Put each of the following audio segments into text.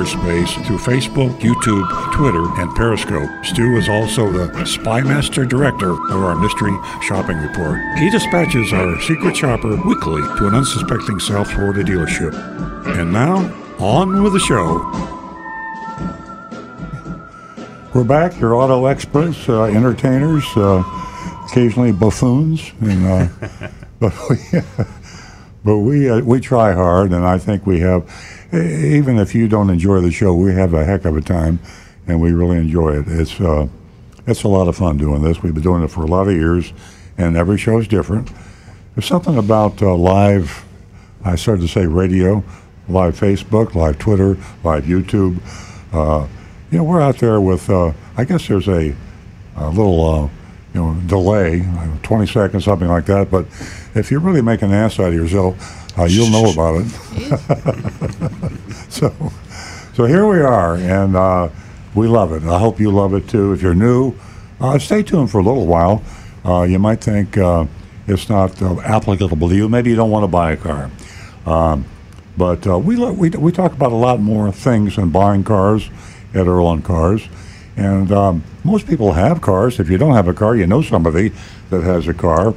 cyberspace through Facebook, YouTube, Twitter, and Periscope. Stu is also the Spymaster Director of our Mystery Shopping Report. He dispatches our secret shopper weekly to an unsuspecting South Florida dealership. And now, on with the show. We're back, your auto experts, uh, entertainers, uh, occasionally buffoons, and uh, but we, but we uh, we try hard, and I think we have. Even if you don't enjoy the show, we have a heck of a time, and we really enjoy it. It's uh, it's a lot of fun doing this. We've been doing it for a lot of years, and every show is different. There's something about uh, live. I started to say radio, live Facebook, live Twitter, live YouTube. Uh, you know, we're out there with. Uh, I guess there's a, a little, uh, you know, delay, uh, 20 seconds, something like that. But if you really make an ass out of yourself, uh, you'll know about it. so, so here we are, and uh, we love it. I hope you love it too. If you're new, uh, stay tuned for a little while. Uh, you might think uh, it's not uh, applicable to you. Maybe you don't want to buy a car. Um, but uh, we, lo- we we talk about a lot more things than buying cars at Earl on Cars, and um, most people have cars. If you don't have a car, you know somebody that has a car,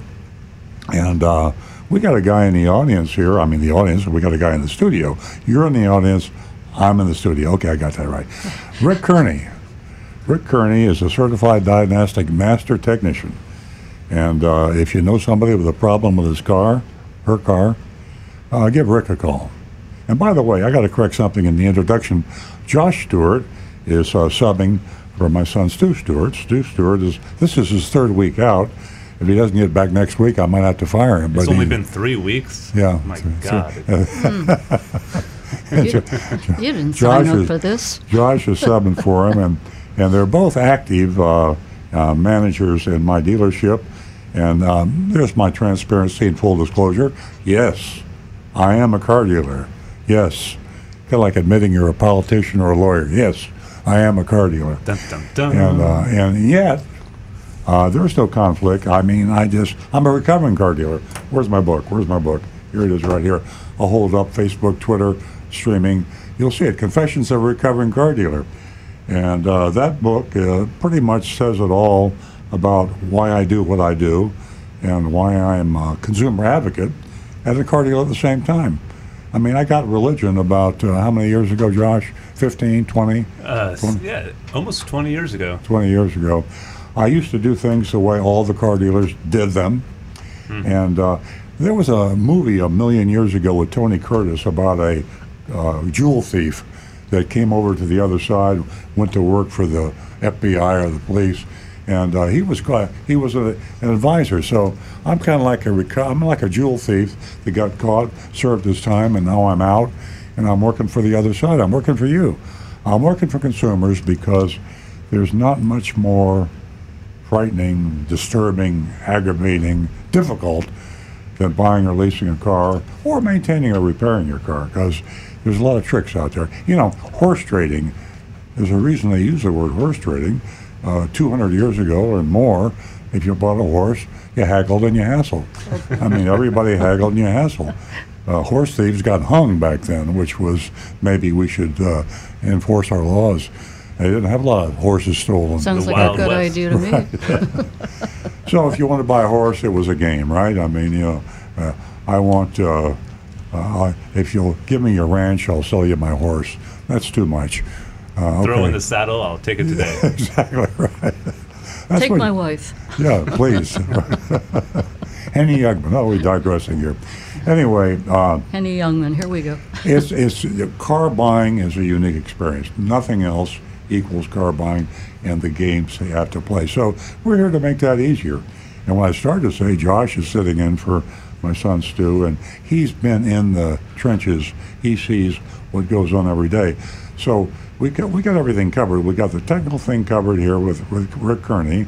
and uh, we got a guy in the audience here. I mean, the audience. We got a guy in the studio. You're in the audience. I'm in the studio. Okay, I got that right. Rick Kearney. Rick Kearney is a certified diagnostic master technician. And uh, if you know somebody with a problem with his car, her car, uh, give Rick a call. And by the way, I got to correct something in the introduction. Josh Stewart is uh, subbing for my son Stu Stewart. Stu Stewart is this is his third week out. If he doesn't get back next week, I might have to fire him. It's but only he- been three weeks. Yeah. My So- so- God. You, you didn't sign Josh up is- for this. Josh is subbing for him, and and they're both active uh, uh, managers in my dealership. And um, there's my transparency and full disclosure. Yes, I am a car dealer. Yes, kind of like admitting you're a politician or a lawyer. Yes, I am a car dealer. Dun, dun, dun. And uh, and yet, uh, there's no conflict. I mean, I just I'm a recovering car dealer. Where's my book? Where's my book? Here it is, right here. I'll hold up Facebook, Twitter, streaming. You'll see it. Confessions of a Recovering Car Dealer, and uh, that book uh, pretty much says it all about why I do what I do, and why I'm a consumer advocate and a car dealer at the same time. I mean, I got religion about uh, how many years ago, Josh? 15, 20? uh, s- yeah, almost 20 years ago. 20 years ago. I used to do things the way all the car dealers did them. And uh, there was a movie a million years ago with Tony Curtis about a uh, jewel thief that came over to the other side, went to work for the FBI or the police, and uh, he was he was a, an advisor. So I'm kind of like a I'm like a jewel thief that got caught, served his time, and now I'm out, and I'm working for the other side. I'm working for you. I'm working for consumers because there's not much more frightening, disturbing, aggravating, difficult than buying or leasing a car or maintaining or repairing your car because there's a lot of tricks out there. You know, horse trading, there's a reason they use the word horse trading. Uh, 200 years ago or more, if you bought a horse, you haggled and you hassled. I mean, everybody haggled and you hassled. Uh, horse thieves got hung back then, which was maybe we should uh, enforce our laws. They didn't have a lot of horses stolen. Sounds The like a good West. idea to me. So if you want to buy a horse, it was a game, right? I mean, you know, uh, I want. Uh, uh, if you'll give me your ranch, I'll sell you my horse. That's too much. Uh, Throw in the saddle. I'll take it today. exactly right. That's Take what- my wife. Yeah, please. Henny Youngman. Oh, we're digressing here. Anyway, uh, Henny Youngman, here we go. it's it's car buying is a unique experience. Nothing else equals car buying and the games they have to play. So we're here to make that easier. And when I started to say, Josh is sitting in for my son Stu, and he's been in the trenches. He sees what goes on every day. So we got we got everything covered. We got the technical thing covered here with, with Rick Kearney,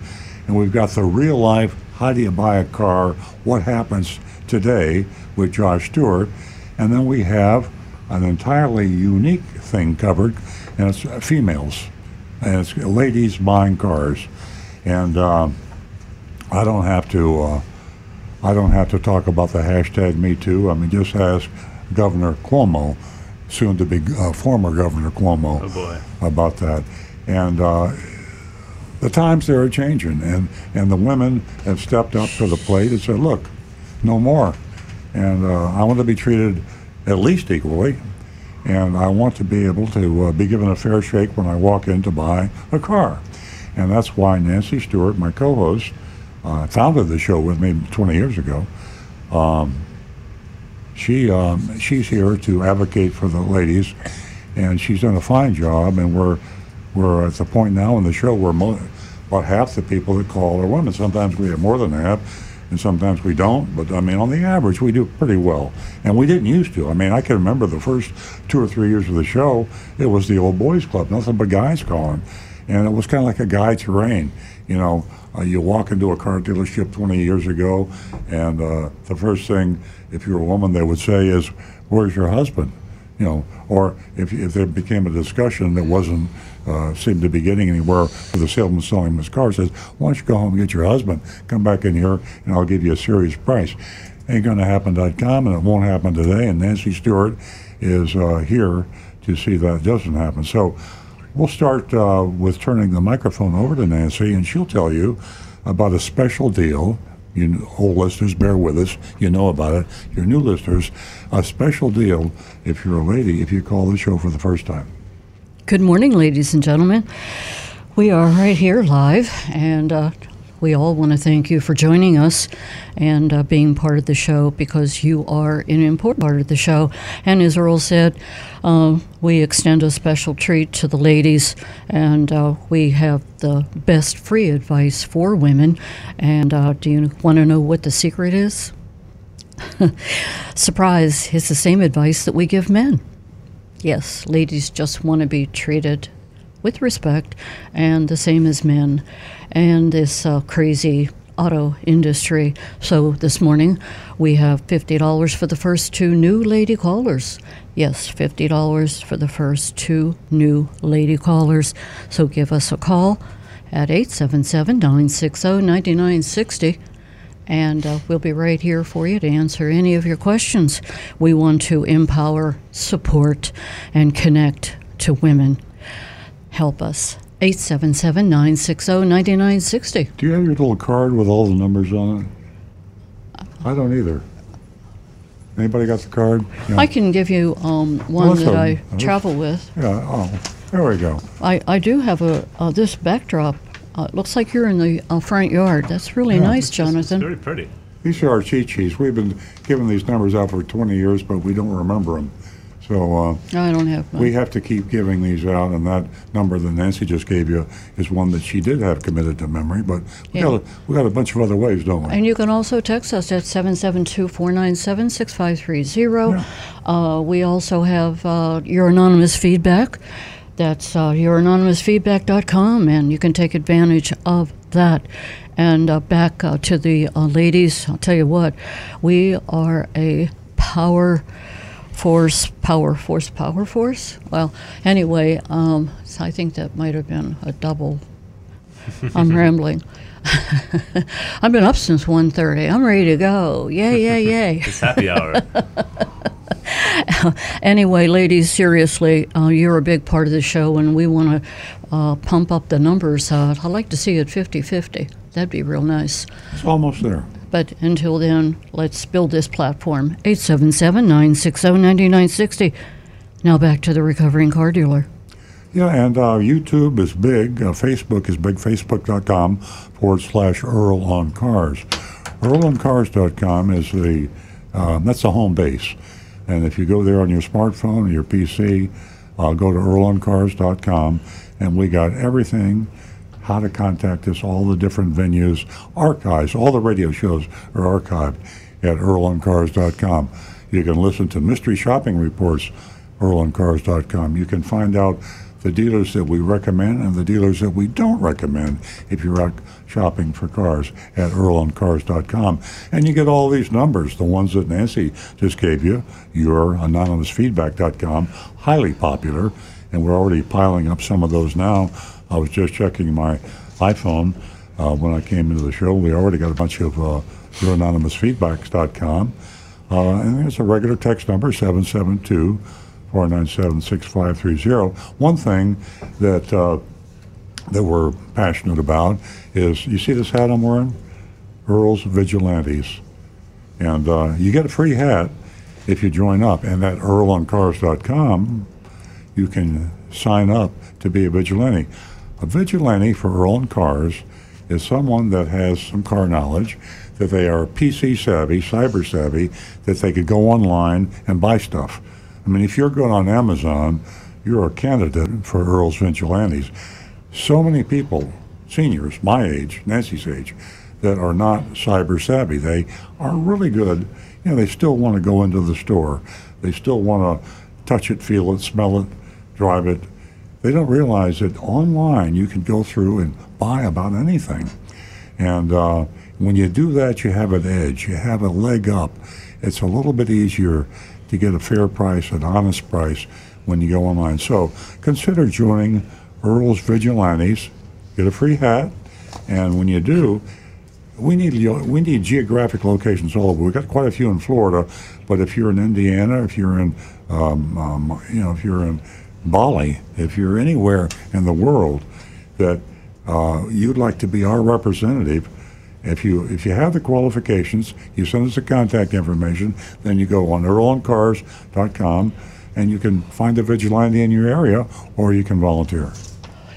and we've got the real life. How do you buy a car? What happens today with Josh Stewart, and then we have an entirely unique thing covered, and it's females, and it's ladies buying cars, and um, I don't have to. Uh, I don't have to talk about the hashtag Me Too. I mean, just ask Governor Cuomo, soon to be uh, former Governor Cuomo, Oh about that. And uh, the times they are changing, and, and the women have stepped up to the plate and said, look, no more. And uh, I want to be treated at least equally, and I want to be able to uh, be given a fair shake when I walk in to buy a car. And that's why Nancy Stewart, my co host, uh, founded the show with me 20 years ago. Um, she um, she's here to advocate for the ladies, and she's done a fine job. And we're we're at the point now in the show where mo- about half the people that call are women. Sometimes we have more than half, and sometimes we don't. But I mean, on the average, we do pretty well. And we didn't used to. I mean, I can remember the first two or three years of the show. It was the old boys club, nothing but guys calling, and it was kind of like a guy terrain. You know, uh, you walk into a car dealership 20 years ago, and uh, the first thing, if you're a woman, they would say is, "Where's your husband?" You know, or if if there became a discussion that wasn't uh, to be getting anywhere the salesman selling his car, says, "Why don't you go home and get your husband? Come back in here, and I'll give you a serious price." Ain't going to happen.com, and it won't happen today. And Nancy Stewart is uh, here to see that doesn't happen. So. We'll start uh, with turning the microphone over to Nancy, and she'll tell you about a special deal. You old listeners, bear with us. You know about it. Your new listeners, a special deal if you're a lady, if you call the show for the first time. Good morning, ladies and gentlemen. We are right here live, and uh, we all want to thank you for joining us and uh, being part of the show because you are an important part of the show. And as Earl said, uh, we extend a special treat to the ladies, and uh, we have the best free advice for women. And uh, do you want to know what the secret is? Surprise, it's the same advice that we give men. Yes, ladies just want to be treated with respect, and the same as men, and this uh, crazy auto industry. So this morning we have $50 for the first two new lady callers. Yes, $50 for the first two new lady callers. So give us a call at 877 960 9960 and uh, we'll be right here for you to answer any of your questions. We want to empower, support, and connect to women. Help us. 877 960 9960. Do you have your little card with all the numbers on it? I don't either. Anybody got the card? Yeah. I can give you um, one that I travel with. yeah. Oh, there we go. I, I do have a uh, this backdrop. Uh, it looks like you're in the uh, front yard. That's really Yeah, nice, It's Jonathan. very pretty. These are our cheat sheets. We've been giving these numbers out for 20 years, but we don't remember them. So uh, I don't have one. we have to keep giving these out, and that number that Nancy just gave you is one that she did have committed to memory. But we, Yeah. got, a, we got a bunch of other ways, don't we? And you can also text us at 772 497 6530. Uh, We also have uh, your anonymous feedback. That's uh, youranonymousfeedback.com, and you can take advantage of that. And uh, back uh, to the uh, ladies, I'll tell you what, we are a power force, power force, power force. Well, anyway, um, so I think that might have been a double. I'm rambling. I've been up since 1.30. I'm ready to go. Yay, yay, yay. It's happy hour. anyway, ladies, seriously, uh, you're a big part of the show, and we want to uh, pump up the numbers. Uh, I'd like to see it 50-50. That'd be real nice. It's almost there. But until then, let's build this platform. 877-960-9960. Now back to the recovering car dealer. Yeah, and uh, YouTube is big. Uh, Facebook is big. Facebook.com forward slash Earl on Cars. EarlOnCars.com is the uh, that's the home base, and if you go there on your smartphone or your PC, uh, go to EarlOnCars.com, and we got everything. How to contact us, all the different venues, archives, all the radio shows are archived at EarlOnCars.com. You can listen to mystery shopping reports earloncars.com. You can find out the dealers that we recommend and the dealers that we don't recommend if you're out shopping for cars at earloncars.com. And you get all these numbers, the ones that Nancy just gave you, your anonymousfeedback.com, highly popular, and we're already piling up some of those now. I was just checking my iPhone uh, when I came into the show. We already got a bunch of uh, youranonymousfeedbacks.com. Uh, and there's a regular text number, 772 497 6530. One thing that, uh, that we're passionate about is you see this hat I'm wearing? Earl's Vigilantes. And uh, you get a free hat if you join up. And at earloncars.com, you can sign up to be a vigilante. A vigilante for Earl on Cars is someone that has some car knowledge, that they are PC savvy, cyber savvy, that they could go online and buy stuff. I mean, if you're good on Amazon, you're a candidate for Earl's Vigilantes. So many people, seniors, my age, Nancy's age, that are not cyber savvy. They are really good. You know, they still want to go into the store. They still want to touch it, feel it, smell it, drive it. They don't realize that online you can go through and buy about anything. And uh, when you do that, you have an edge. You have a leg up. It's a little bit easier to get a fair price, an honest price when you go online. So consider joining Earl's Vigilantes. Get a free hat, and when you do, we need we need geographic locations all over. We've got quite a few in Florida, but if you're in Indiana, if you're in um, um, you know if you're in Bali, if you're anywhere in the world that uh, you'd like to be our representative, if you if you have the qualifications, you send us the contact information. Then you go on earloncars.com, and you can find a vigilante in your area, or you can volunteer.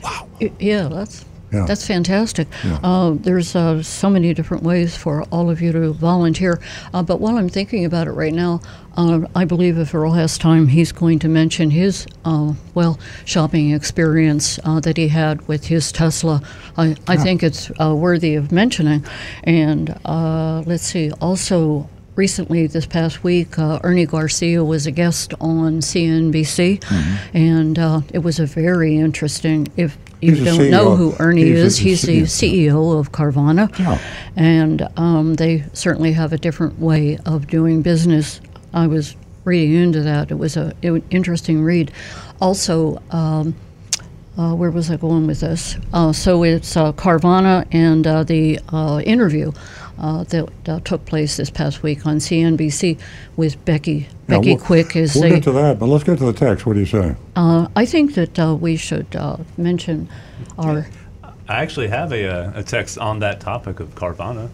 Wow. Yeah, that's Yeah. that's fantastic. Yeah. Uh, there's uh, so many different ways for all of you to volunteer. Uh, but while I'm thinking about it right now, uh, I believe if Earl has time, he's going to mention his uh, well shopping experience uh, that he had with his Tesla. I, I think it's uh, worthy of mentioning. And uh, let's see, also. Recently, this past week, uh, Ernie Garcia was a guest on CNBC, Mm-hmm. and uh, it was a very interesting. If you He's don't know who Ernie He's is, he's the CEO. Of Carvana, Yeah. and um, they certainly have a different way of doing business. I was reading into that; it was a it, was interesting read. Also. Um, uh, where was I going with this? Uh, so it's uh, Carvana and uh, the uh, interview uh, that uh, took place this past week on CNBC with Becky. Yeah, Becky we'll- Quick is We'll the. get to that, but let's get to the text. What do you say? Uh, I think that uh, we should uh, mention our. I actually have a, uh, a text on that topic of Carvana.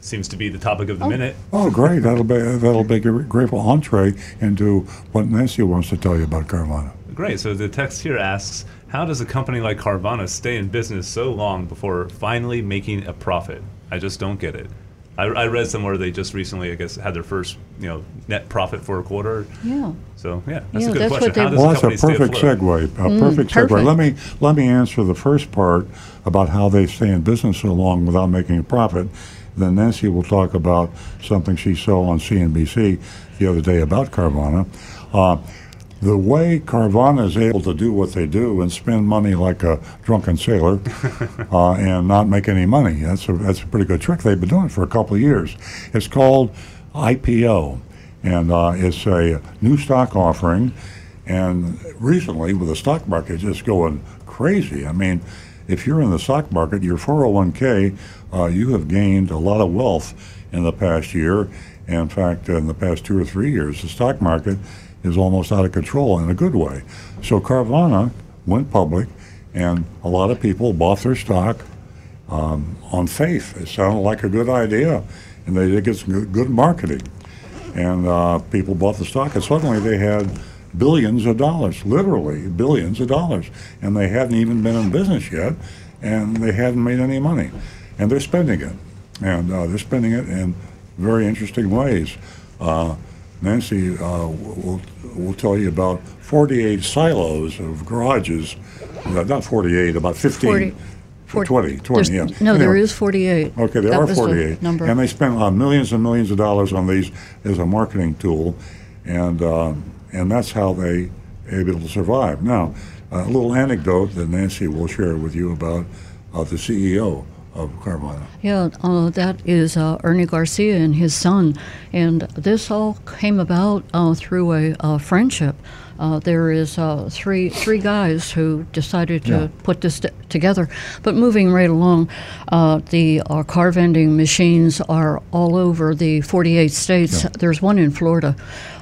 Seems to be the topic of the minute. Oh, great! That'll be that'll be a grateful entree into what Nancy wants to tell you about Carvana. Great. So the text here asks, how does a company like Carvana stay in business so long before finally making a profit? I just don't get it. I, I read somewhere they just recently, I guess, had their first, you know, net profit for a quarter. Yeah. So yeah, that's Yeah, a good that's question. what they- How does Well, that's a perfect segue. A perfect segue. perfect. Let me let me answer the first part about how they stay in business so long without making a profit. Then Nancy will talk about something she saw on CNBC the other day about Carvana. Uh, the way Carvana is able to do what they do and spend money like a drunken sailor uh, and not make any money, that's a, that's a pretty good trick. They've been doing it for a couple of years. It's called IPO, and uh, it's a new stock offering. And recently, with the stock market just going crazy, I mean, if you're in the stock market, your 401k, uh, you have gained a lot of wealth in the past year. In fact, in the past two or three years, the stock market is almost out of control in a good way. So Carvana went public, and a lot of people bought their stock um, on faith. It sounded like a good idea, and they did get some good, marketing. And uh, people bought the stock, and suddenly they had billions of dollars, literally billions of dollars, and they hadn't even been in business yet, and they hadn't made any money, and they're spending it, and uh, they're spending it in very interesting ways. Uh, Nancy uh, will, will tell you about 48 silos of garages, uh, not 48, about 15. 40 40 20, 20, yeah. No, there Anyway. is 48. Okay, there That are was the 48. number. And they spent uh, millions and millions of dollars on these as a marketing tool. And, uh, and that's how they able to survive. Now, a little anecdote that Nancy will share with you about uh, the CEO of Carvana. Yeah, uh, that is uh, Ernie Garcia and his son. And this all came about uh, through a, a friendship. Uh, there is uh, three three guys who decided to Yeah. put this t- together. But moving right along, uh, the uh, car vending machines are all over the 48 states. Yeah. There's one in Florida,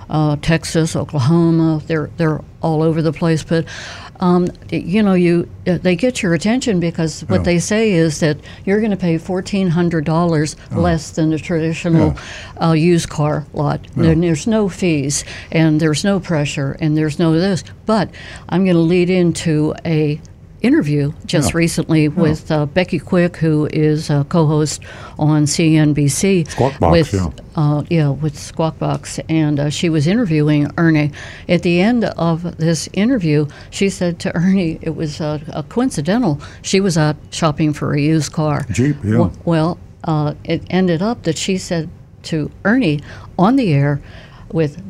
uh, Texas, Oklahoma. They're they're all over the place. But um, you know, you uh, they get your attention because what Yeah. they say is that you're going to pay fourteen hundred dollars less than the traditional uh, used car lot. And there's no fees and there's no pressure and there's no this. But I'm going to lead into a interview just Yeah. recently with uh, Becky Quick, who is a co-host on CNBC. Squawk Box, with, yeah. uh, yeah, with Squawk Box, and uh, she was interviewing Ernie. At the end of this interview, she said to Ernie, it was uh, uh, coincidental. She was out shopping for a used car. Jeep, yeah. Well, uh, it ended up that she said to Ernie on the air with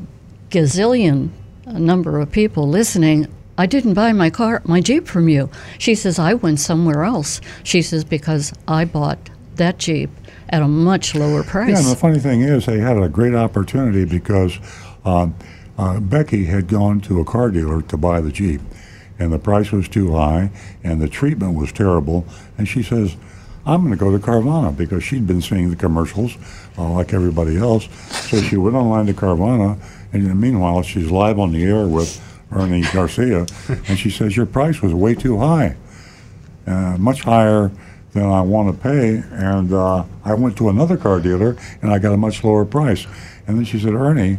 gazillion number of people listening. I didn't buy my car, my Jeep from you. She says, I went somewhere else. She says, because I bought that Jeep at a much lower price. Yeah, and the funny thing is, they had a great opportunity because um, uh, Becky had gone to a car dealer to buy the Jeep, and the price was too high, and the treatment was terrible. And she says, I'm going to go to Carvana because she'd been seeing the commercials uh, like everybody else. So she went online to Carvana, and meanwhile, she's live on the air with Ernie Garcia, and she says, Your price was way too high uh, much higher than I want to pay. And uh, I went to another car dealer and I got a much lower price. And then she said, Ernie,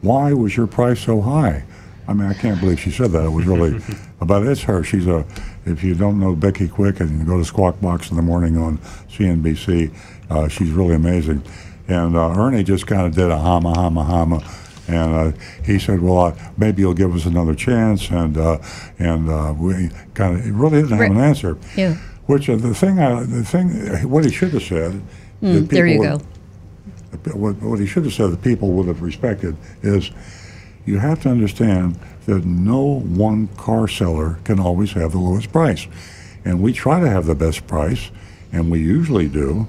why was your price so high? I mean, I can't believe she said that. It was really, but it's her. She's a, if you don't know Becky Quick and you go to Squawk Box in the morning on CNBC, uh, she's really amazing. And uh, Ernie just kind of did a hama, hama, hama. And uh, he said, "Well, uh, maybe you'll give us another chance." And uh, and uh, we kind of really didn't have an answer. Yeah. Which uh, the thing, I, the thing, what he should have said. that Mm, there you people go. What, what he should have said that people would have respected is, you have to understand that no one car seller can always have the lowest price, and we try to have the best price, and we usually do,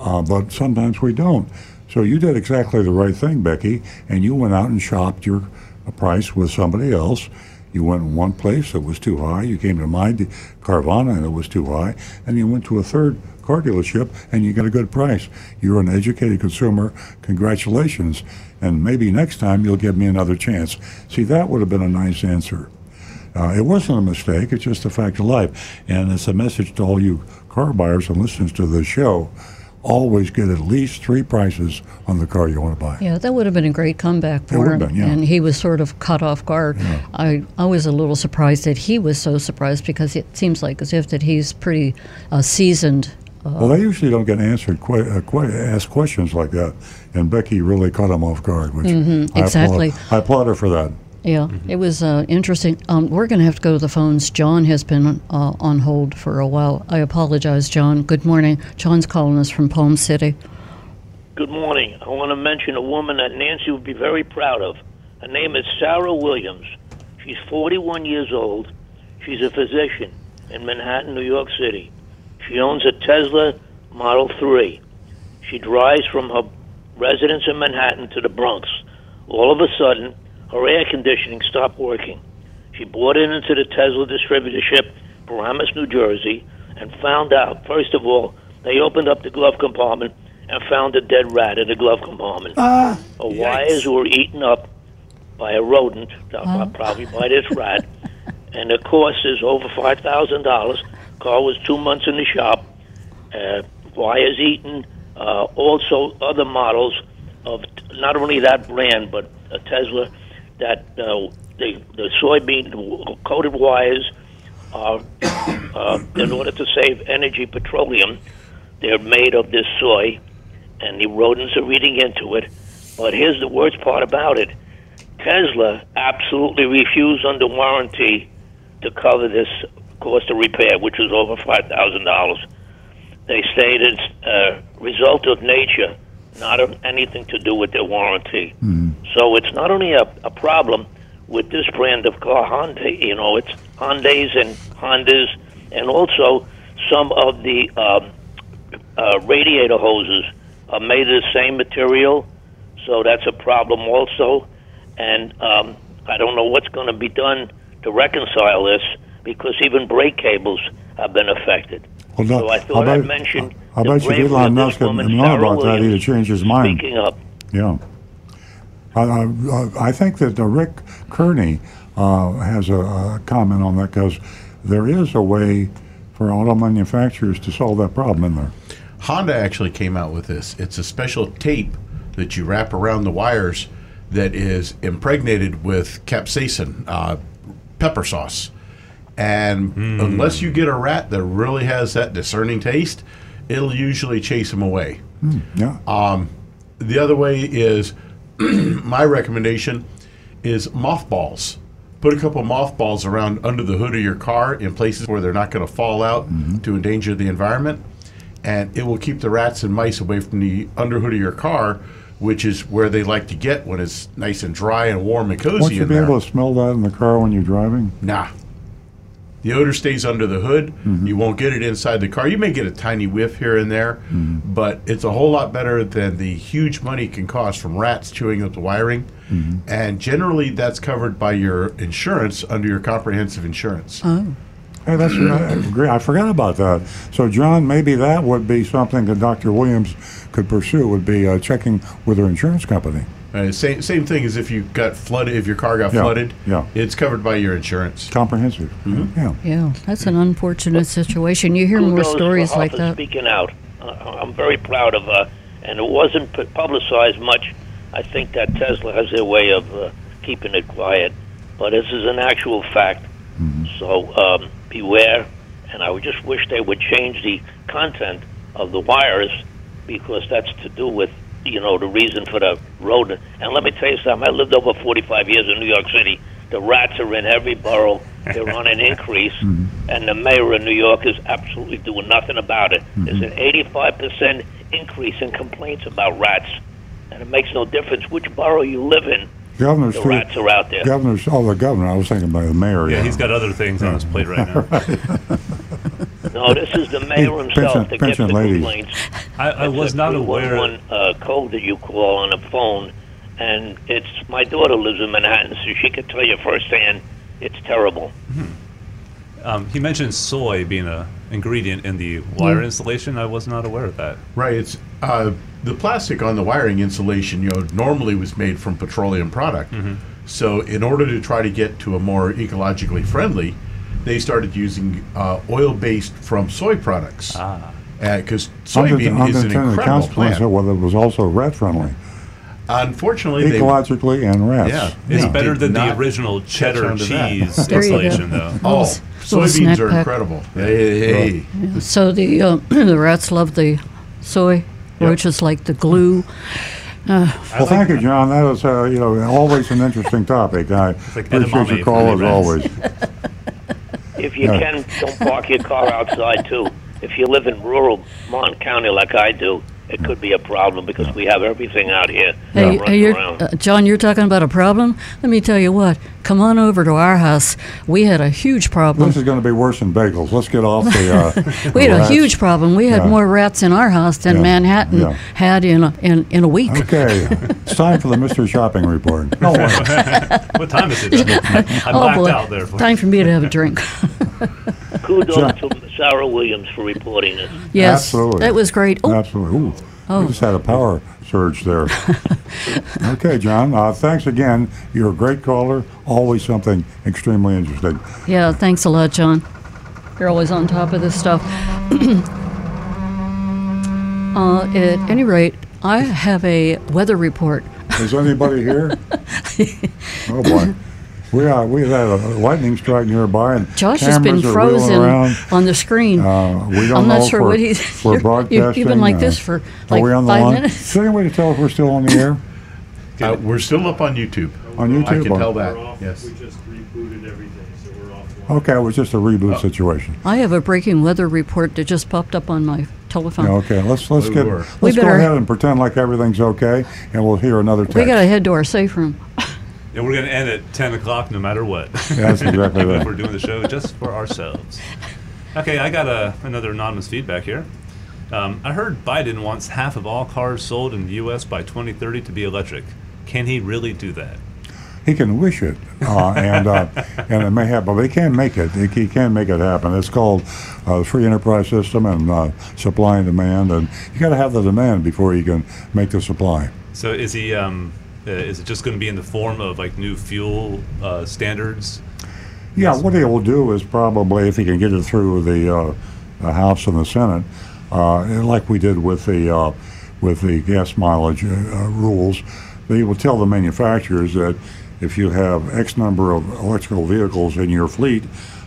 uh, but sometimes we don't. So you did exactly the right thing, Becky, and you went out and shopped your price with somebody else. You went in one place that was too high. You came to my Carvana and it was too high, and you went to a third car dealership and you got a good price. You're an educated consumer. Congratulations, and maybe next time you'll give me another chance. See, that would have been a nice answer. Uh, it wasn't a mistake. It's just a fact of life, and it's a message to all you car buyers and listeners to the show. Always get at least three prices on the car you want to buy. Yeah, that would have been a great comeback It for would him. have been, yeah. And he was sort of caught off guard. I, I was a little surprised that he was so surprised because it seems like as if that he's pretty uh, seasoned. Uh, Well, they usually don't get answered, quite, uh, que- asked questions like that, and Becky really caught him off guard. Which Mm-hmm, exactly. I applaud her for that. Yeah, it was uh, interesting. Um, we're going to have to go to the phones. John has been uh, on hold for a while. I apologize, John. Good morning. John's calling us from Palm City. Good morning. I want to mention a woman that Nancy would be very proud of. Her name is Sarah Williams. She's 41 years old. She's a physician in Manhattan, New York City. She owns a Tesla Model 3. She drives from her residence in Manhattan to the Bronx. All of a sudden, her air conditioning stopped working. She bought it into the Tesla distributorship, Paramus, New Jersey, and found out, first of all, they opened up the glove compartment and found a dead rat in the glove compartment. Her wires were eaten up by a rodent, uh, probably by this rat, and the cost is over five thousand dollars. Car was two months in the shop. Uh, wires eaten. Uh, also, other models of t- not only that brand but a Tesla that uh, the the soybean coated wires are uh, in order to save energy petroleum. They're made of this soy, and the rodents are eating into it. But here's the worst part about it: Tesla absolutely refused under warranty to cover this cost of repair, which was over five thousand dollars. They state it's a result of nature, not of anything to do with their warranty. So it's not only a, a problem with this brand of car, Hyundai. You know, it's Hyundai's and Hondas, and also some of the um, uh, radiator hoses are made of the same material, so that's a problem also. And um, I don't know what's going to be done to reconcile this because even brake cables have been affected. Well, no, so I thought I'd mention I bet you bravery Elon of this Musk had woman, known about that, he'd have changed his mind. Speaking up. Yeah. I, I, I think that uh, Rick Kearney uh, has a, a comment on that because there is a way for auto manufacturers to solve that problem in there. Honda actually came out with this. It's a special tape that you wrap around the wires that is impregnated with capsaicin, uh, pepper sauce. And unless you get a rat that really has that discerning taste, it'll usually chase them away. Hmm, yeah. Um, the other way is my recommendation is mothballs. Put a couple mothballs around under the hood of your car in places where they're not going to fall out mm-hmm. to endanger the environment, and it will keep the rats and mice away from the underhood of your car, which is where they like to get when it's nice and dry and warm and cozy Won't you be there. able to smell that in the car when you're driving? Nah. The odor stays under the hood. You won't get it inside the car. You may get a tiny whiff here and there, but it's a whole lot better than the huge money it can cost from rats chewing up the wiring. And generally, that's covered by your insurance under your comprehensive insurance. Hey, that's uh, great. I forgot about that. So, John, maybe that would be something that Dr. Williams could pursue. Would be uh, checking with her insurance company. Uh, same same thing as if you got flooded. If your car got Yeah, flooded, yeah. it's covered by your insurance. Comprehensive. Yeah. Yeah, that's an unfortunate situation. You hear more Kudos for stories like that. Speaking out, uh, I'm very proud of her, and it wasn't publicized much. I think that Tesla has their way of uh, keeping it quiet, but this is an actual fact. So um, beware, and I would just wish they would change the content of the wires because that's to do with you know the reason for the road. And let me tell you something. I lived over 45 years in New York City. The rats are in every borough. They're on an increase, mm-hmm. and the mayor of New York is absolutely doing nothing about it. Mm-hmm. There's an 85% increase in complaints about rats, and it makes no difference which borough you live in. Governor's The rats are out there. Governor's. Oh, the governor. I was thinking about the mayor. Yeah, he's got other things on his plate right now. No, this is the mayor Hey, himself pension- that gets the ladies. complaints. I, I was not aware. 311, uh, code that you call on a phone, and it's my daughter lives in Manhattan, so she could tell you firsthand. It's terrible. Um, he mentioned soy being a ingredient in the wire installation. I was not aware of that. Right. It's uh, the plastic on the wiring insulation. You know, normally was made from petroleum product. So, in order to try to get to a more ecologically friendly, they started using uh, oil based from soy products. Ah. Because soybean is an incredible consequence plant. of whether it was also rat friendly, Unfortunately, they, ecologically and rats. Yeah. It's Yeah. better than the original cheddar on to that. cheese There installation, though. oh, Little- little soybeans are pack. incredible. Hey, hey, hey. So the uh, the rats love the soy, Yep. which is like the glue. Well, thank you, John. That was, uh, you know, always an interesting topic. I like appreciate your call as always. If you Yeah. can, don't park your car outside too. If you live in rural Martin County like I do, it could be a problem because we have everything out here Hey, hey you're, uh, John, you're talking about a problem. Let me tell you what. Come on over to our house. We had a huge problem. This is going to be worse than bagels. Let's get off the. Uh, We had a huge problem. We had Yeah. more rats in our house than Yeah. Manhattan Yeah. had in a, in in a week. Okay, it's time for the mystery shopping report. No, wait. What time is it? then? I oh blacked boy, out there. For, time for me to have a drink. Kudos John. to Sarah Williams for reporting this. yes, Absolutely. that was great. Oh, Absolutely. Ooh, Oh. we just had a power surge there. okay, John. Uh, thanks again. You're a great caller. Always something extremely interesting. yeah. Thanks a lot, John. You're always on top of this stuff. uh, at any rate, I have a weather report. Is anybody here? oh boy. We are. We had a lightning strike nearby, and Josh has been cameras are wheeling frozen around. on the screen. Uh, we don't I'm not if sure we're, what he's. if we're broadcasting. You've been like uh, this for are like we on the five line? minutes. Is there any way to tell if we're still on the air? Uh, we're still up on YouTube. On YouTube, I YouTube? can or- tell that. off. Yes. We just rebooted everything, so we're offline. Okay, it was just a reboot Oh. situation. I have a breaking weather report that just popped up on my telephone. Yeah, okay, let's let's We get were. let's We go better- ahead and pretend like everything's okay, and we'll hear another text. We got to head to our safe room. And we're going to end at 10 o'clock no matter what. That's exactly right. we're doing the show just for ourselves. Okay, I got a, another anonymous feedback here. Um, I heard Biden wants half of all cars sold in the U.S. by 2030 to be electric. Can he really do that? He can wish it, uh, and uh, and it may happen, but he can't make it. He, can't make it happen. It's called uh, free enterprise system and uh, supply and demand, and you got to have the demand before you can make the supply. So is he? Um, uh, is it just going to be in the form of like new fuel uh, standards? Yeah, what he will do is probably, if he can get it through the, uh, the House and the Senate, uh, like we did with the uh, with the gas mileage uh, rules, they will tell the manufacturers that if you have X number of electrical vehicles in your fleet,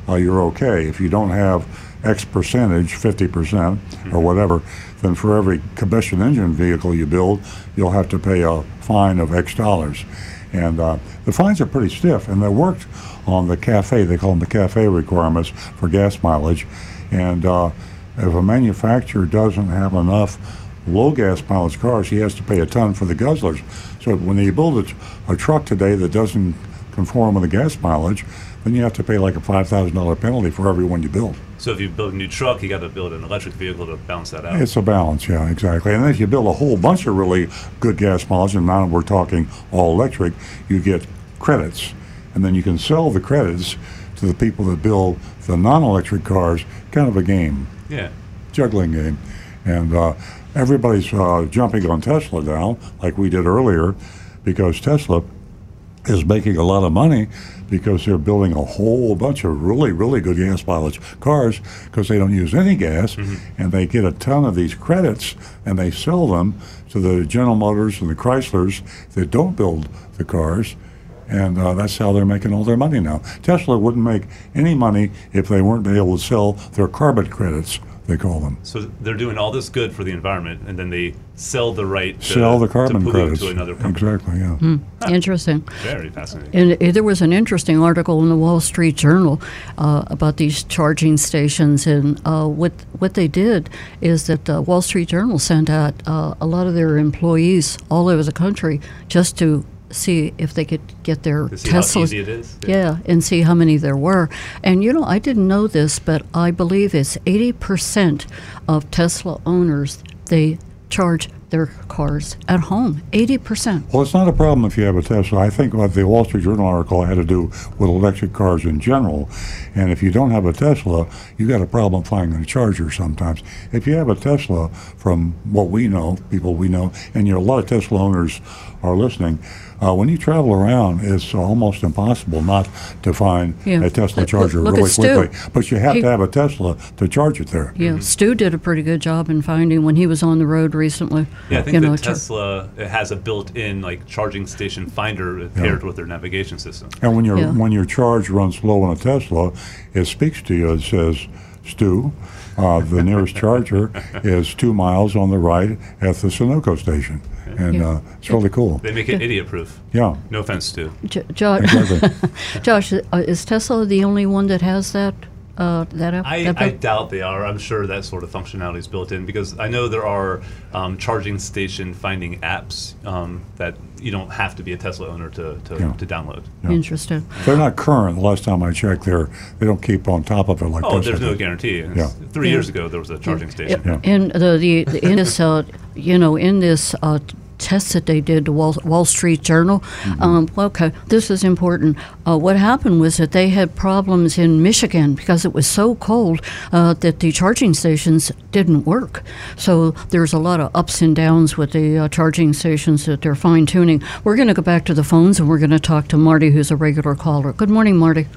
uh, you're okay. If you don't have X percentage, 50 percent or whatever, then for every combustion engine vehicle you build, you'll have to pay a fine of X dollars. And uh, the fines are pretty stiff, and they worked on the CAFE. They call them the CAFE requirements for gas mileage. And uh, if a manufacturer doesn't have enough low gas mileage cars, he has to pay a ton for the guzzlers. So when you build a, a truck today that doesn't conform with the gas mileage, then you have to pay like a five thousand dollar penalty for every one you build. So if you build a new truck, you got to build an electric vehicle to balance that out. It's a balance, yeah, exactly. And then if you build a whole bunch of really good gas mileage, and now we're talking all electric, you get credits. And then you can sell the credits to the people that build the non electric cars, kind of a game, yeah. juggling game. And uh, everybody's uh, jumping on Tesla now, like we did earlier, because Tesla is making a lot of money because they're building a whole bunch of really, really good gas mileage cars because they don't use any gas and they get a ton of these credits and they sell them to the General Motors and the Chryslers that don't build the cars. And uh, that's how they're making all their money now. Tesla wouldn't make any money if they weren't able to sell their carbon credits, they call them. So they're doing all this good for the environment, and then they sell the right to, Sell the carbon pollute credits. to another company. Exactly, yeah. Interesting. Very fascinating. And uh, there was an interesting article in the Wall Street Journal uh, about these charging stations, and uh, what what they did is that the Wall Street Journal sent out uh, a lot of their employees all over the country just to see if they could get their To see how Tesla. easy it is. Yeah, and see how many there were. And you know, I didn't know this, but I believe it's 80% of Tesla owners they charge their cars at home. 80%. Well, it's not a problem if you have a Tesla. I think what the Wall Street Journal article had to do with electric cars in general. And if you don't have a Tesla, you got a problem finding a charger sometimes. If you have a Tesla, from what we know, people we know, and you know, a lot of Tesla owners are listening, uh, when you travel around, it's almost impossible not to find Yeah. a Tesla Look- charger look at really quickly. But you have He- to have a Tesla to charge it there. Yeah, Stu did a pretty good job in finding when he was on the road recently. Yeah, I think you that know, Tesla it has a built-in like charging station finder paired with their navigation system. And when your Yeah. when your charge runs low on a Tesla, it speaks to you. It says, "Stu, uh, the nearest charger is two miles on the right at the Sunoco station," and Yeah. uh, it's really cool. They make it idiot-proof. Yeah, No offense to. J- Jo- exactly. Josh, uh, is Tesla the only one that has that uh, that app? I, that I doubt they are. I'm sure that sort of functionality is built in because I know there are um, charging station finding apps um, that you don't have to be a Tesla owner to, to, Yeah. to download. Interesting. They're not current. The last time I checked, they're they don't keep on top of it like Oh, Tesla. there's no guarantee. It's- Yeah. Three Yeah. years ago, there was a charging station. Yeah. And the, the, the in this uh, you know in this uh, test that they did, the Wall, Wall Street Journal. Mm-hmm. Um, okay, this is important. Uh, what happened was that they had problems in Michigan because it was so cold uh, that the charging stations didn't work. So there's a lot of ups and downs with the uh, charging stations that they're fine tuning. We're going to go back to the phones and we're going to talk to Marty, who's a regular caller. Good morning, Marty.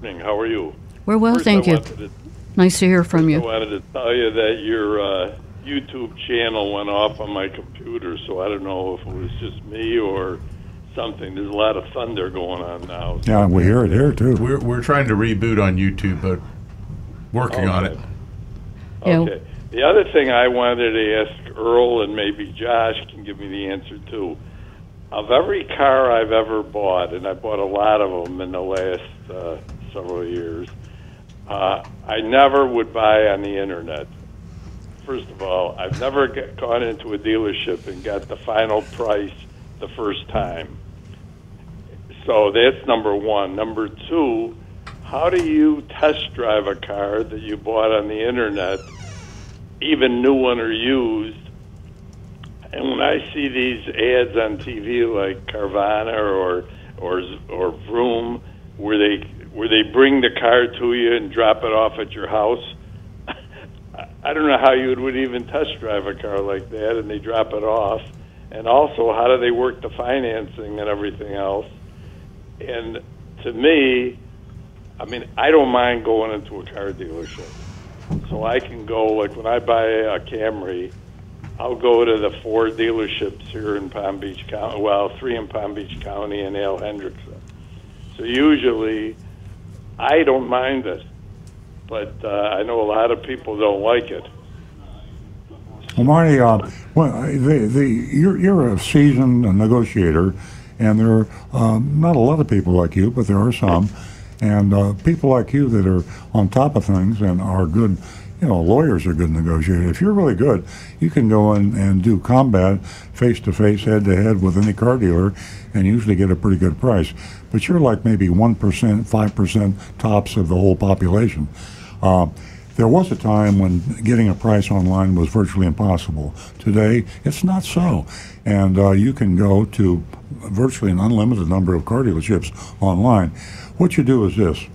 Good Morning, How are you? We're well, First, thank I you. to- Nice to hear from you. I wanted to tell you that your uh, YouTube channel went off on my computer, so I don't know if it was just me or something. There's a lot of thunder going on now. Yeah, we hear it here too. We're, we're trying to reboot on YouTube, but working on it. Yeah. Okay. The other thing I wanted to ask Earl and maybe Josh can give me the answer too. Of every car I've ever bought, and I bought a lot of them in the last uh, several years, uh, I never would buy on the internet. First of all, I've never get, gone into a dealership and got the final price the first time. So that's number one. Number two, how do you test drive a car that you bought on the internet, even new one or used? And when I see these ads on TV like Carvana or or or Vroom, where they where they bring the car to you and drop it off at your house, I don't know how you would even test drive a car like that, and they drop it off. And also, how do they work the financing and everything else? And to me, I mean, I don't mind going into a car dealership. So I can go, like when I buy a Camry, I'll go to the four dealerships here in Palm Beach County, well, three in Palm Beach County and Al Hendrickson. So usually, I don't mind it, but uh, I know a lot of people don't like it. Well, Marty, uh, well, the, the, you're, you're a seasoned negotiator, and there are um, not a lot of people like you, but there are some. And uh, people like you that are on top of things and are good, you know, lawyers are good negotiators. If you're really good, you can go in and do combat face to face, head to head with any car dealer and usually get a pretty good price. But you're like maybe 1%, 5% tops of the whole population. Uh, there was a time when getting a price online was virtually impossible. Today, it's not so. And uh, you can go to virtually an unlimited number of car dealerships online. What you do is this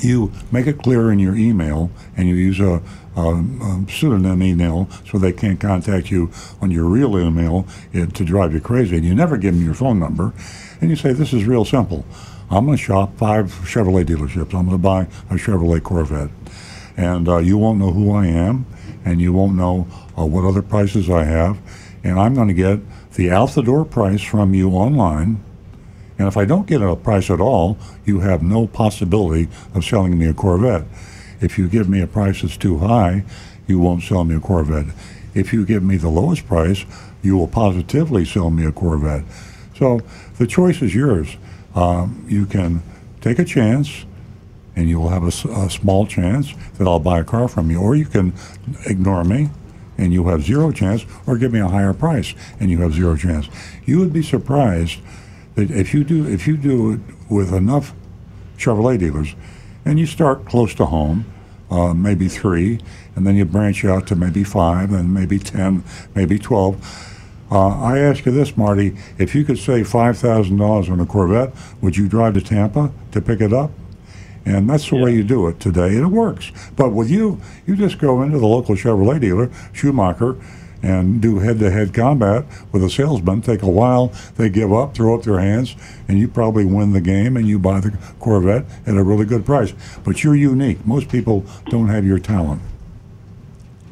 you make it clear in your email and you use a, a, a pseudonym email so they can't contact you on your real email it, to drive you crazy. And you never give them your phone number. And you say, This is real simple. I'm going to shop five Chevrolet dealerships. I'm going to buy a Chevrolet Corvette and uh, you won't know who I am, and you won't know uh, what other prices I have, and I'm going to get the out the door price from you online. And if I don't get a price at all, you have no possibility of selling me a Corvette. If you give me a price that's too high, you won't sell me a Corvette. If you give me the lowest price, you will positively sell me a Corvette. So the choice is yours. Um, you can take a chance and you will have a, a, small chance that I'll buy a car from you. Or you can ignore me and you have zero chance, or give me a higher price and you have zero chance. You would be surprised that if you do if you do it with enough Chevrolet dealers, and you start close to home, uh, maybe three, and then you branch out to maybe five, and maybe ten, maybe twelve. Uh, I ask you this, Marty: If you could save five thousand dollars on a Corvette, would you drive to Tampa to pick it up? And that's the yeah. way you do it today, and it works. But with you, you just go into the local Chevrolet dealer, Schumacher, and do head-to-head combat with a salesman. Take a while, they give up, throw up their hands, and you probably win the game, and you buy the Corvette at a really good price. But you're unique. Most people don't have your talent.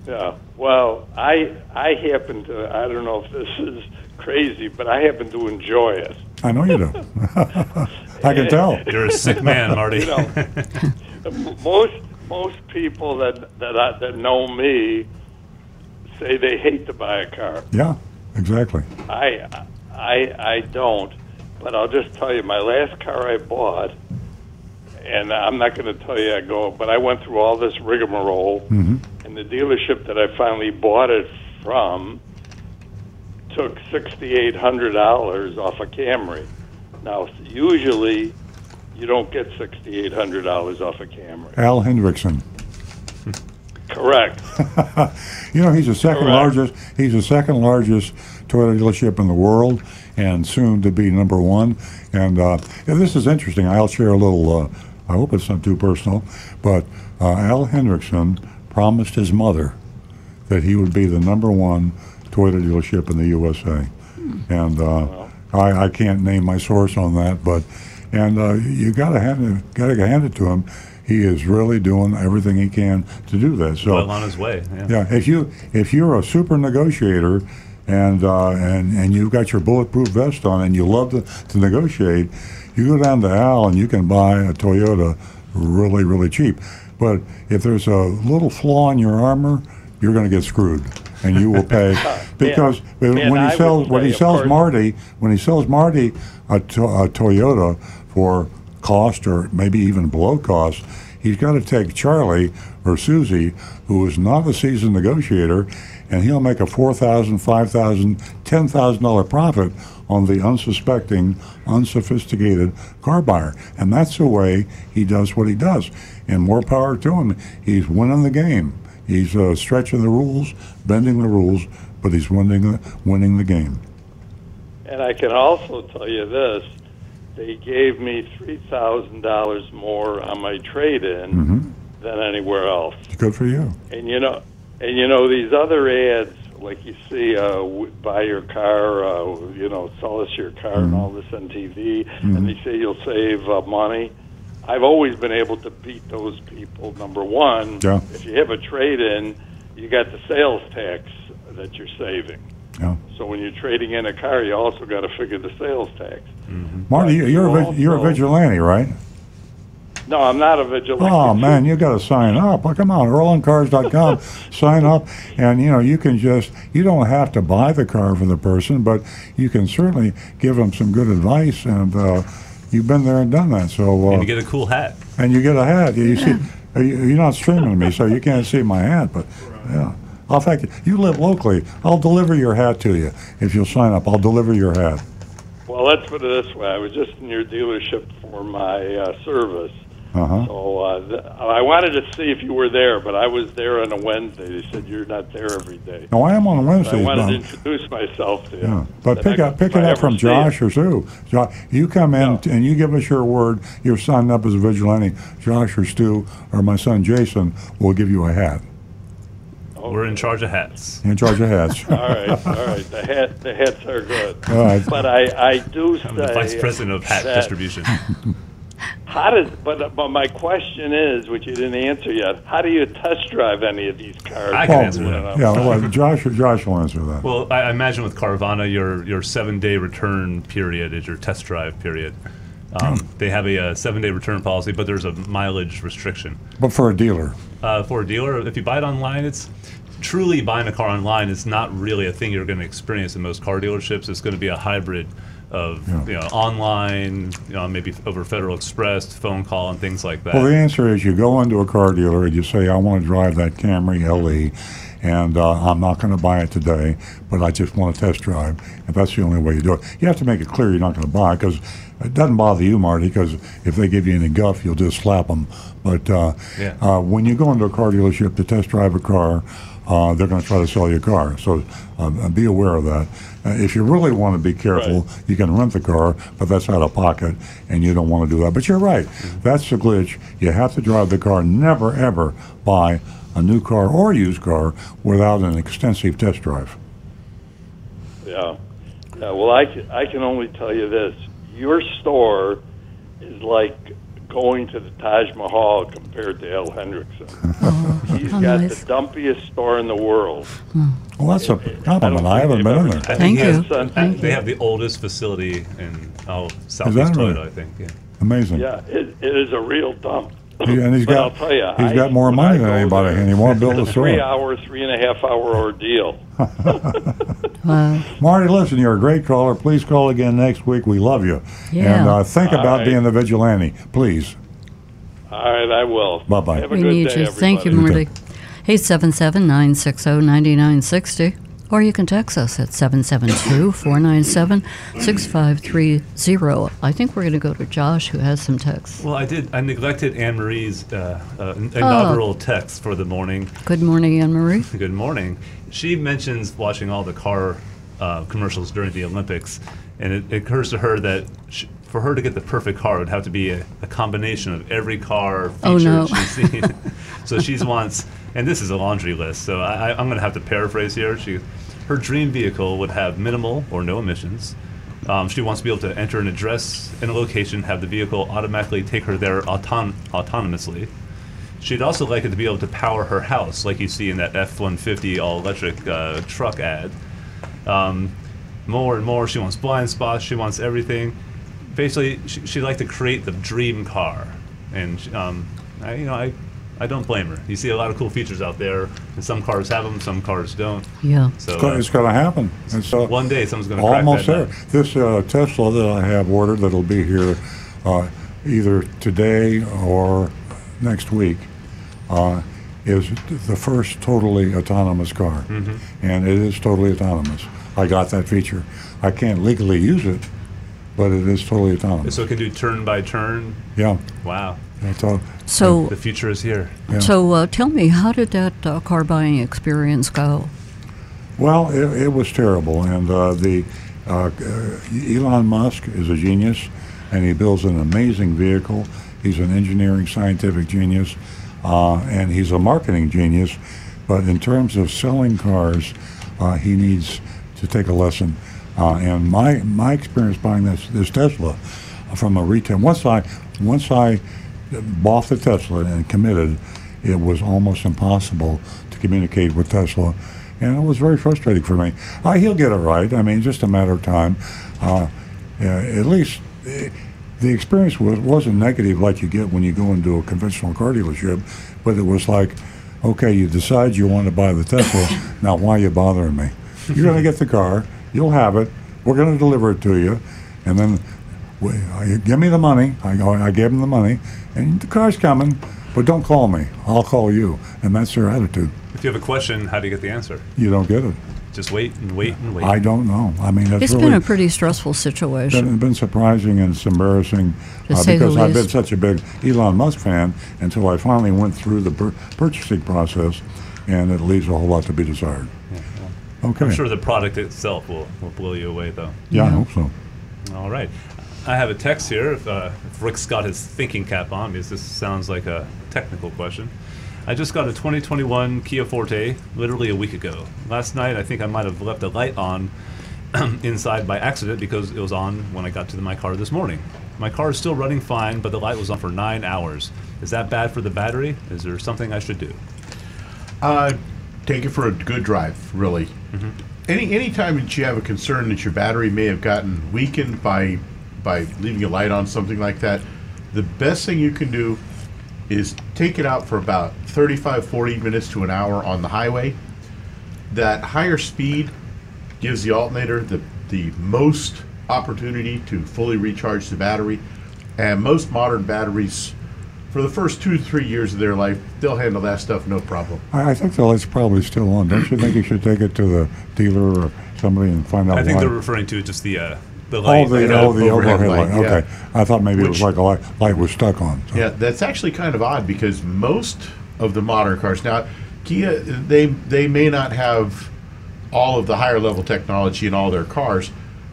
Yeah. Well, I I happen to. I don't know if this is crazy, but I happen to enjoy it. I know you do. I can tell. You're a sick man, Marty. you know, most most people that that I, that know me say they hate to buy a car. Yeah, exactly. I I I don't, but I'll just tell you, my last car I bought, and I'm not going to tell you I go, but I went through all this rigmarole, mm-hmm. and the dealership that I finally bought it from took sixty eight hundred dollars off a Camry. Now, usually, you don't get sixty eight hundred dollars off a Camry. Al Hendrickson. Correct. you know, he's the second Correct. largest. He's the second largest Toyota dealership in the world, and soon to be number one. And uh, yeah, this is interesting. I'll share a little. Uh, I hope it's not too personal, but uh, Al Hendrickson promised his mother that he would be the number one Toyota dealership in the USA. And uh, I, I can't name my source on that, but and uh, you got to hand it, got to hand it to him. He is really doing everything he can to do that. So well on his way. Yeah. yeah if you if you're a super negotiator and uh, and and you've got your bulletproof vest on and you love to, to negotiate, you go down to Al and you can buy a Toyota really really cheap. But if there's a little flaw in your armor, you're going to get screwed and you will pay because uh, when he sells when he sells Marty when he sells Marty a, to, a Toyota for cost or maybe even below cost, he's got to take Charlie or Susie, who is not a seasoned negotiator, and he'll make a four thousand, five thousand, ten thousand dollar profit on the unsuspecting, unsophisticated car buyer, and that's the way he does what he does. And more power to him. He's winning the game. He's uh, stretching the rules, bending the rules, but he's winning the, winning the game. And I can also tell you this: they gave me three thousand dollars more on my trade-in hmm than anywhere else. Good for you. And you know, and you know these other ads, like you see, uh, w- buy your car, uh, you know, sell us your car, and all this on TV, and they say you'll save uh, money. I've always been able to beat those people. Number one, Yeah. if you have a trade-in, you got the sales tax that you're saving. Yeah. So when you're trading in a car, you also got to figure the sales tax. Marty, you- you're a, Also- vi- you're a vigilante, right? No, I'm not a vigilante. Oh man, you got to sign up. Well, come on, EarlonCars.com. sign up, and you know you can just you don't have to buy the car for the person, but you can certainly give them some good advice, and uh, you've been there and done that. So uh, And you get a cool hat. and you get a hat. You see, uh, you- you're not streaming me, so you can't see my hat, but yeah. In fact, you. you live locally. I'll deliver your hat to you if you'll sign up. I'll deliver your hat. Well, let's put it this way. I was just in your dealership for my uh, service. Uh huh. So uh, th- I wanted to see if you were there, but I was there on a Wednesday. They said you're not there every day. No, I am on a Wednesday. I Wednesdays. wanted to introduce myself to you. Yeah, but pick next up pick it up from Josh you. or Stu. Jo- You come in Yeah. and you give us your word. You're signed up as a vigilante. Josh or Stu or my son Jason will give you a hat. We're in charge of hats. You're in charge of hats. All right, all right. The hat, the hats are good. All right. But I, I do say I'm the vice president of hat distribution. How does? But but my question is, which you didn't answer yet. How do you test drive any of these cars? I can Oh, answer that. Yeah, well, Josh Josh will answer that. Well, I I imagine with Carvana, your your seven day return period is your test drive period. Um, Hmm. They have a, uh seven day return policy, but there's a mileage restriction. But for a dealer, Uh, for a dealer, if you buy it online, it's truly buying a car online is not really a thing you're going to experience in most car dealerships. It's going to be a hybrid of Yeah. you know online, you know maybe over Federal Express, phone call, and things like that. well, the answer is you go into a car dealer and you say, "I want to drive that Camry LE." And uh, I'm not going to buy it today, but I just want to test drive. And that's the only way you do it. You have to make it clear you're not going to buy it because it doesn't bother you, Marty, because if they give you any guff, you'll just slap them. But uh, Yeah. uh, when you go into a car dealership to test drive a car, uh, they're going to try to sell you a car. So uh, be aware of that. Uh, if you really want to be careful, Right. you can rent the car, but that's out of pocket, and you don't want to do that. But you're right. That's the glitch. You have to drive the car. Never, ever buy a new car or used car without an extensive test drive. Yeah. Yeah. Well, I can, I can only tell you this: your store is like going to the Taj Mahal compared to Al Hendrickson. He's how got nice. the dumpiest store in the world. Hmm. Well, that's a I compliment. don't I haven't been in ever- there. I think Thank you. Son, Thank They you. have the oldest facility in oh, that Southeast right? Toyota, I think. Yeah. Amazing. Yeah, it, it is a real dump. He- and he's But got I'll tell you, he's I- got more money than anybody, there, and he won't build a it's a three store. hour, three and a half hour ordeal. Wow. Marty, listen, you're a great caller. Please call again next week. We love you. Yeah. And uh, think All about right. being the vigilante, please. All right, I will. Bye-bye. Have a We good need day, you. Thank you, everybody. Marty. 877 960 9960. Or you can text us at 772 497 6530. I think we're going to go to Josh, who has some texts. Well, I did. I neglected Anne Marie's uh, uh, inaugural text for the morning. Good morning, Anne Marie. Good morning. She mentions watching all the car uh, commercials during the Olympics, and it, it occurs to her that sh for her to get the perfect car, it would have to be a, a combination of every car feature Oh, no. she's seen. so she wants, and this is a laundry list. So I, I'm going to have to paraphrase here. She, her dream vehicle would have minimal or no emissions. Um, she wants to be able to enter an address in a location, have the vehicle automatically take her there auton- autonomously. She'd also like it to be able to power her house, like you see in that F-150 all-electric uh, truck ad. Um, more and more, she wants blind spots. She wants everything. Basically, she, she'd like to create the dream car, and um, I, you know, I, I don't blame her. You see a lot of cool features out there, and some cars have them, some cars don't. Yeah. So It's uh, It's going to happen. It's, uh, one day, someone's going to crack almost that there. nut. This uh, Tesla that I have ordered that'll be here uh, either today or next week uh, is the first totally autonomous car, Mm-hmm. and it is totally autonomous. I got that feature. I can't legally use it, but it is totally autonomous. So it can do turn by turn. Yeah, Wow. That's all. So, The future is here. Yeah. so uh, tell me, how did that uh, car buying experience go? Well, it, it was terrible, and uh, the uh, uh, Elon Musk is a genius, and he builds an amazing vehicle. He's an engineering, scientific genius, uh, and he's a marketing genius. But in terms of selling cars, uh, he needs to take a lesson. Uh, and my my experience buying this this Tesla from a retail once I once I bought the Tesla and committed, it was almost impossible to communicate with Tesla, and it was very frustrating for me. Uh, he'll get it right. I mean, just a matter of time. Uh, uh, at least eh, the experience was, wasn't negative like you get when you go into a conventional car dealership, but it was like, okay, you decide you want to buy the Tesla. now, why are you bothering me? You're going to get the car. You'll have it. We're going to deliver it to you, and then we, I, give me the money. I, go- I gave him the money, and the car's coming, but don't call me. I'll call you, and that's their attitude. If you have a question, how do you get the answer? You don't get it. Just wait and wait and wait. I don't know. I mean, it's, It's really been a pretty stressful situation. been, been surprising and it's embarrassing To uh, say the because I've been such a big Elon Musk fan until I finally went through the pur- purchasing process, and it leaves a whole lot to be desired. Okay. I'm sure the product itself will, will blow you away, though. Yeah, I hope so. All right. I have a text here. If, uh, if Rick's got his thinking cap on, because this sounds like a technical question. I just got a 2021 Kia Forte literally a week ago. Last night, I think I might have left a light on inside by accident because it was on when I got to my car this morning. My car is still running fine, but the light was on for nine hours. Is that bad for the battery? Is there something I should do? Uh, take it for a good drive, really. Any any time that you have a concern that your battery may have gotten weakened by by leaving a light on something like that, the best thing you can do is take it out for about 35 40 minutes to an hour on the highway. That higher speed gives the alternator the the most opportunity to fully recharge the battery. And most modern batteries for the first 2 to 3 years of their life, they'll handle that stuff no problem. I, I think the light's probably still on. Don't you think you should take it to the dealer or somebody and find out I think why? they're referring to just the uh, the Oh, the, Yeah, oh, the overhead light, light. yeah. Okay. I thought maybe it was like a light, light was stuck on. So- Yeah, that's actually kind of odd because most of the modern cars now, Kia they they may not have all of the higher level technology in all their cars,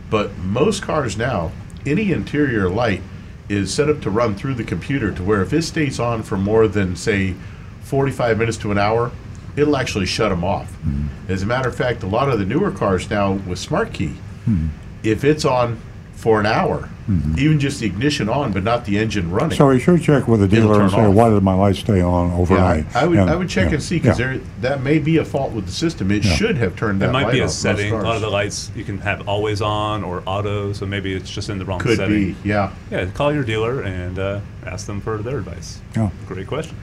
but most cars now, any interior light is set up to run through the computer to where if it stays on for more than say 45 minutes to an hour, it'll actually shut them off. Hmm. As a matter of fact, a lot of the newer cars now with Smart Key, hmm. If it's on for an hour, even just the ignition on but not the engine running. So you should check with the dealer and say, off. why did my light stay on Yeah, overnight? I would And- I would check yeah, and see because yeah. there that may be a fault with the system. It Yeah. should have turned that It might light be a off setting. A lot of the lights you can have always on or auto, so maybe it's just in the wrong could setting. be, yeah. Yeah, call your dealer and uh, ask them for their advice. Yeah. Great question.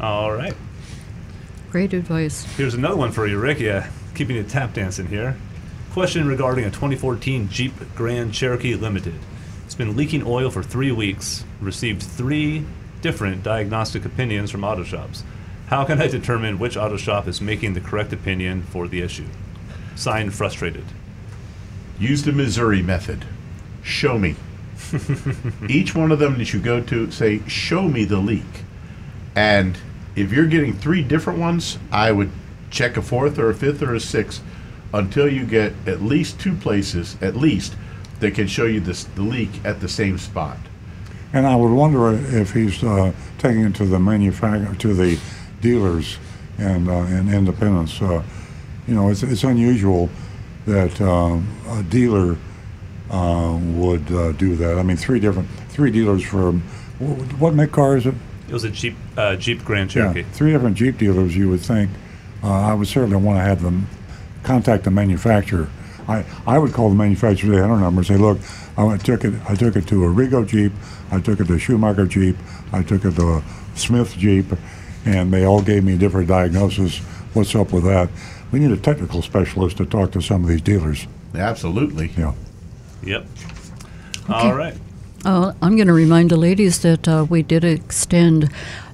All right. Great advice. Here's another one for you, Rick. Yeah, keeping you tap dancing here. Question regarding a 2014 Jeep Grand Cherokee Limited. It's been leaking oil for three weeks. Received three different diagnostic opinions from auto shops. How can I determine which auto shop is making the correct opinion for the issue? Signed, frustrated. Use the Missouri method. Show me. Each one of them that you go to say, show me the leak. And if you're getting three different ones, I would check a fourth or a fifth or a sixth until you get at least two places, at least, that can show you this, the leak at the same spot. And I would wonder if he's uh, taking it to the manufacturer, to the dealers and, uh, and independents. Uh, you know, it's, it's unusual that um, a dealer uh, would uh, do that. I mean, three different, three dealers for, what make car is it? It was a Jeep uh, Jeep Grand Cherokee. Yeah, three different Jeep dealers. You would think. Uh, I would certainly want to have them contact the manufacturer. I, I would call the manufacturer. They had our number. Say, look, I went, took it. I took it to Arrigo Jeep. I took it to a Schumacher Jeep. I took it to a Smith Jeep, and they all gave me a different diagnosis. What's up with that? We need a technical specialist to talk to some of these dealers. Absolutely. Yeah. Yep. All right. Uh, I'm going to remind the ladies that uh, we did extend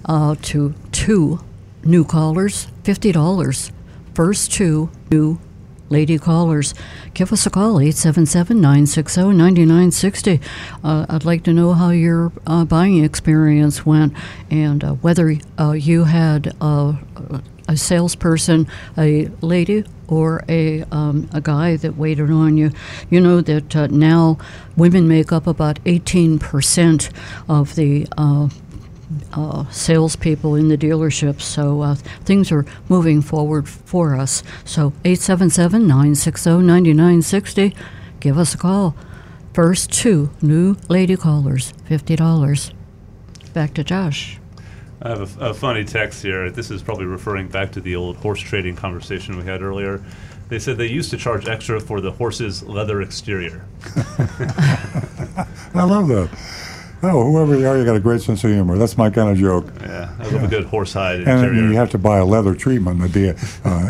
uh, to two new callers $50. First two new lady callers. Give us a call, 877 960 9960. I'd like to know how your uh, buying experience went and uh, whether uh, you had uh, a salesperson, a lady, or a, um, a guy that waited on you. You know that uh, now women make up about 18% of the uh, salespeople in the dealership, so uh, things are moving forward for us. So 877 960 9960, give us a call. First two new lady callers, $50. Back to Josh. I have a, a funny text here. This is probably referring back to the old horse trading conversation we had earlier. They said they used to charge extra for the horse's leather exterior. I love that. Oh, whoever you are, you got a great sense of humor. That's my kind of joke. Yeah, I love a good horsehide And interior. then you have to buy a leather treatment to be uh,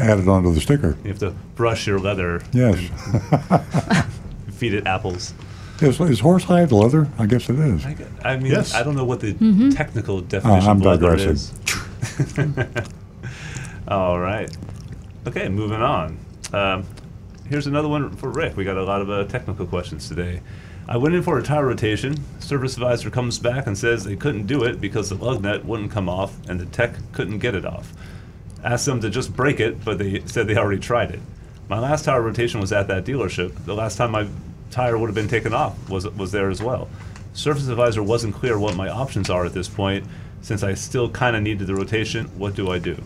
added onto the sticker. You have to brush your leather, Yes. feed it apples. Is, is horsehide leather? I guess it is. I mean, Yes. I don't know what the Mm-hmm. technical definition Oh, I'm of leather digressing. is. All right. Okay, moving on. Um, here's another one for Rick. We got a lot of uh, technical questions today. I went in for a tire rotation. Service advisor comes back and says they couldn't do it because the lug nut wouldn't come off and the tech couldn't get it off. Asked them to just break it, but they said they already tried it. My last tire rotation was at that dealership. The last time my tire would have been taken off was was there as well. Service advisor wasn't clear what my options are at this point. Since I still kind of needed the rotation, what do I do?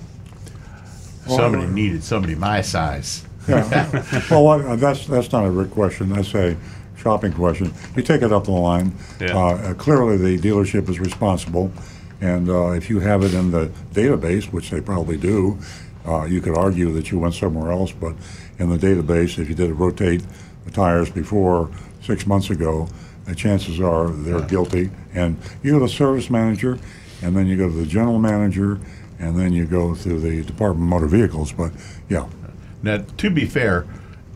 Somebody needed somebody my size. Yeah. well, what, that's that's not a Rick question. That's a shopping question. You take it up the line. Yeah. Uh, uh, clearly, the dealership is responsible, and uh, if you have it in the database, which they probably do, uh, you could argue that you went somewhere else. But in the database, if you did rotate the tires before six months ago, the chances are they're guilty. And you go to the service manager, and then you go to the general manager, and then you go to the Department of Motor Vehicles. But yeah. Now, to be fair,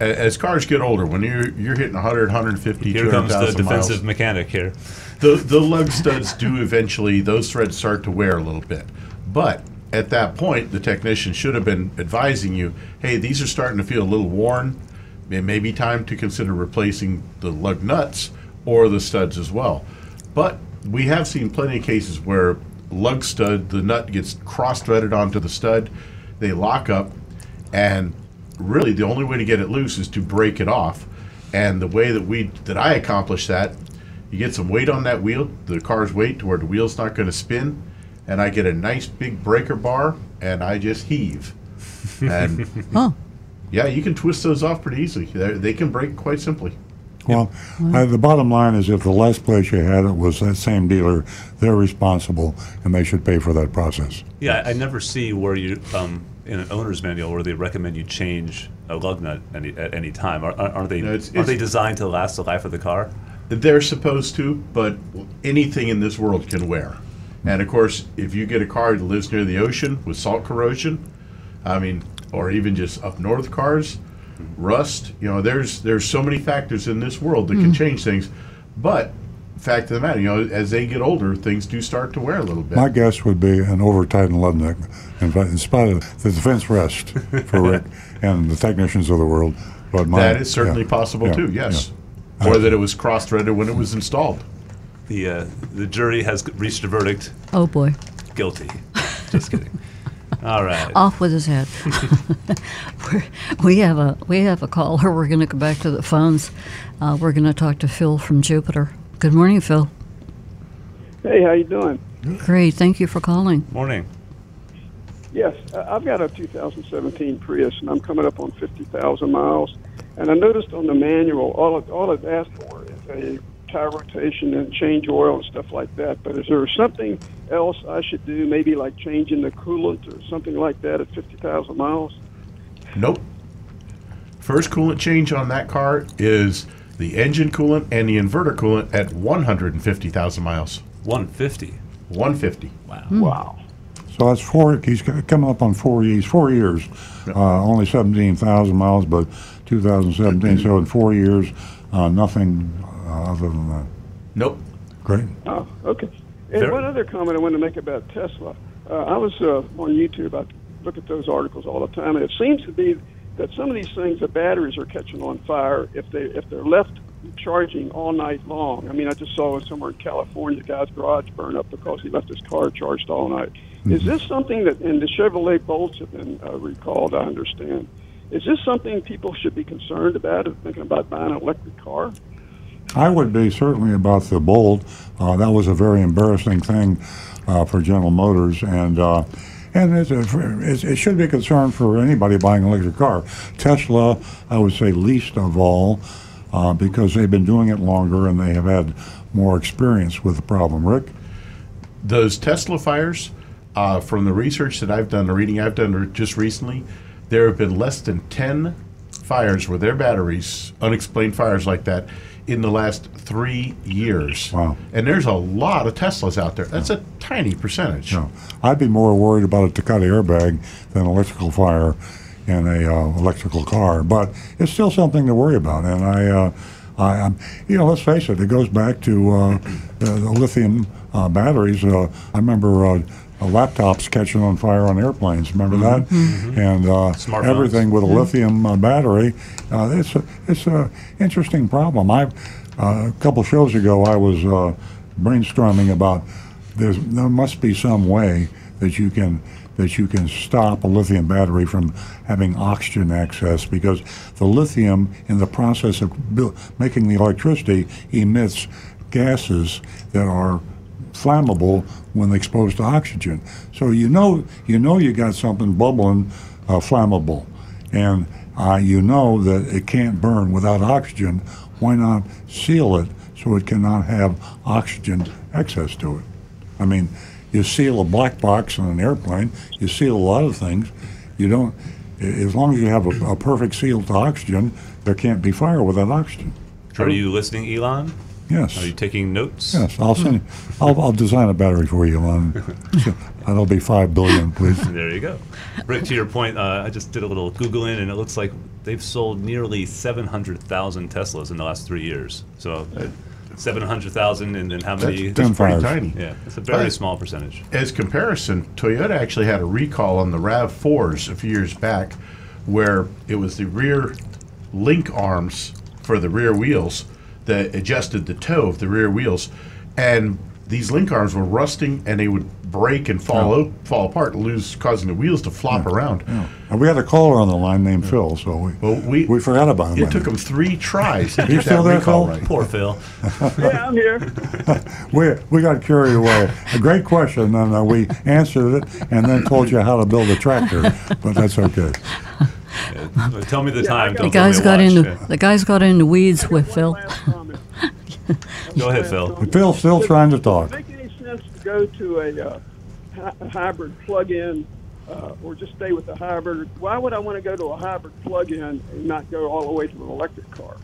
as cars get older, when you're you're hitting 100, 150, Here comes the 200,000 miles, defensive mechanic here. the the lug studs do eventually those threads start to wear a little bit. But at that point, the technician should have been advising you, hey, these are starting to feel a little worn. It may be time to consider replacing the lug nuts or the studs as well. But we have seen plenty of cases where lug stud, the nut gets cross threaded onto the stud, they lock up, and really the only way to get it loose is to break it off. And the way that we that I accomplish that, you get some weight on that wheel, the car's weight to where the wheel's not going to spin, and I get a nice big breaker bar, and I just heave. And Oh, yeah, you can twist those off pretty easily. They're, they can break quite simply. Well, uh, the bottom line is if the last place you had it was that same dealer, they're responsible and they should pay for that process. Yeah, I I never see where you, um, in an owner's manual, where they recommend you change a lug nut any, at any time. Are, aren't they? No, it's- aren't they designed to last the life of the car? They're supposed to, but anything in this world can wear. And of course, if you get a car that lives near the ocean with salt corrosion, I mean, or even just up north cars, rust, you know, there's there's so many factors in this world that can mm. change things. But fact of the matter, you know, as they get older, things do start to wear a little bit. My guess would be an over-tightened lug nut, in in spite of the defense rest for Rick and the technicians of the world. But my, that is certainly yeah, possible yeah, too. Yes, yeah. or that it was cross-threaded when it was installed. The uh, the jury has reached a verdict: oh boy. guilty. Just kidding. All right. Off with his head. We're, we have a we have a caller. We're going to go back to the phones. Uh, we're going to talk to Phil from Jupiter. Good morning, Phil. Hey, how you doing? Great. Thank you for calling. Morning. Yes, uh, I've got a 2017 Prius, and I'm coming up on 50,000 miles. And I noticed on the manual, all it, all it asked for is a tire rotation and change oil and stuff like that. But is there something else I should do, maybe like changing the coolant or something like that at 50,000 miles? Nope. First coolant change on that car is the engine coolant and the inverter coolant at 150,000 miles. 150. 150. Wow. Wow. So that's four. He's coming up on four. years. four years, uh, only seventeen thousand miles, but 2017. so in four years, uh, nothing uh, other than that. Nope. Great. Oh, okay. And Very- one other comment I want to make about Tesla. Uh, I was uh, on YouTube. I look at those articles all the time, and it seems to be that some of these things, the batteries are catching on fire if they if they're left charging all night long. I mean, I just saw somewhere in California, the guy's garage burned up because he left his car charged all night. Is this something that, and the Chevrolet Bolts have been uh, recalled, I understand. Is this something people should be concerned about if thinking about buying an electric car? I would be certainly about the Bolt. Uh, that was a very embarrassing thing uh, for General Motors, and uh, and a, it should be a concern for anybody buying an electric car. Tesla, I would say least of all, uh, because they've been doing it longer and they have had more experience with the problem. Rick, those Tesla fires, uh, from the research that I've done, the reading I've done just recently, there have been less than 10 fires where their batteries, unexplained fires like that, in the last three years. Wow. And there's a lot of Teslas out there. That's a tiny percentage. no, I'd be more worried about a Takata airbag than electrical fire in a uh, electrical car, but it's still something to worry about. And I, uh, I, I'm, you know, let's face it, it goes back to uh, the, the lithium uh, batteries. Uh, I remember. Uh, laptops catching on fire on airplanes. Remember that? And uh, everything with a lithium uh, battery. Uh, it's a it's a interesting problem. I uh, a couple shows ago I was uh, brainstorming about there's there must be some way that you can that you can stop a lithium battery from having oxygen access because the lithium in the process of making the electricity emits gases that are flammable when exposed to oxygen. So you know you know you got something bubbling uh, flammable, and uh, you know that it can't burn without oxygen. Why not seal it so it cannot have oxygen access to it? I mean, you seal a black box on an airplane. You seal a lot of things. You don't. As long as you have a, a perfect seal to oxygen, there can't be fire without oxygen. Are you listening, Elon? Yes. Are you taking notes? Yes, I'll send. I'll, I'll design a battery for you, Elon. So, That'll be five billion, please. There you go. Rick, to your point, uh, I just did a little Googling, and it looks like they've sold nearly 700,000 Teslas in the last three years. So, uh, 700,000, and then how many? that's pretty fires. tiny. yeah, it's a very Right. small percentage. As comparison, Toyota actually had a recall on the RAV4s a few years back where it was the rear link arms for the rear wheels that adjusted the toe of the rear wheels. And these link arms were rusting and they would break and fall o- fall apart, lose causing the wheels to flop around. And we had a caller on the line named Phil, so we Well, we we forgot about him. it took them three tries to you get still that there, recall Phil? right. Poor Phil. Yeah, I'm here. We we got carried away. A great question, and uh, we answered it, and then told you how to build a tractor. But that's okay. Uh, Tell me the time. The guys got watch. into Yeah. the guys got into weeds with Phil. Go ahead, Phil. But Phil's still trying to talk. Does it make any sense to go to a, uh, hy- hybrid plug-in uh, or just stay with the hybrid? Why would I want to go to a hybrid plug-in and not go all the way to an electric car?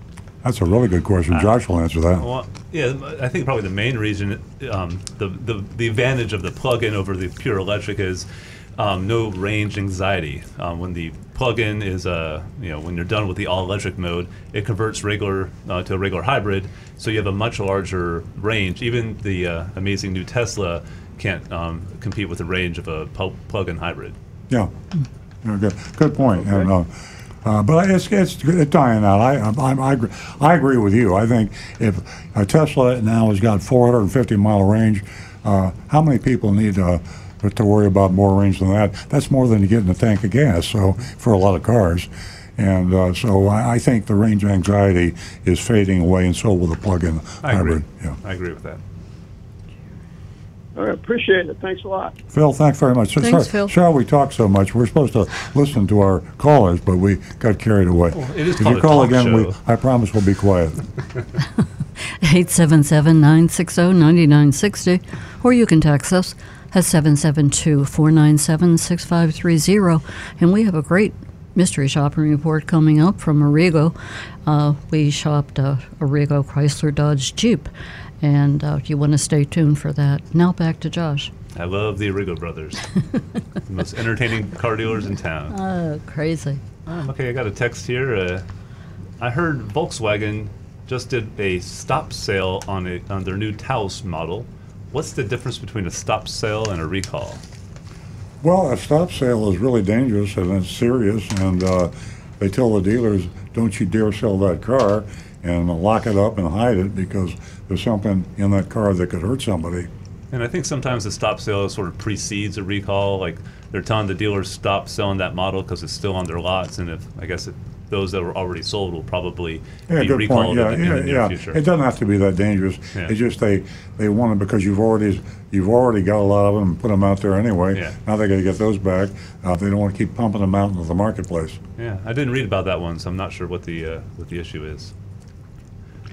That's a really good question. Josh will answer that. Well, yeah, I think probably the main reason, um, the, the the advantage of the plug-in over the pure electric is um, no range anxiety. Um, when the plug-in is, uh, you know, when you're done with the all-electric mode, it converts regular uh, to a regular hybrid, so you have a much larger range. Even the uh, amazing new Tesla can't um, compete with the range of a pu- plug-in hybrid. Yeah, Yeah, good, good point. And uh, uh, but it's it's it's dying out. I I, I, agree, I agree with you. I think if a Tesla now has got 450 mile range, uh, how many people need uh, to worry about more range than that? That's more than you get in a tank of gas. So for a lot of cars. And uh, so I, I think the range anxiety is fading away, and so will the plug-in I agree. hybrid. Yeah. I agree with that. All right, appreciate it. Thanks a lot. Phil, thanks very much. Thanks, sorry, Phil. Sorry we talk so much. We're supposed to listen to our callers, but we got carried away. it is if called you a call talk again, we. I promise we'll be quiet. 877-960-9960 or you can text us at 772-497-6530 and we have a great mystery shopping report coming up from Arrigo. Uh, we shopped uh, Arrigo Chrysler Dodge Jeep and uh, you want to stay tuned for that. Now back to Josh. I love the Arrigo brothers, the most entertaining car dealers in town. Oh, crazy. Um, okay, I got a text here. Uh, I heard Volkswagen just did a stop sale on a on their new Taos model. What's the difference between a stop sale and a recall? Well, a stop sale is really dangerous and it's serious, and uh, they tell the dealers, "Don't you dare sell that car," and lock it up and hide it because there's something in that car that could hurt somebody. And I think sometimes the stop sale sort of precedes a recall. Like they're telling the dealers stop selling that model because it's still on their lots, and if I guess it, those that were already sold will probably Yeah, be good recalled point. Yeah, in, the- in the near yeah. future. It doesn't have to be that dangerous. Yeah. It's just they they want it because you've already you've already got a lot of them and put them out there anyway. Yeah. Now they got to get those back. Uh, they don't want to keep pumping them out into the marketplace. Yeah, I didn't read about that one, so I'm not sure what the uh, what the issue is.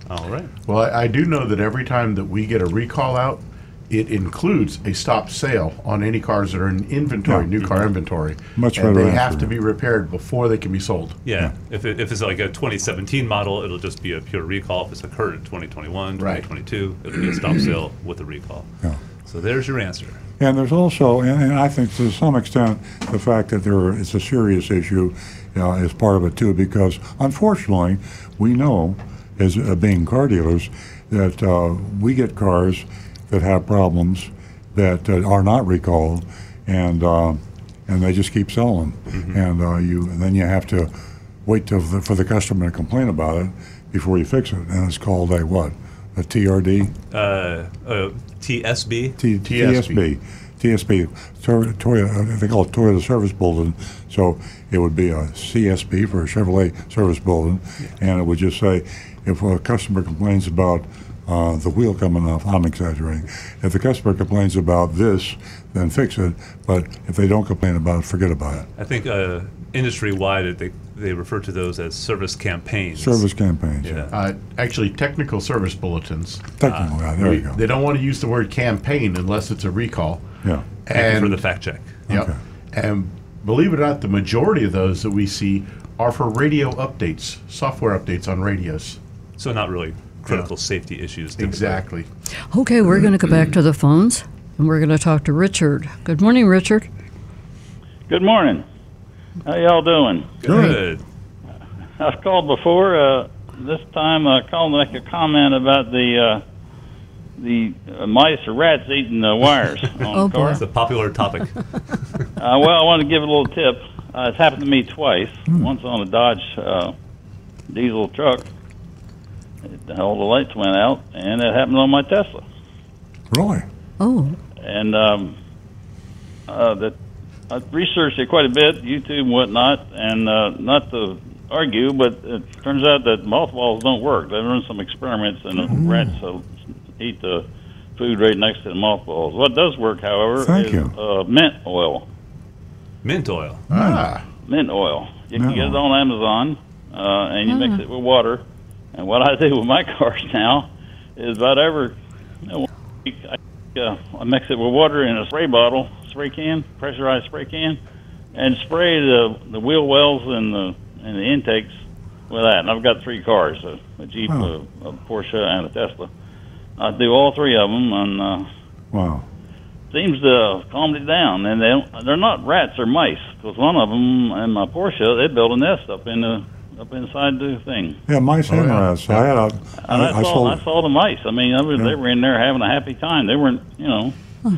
All right. Well, I, I do know that every time that we get a recall out, it includes a stop sale on any cars that are in inventory, Yeah. new car inventory. Much and better they have answer. to be repaired before they can be sold. Yeah, if, it, if it's like a 2017 model, it'll just be a pure recall. If it's occurred in 2021, Right. 2022, it'll be a stop sale with a recall. Yeah. So there's your answer. And there's also, and, and I think to some extent, the fact that there are, it's a serious issue uh, is part of it too, because unfortunately, we know, as uh, being car dealers, that uh, we get cars that have problems that uh, are not recalled, and uh, and they just keep selling, and uh, you and then you have to wait till the, for the customer to complain about it before you fix it, and it's called a what? A TRD? Uh, uh, TSB. T- TSB. TSB. TSB, Tor- Toyota, uh, they call it Toyota Service Bulletin. So it would be a CSB for a Chevrolet Service Bulletin, and it would just say, if a customer complains about uh, the wheel coming off, I'm exaggerating. If the customer complains about this, then fix it. But if they don't complain about it, forget about it. I think uh, industry-wide, they, they refer to those as service campaigns. Service campaigns. Yeah. Uh, actually, technical service bulletins. Technically, yeah, there We- you go. They don't want to use the word campaign unless it's a recall. Yeah. Thank you for the fact check. Yep. Okay. And believe it or not, the majority of those that we see are for radio updates, software updates on radios. So not really critical safety issues. typically. Exactly. Okay, we're going to go back to the phones and we're going to talk to Richard. Good morning, Richard. Good morning. How y'all doing? Good. I've called before. Uh, this time I called to make a comment about the uh, the uh, mice or rats eating the wires on Oh, the car. It's a popular topic. Uh, well, I want to give a little tip. Uh, it's happened to me twice. Once on a Dodge uh, diesel truck. It, all the lights went out, and it happened on my Tesla. Really? Oh, and um, uh, that I researched it quite a bit, YouTube and whatnot, and uh, not to argue, but it turns out that mothballs don't work. They've run some experiments, and the rats will eat the food right next to the mothballs. What does work, however, Thank is you. Uh, mint oil. Mint oil. Ah, Mint oil. You can Mint get it on Amazon, uh, and you Ah. mix it with water. And what I do with my cars now is about every you know, week, I, uh, I mix it with water in a spray bottle, spray can, pressurized spray can, and spray the the wheel wells and the and the intakes with that. And I've got three cars: a, a Jeep, Oh. a, a Porsche, and a Tesla. I do all three of them, and uh, Wow. seems to calm it down. And they don't, they're not rats; they're mice. Because one of them in my Porsche, they built a nest up in the up inside the thing. Yeah, mice Oh, and yeah. rats. I had a. And I, I, I saw sold. I saw the mice. I mean, I was, Yeah. they were in there having a happy time. They weren't, you know.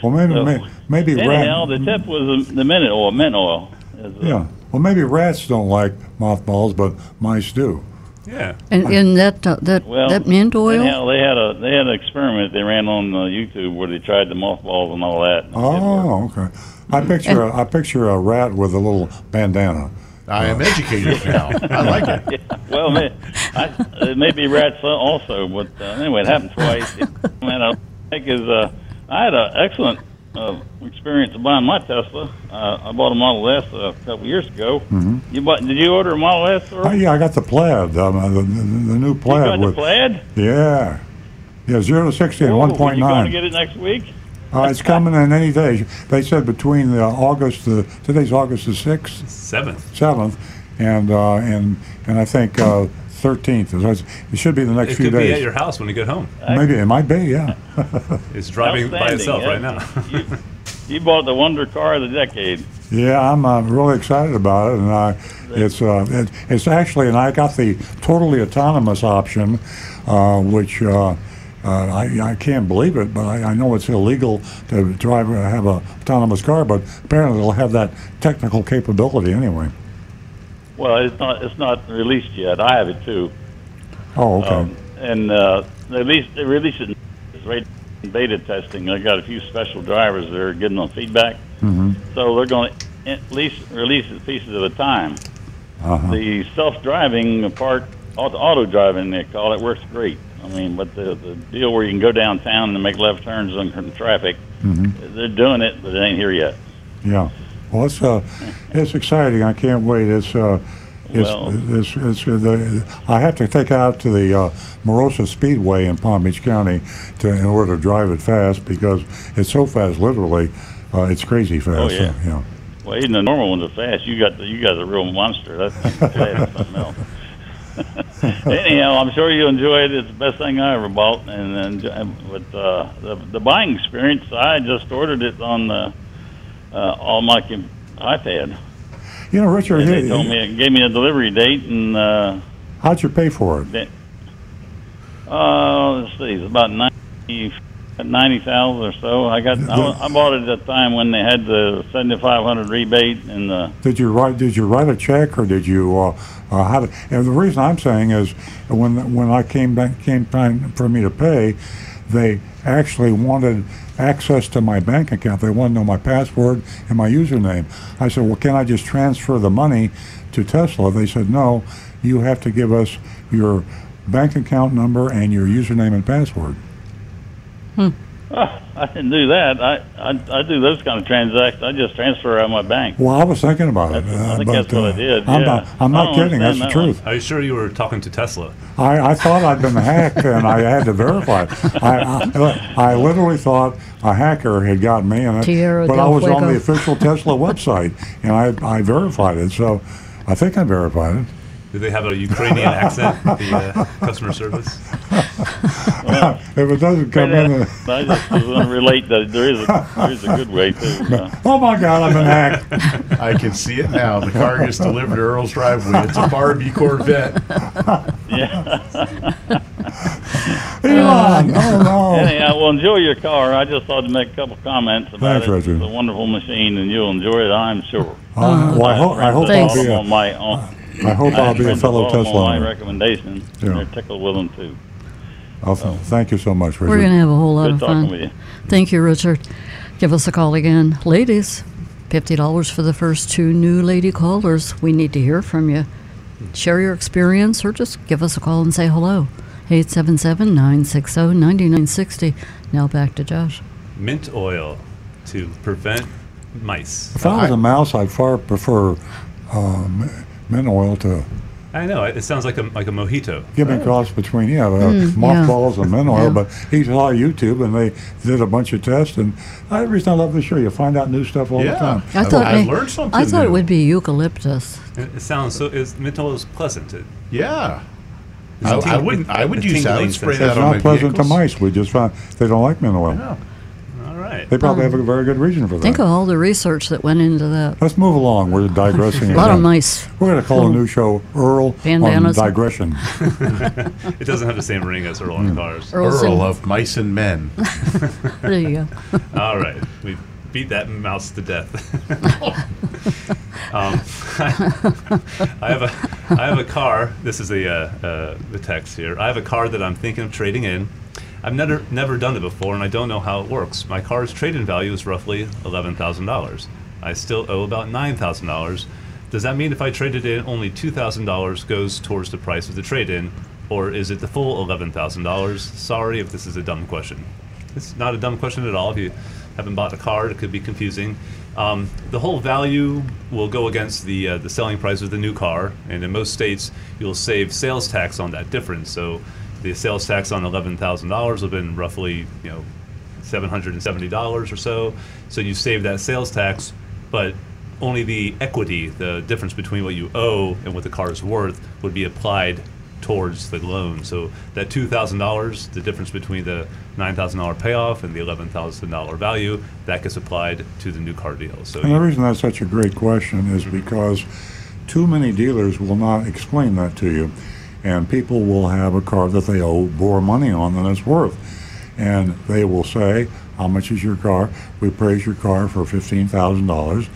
Well, maybe So, may, maybe Anyhow, rat. the tip was the, the mint oil. Mint oil. Is, uh, Yeah. Well, maybe rats don't like mothballs, but mice do. Yeah. and, and that uh, that Well, that mint oil. Anyhow, they had a they had an experiment they ran on uh, YouTube where they tried the mothballs and all that. and it didn't work. Oh, okay. I picture a, I picture a rat with a little bandana. I am educated now. I like it. Well, may, I, it may be rats also, but uh, anyway, it happened twice. and I think is uh, I had an excellent uh, experience buying my Tesla. Uh, I bought a Model S a couple years ago. Mm-hmm. You bought? Did you order a Model S? Or? Oh, yeah, I got the plaid, um, uh, the, the, the new you plaid got the with plaid? yeah, yeah, zero to sixty and one point nine. You going to get it next week? Uh, it's coming in any day. They said between the August the today's August the sixth, Seventh. seventh, and uh, and and I think uh, thirteenth. it should be the next It few could be at days. your house when you get home. Maybe it might be. Yeah. It's driving by Outstanding, itself yeah. right now. you, you bought the wonder car of the decade. Yeah, I'm uh, really excited about it, and I, it's uh, it, it's actually, and I got the totally autonomous option, uh, which uh, uh, I, I can't believe it, but I, I know it's illegal to drive uh, have a autonomous car, but apparently it'll have that technical capability anyway. Well, it's not it's not released yet. I have it too. Oh, okay. Um, and uh, they released they released it in right beta testing. They got a few special drivers that are getting them feedback. hmm So they're going to at least release it pieces at a time. Uh-huh. The self-driving part, auto driving they call it, works great. I mean, but the the deal where you can go downtown and make left turns in traffic, hmm they're doing it, but it ain't here yet. Yeah. Well, it's uh, it's exciting. I can't wait. It's uh, it's, Well- it's, it's, uh, the, I have to take out to the uh, Moroso Speedway in Palm Beach County to in order to drive it fast because it's so fast. Literally, uh, it's crazy fast. Oh, yeah. So, yeah. Well, even the normal ones are fast. You got the, you got a real monster. That's that's something else. Anyhow, I'm sure you enjoy it. It's the best thing I ever bought. And then with uh, the the buying experience, I just ordered it on the uh, on my com- iPad. You know, Richard, And they told me gave me a delivery date, and uh, how'd you pay for it? then, uh, let's see, it's about ninety ninety thousand or so. I got I, I bought it at the time when they had the seventy five hundred rebate and the Did you write? Did you write a check, or did you? Uh, uh, how did, and the reason I'm saying is when when I came back came time for me to pay, they actually wanted access to my bank account. They wanted to know my password and my username. I said, well, can I just transfer the money to Tesla? They said, no, you have to give us your bank account number and your username and password. Oh, I didn't do that. I, I I do those kind of transactions. I just transfer out of my bank. Well, I was thinking about it. That's- I uh, think but, that's what I uh, did, I'm yeah. not. I'm not kidding. That's the understand that truth. Are you sure you were talking to Tesla? I, I thought I'd been hacked and I had to verify it. I, I, I literally thought a hacker had got me, and I, Tierra but I was on the official Tesla website and I, I verified it. So I think I verified it. Do they have a Ukrainian accent? The uh, customer service. if it doesn't come in, I just was going to relate that there is a there is a good way too. Uh, oh my God, I've been hacked. I can see it now. The car gets delivered to Earl's driveway. It's a Barbie Corvette. yeah. Elon, oh no. Anyhow, well, enjoy your car. I just thought to make a couple comments about Thanks, it. Richard. It's a wonderful machine, and you'll enjoy it. I'm sure. Uh, well, I hope, I hope I'll Thanks. be on my on, I hope I'll be a fellow Tesla On my owner. recommendation. Yeah. They're tickled with them too. Awesome. Thank you so much, Richard. We're going to have a whole lot Good of talking fun. with you. Thank you, Richard. Give us a call again. Ladies, $50 for the first two new lady callers. We need to hear from you. Share your experience or just give us a call and say hello. 877 960 9960. Now back to Josh. Mint oil to prevent mice. If I was a mouse, I'd far prefer um, mint oil to I know it sounds like a like a mojito. give me a cross between yeah, Mm, yeah. mothballs and mint oil. Yeah. But he saw YouTube and they did a bunch of tests. And uh, the reason I love the show, you find out new stuff all the time. I thought, I learned something I thought it would be eucalyptus. It, it sounds so. Is, mint oil is pleasant. It, Yeah. It's I, a I wouldn't. I would use that. I would spray sensation. that It's on not my pleasant to mice. We just found they don't like mint oil. Yeah. all right. They probably have a very good reason for that. Think of all the research that went into that. Let's move along. We're digressing. A lot of mice. We're going to call a new show Earl on Bandanas. digression. It doesn't have the same ring as Earl in cars. Earl's Earl in- of Mice and Men. There you go. All right, we beat that mouse to death. um, I have a I have a car. This is the uh, uh, the text here. I have a car that I'm thinking of trading in. I've never never done it before, and I don't know how it works. My car's trade-in value is roughly eleven thousand dollars. I still owe about nine thousand dollars. Does that mean if I trade it in, only two thousand dollars goes towards the price of the trade-in, or is it the full eleven thousand dollars? Sorry if this is a dumb question. It's not a dumb question at all. If you haven't bought a car, it could be confusing. Um, the whole value will go against the uh, the selling price of the new car, and in most states, you'll save sales tax on that difference. So, the sales tax on eleven thousand dollars will have been roughly, you know, seven hundred and seventy dollars or so. So you save that sales tax, but only the equity, the difference between what you owe and what the car is worth, would be applied towards the loan. So that two thousand dollars, the difference between the nine thousand dollar payoff and the eleven thousand dollar value, that gets applied to the new car deal. So And the reason that's such a great question is because too many dealers will not explain that to you. And people will have a car that they owe more money on than it's worth. And they will say, How much is your car? We praise your car for $15,000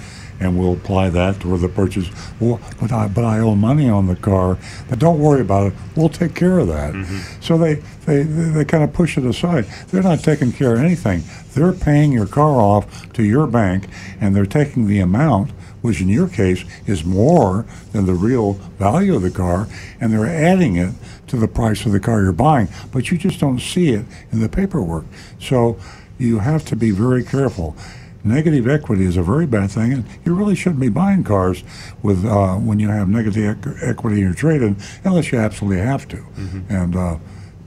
and we'll apply that toward the purchase. Well, but I, but I owe money on the car. But don't worry about it. We'll take care of that. Mm-hmm. So they, they, they kind of push it aside. They're not taking care of anything. They're paying your car off to your bank and they're taking the amount, which in your case is more than the real value of the car, and they're adding it to the price of the car you're buying. But you just don't see it in the paperwork. So you have to be very careful. Negative equity is a very bad thing, and you really shouldn't be buying cars with uh, when you have negative equ- equity in your trade-in, unless you absolutely have to. And uh,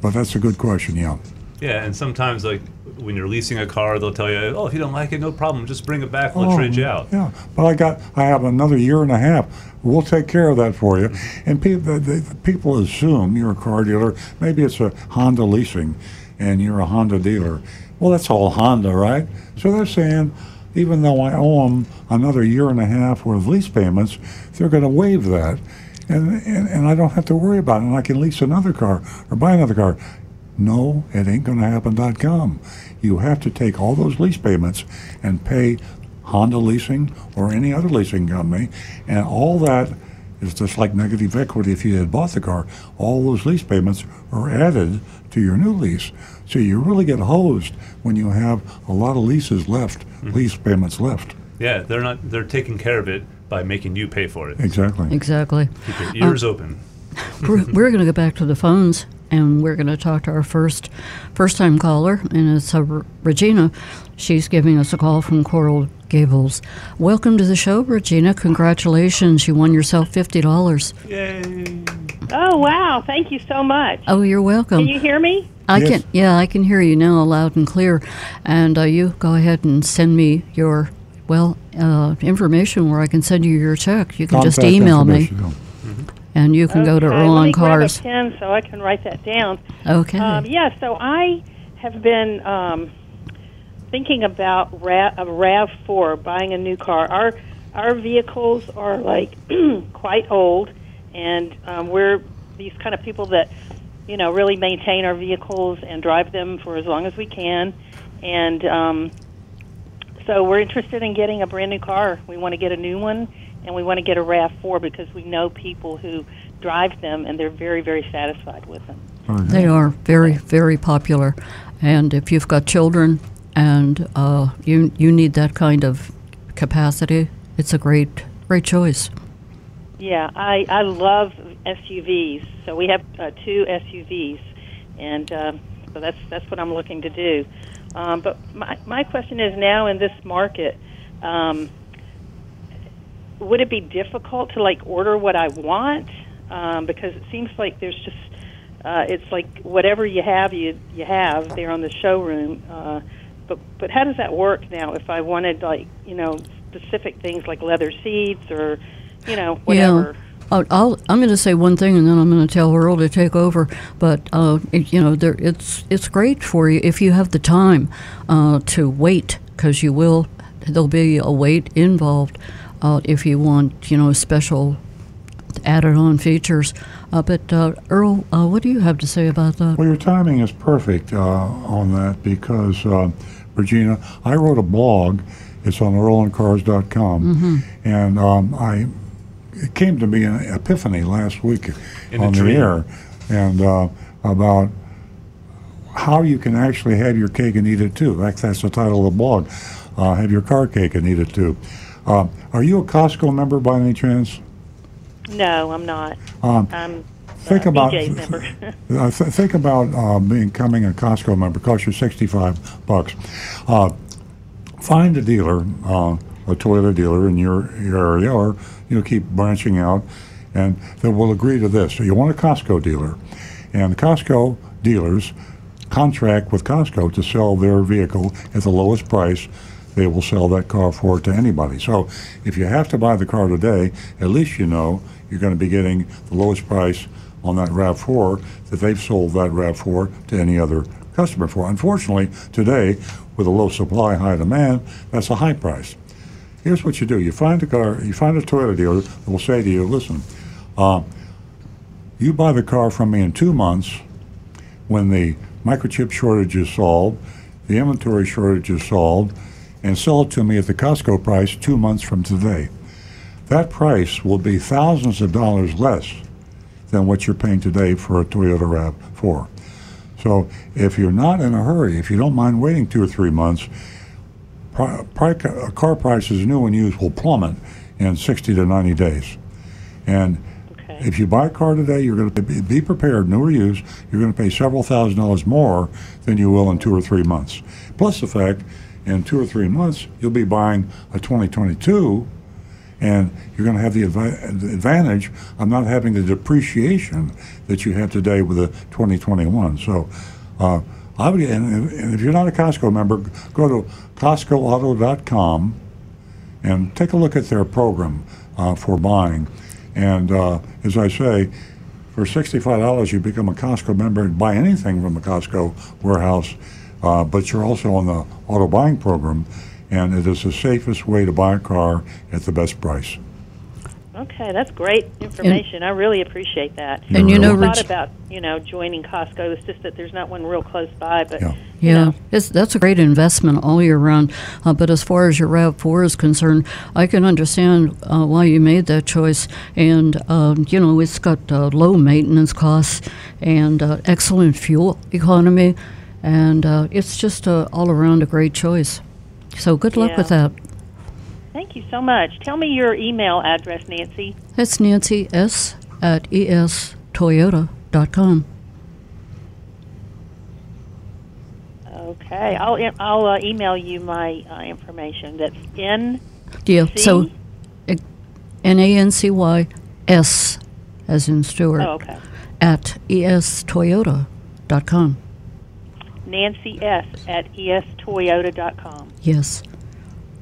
but that's a good question, yeah. yeah, and sometimes like when you're leasing a car, they'll tell you, "Oh, if you don't like it, no problem, just bring it back. We'll oh, trade you out." Oh, Yeah, but I got I have another year and a half. We'll take care of that for you. And people people assume you're a car dealer. Maybe it's a Honda leasing, and you're a Honda dealer. Well, that's all Honda, right? So they're saying, even though I owe them another year and a half worth of lease payments, they're going to waive that, and, and and I don't have to worry about it. And I can lease another car or buy another car. No, it ain't going to happen.com. You have to take all those lease payments and pay Honda leasing or any other leasing company, and all that is just like negative equity if you had bought the car. All those lease payments are added to your new lease. So you really get hosed when you have a lot of leases left, mm-hmm. lease payments left. Yeah, they're not. They're taking care of it by making you pay for it. Exactly. Exactly. Keep your ears uh, open. we're, we're going to go back to the phones and we're going to talk to our first first time caller and it's uh, Regina. She's giving us a call from Coral Gables. Welcome to the show, Regina. Congratulations. You won yourself $50. Yay! Oh wow! Thank you so much. Oh, you're welcome. Can you hear me? I Yes. can yeah, I can hear you now loud and clear. And uh, you go ahead and send me your well, uh, information where I can send you your check. You can just email me information. And you can go to Okay, Earl let on me grab Cars. a pen so I can write that down. Okay. Um, yeah. So I have been um, thinking about Ra- a Rav Four, buying a new car. Our our vehicles are like quite old, and um, we're these kind of people that you know really maintain our vehicles and drive them for as long as we can, and um, so we're interested in getting a brand new car. We want to get a new one, and we want to get a Rav Four because we know people who drive them, and they're very very satisfied with them. Okay. They are very, very popular. And if you've got children and uh, you you need that kind of capacity, it's a great great choice. Yeah, I I love SUVs. So we have uh, two SUVs, and um, so that's that's what I'm looking to do. Um, but my my question is now in this market, um, would it be difficult to like order what I want? Um, because it seems like there's just uh, it's like whatever you have, you you have there on the showroom. Uh, but but how does that work now? If I wanted like you know specific things like leather seats or you know whatever. Yeah. Uh, I'll, I'm going to say one thing, and then I'm going to tell Earl to take over. But uh, it, you know, there, it's it's great for you if you have the time uh, to wait, because you will. There'll be a wait involved uh, if you want, you know, special added-on features. Uh, but uh, Earl, uh, what do you have to say about that? Well, your timing is perfect uh, on that because, uh, Regina, I wrote a blog. It's on earloncars.com. And um, I, it came to me an epiphany last week In on the dream. air and uh, about how you can actually have your cake and eat it too. That's, that's the title of the blog. Uh, have your car cake and eat it too. Uh, are you a Costco member by any chance? No, I'm not. Um, I'm think about uh, th- think about uh, becoming a Costco member. Costs you sixty-five bucks. Uh, find a dealer, uh, a Toyota dealer in your, your area, or you know keep branching out, and they will agree to this. So you want a Costco dealer, and Costco dealers contract with Costco to sell their vehicle at the lowest price. They will sell that car for to anybody. So if you have to buy the car today, at least you know you're going to be getting the lowest price on that RAV4 that they've sold that RAV4 to any other customer for. Unfortunately, today, with a low supply, high demand, that's a high price. Here's what you do: you find a car, you find a Toyota dealer that will say to you, "Listen, uh, you buy the car from me in two months when the microchip shortage is solved, the inventory shortage is solved, and sell it to me at the Costco price two months from today. That price will be thousands of dollars less than what you're paying today for a Toyota RAV4. So if you're not in a hurry, if you don't mind waiting two or three months, pri- pri- uh, car prices, new and used, will plummet in 60 to 90 days. And Okay. if you buy a car today, you're going to be, be prepared, new or used, you're going to pay several thousand dollars more than you will in two or three months. Plus the fact, in two or three months, you'll be buying a 2022, and you're going to have the the advantage of not having the depreciation that you have today with a 2021. So, uh, I would, and, and if you're not a Costco member, go to CostcoAuto.com and take a look at their program uh, for buying. And uh, as I say, for $65, you become a Costco member and buy anything from a Costco warehouse, uh, but you're also on the auto buying program, and it is the safest way to buy a car at the best price. Okay, that's great information. I really appreciate that. And you You're know, I thought about you know joining Costco. It's just that there's not one real close by. But Yeah. you yeah, know, it's, that's a great investment all year round. Uh, but as far as your RAV4 is concerned, I can understand uh, why you made that choice. And, um, you know, it's got uh, low maintenance costs and uh, excellent fuel economy. And uh, it's just uh, all around a great choice. So good luck Yeah. with that. thank you so much. Tell me your email address, Nancy. It's Nancy S. at estoyota.com. Okay, I'll I'll uh, email you my uh, information. That's N Yeah, so? N A N C Y S, as in Stewart, Oh, okay. at estoyota.com. Nancy S at estoyota.com. Yes.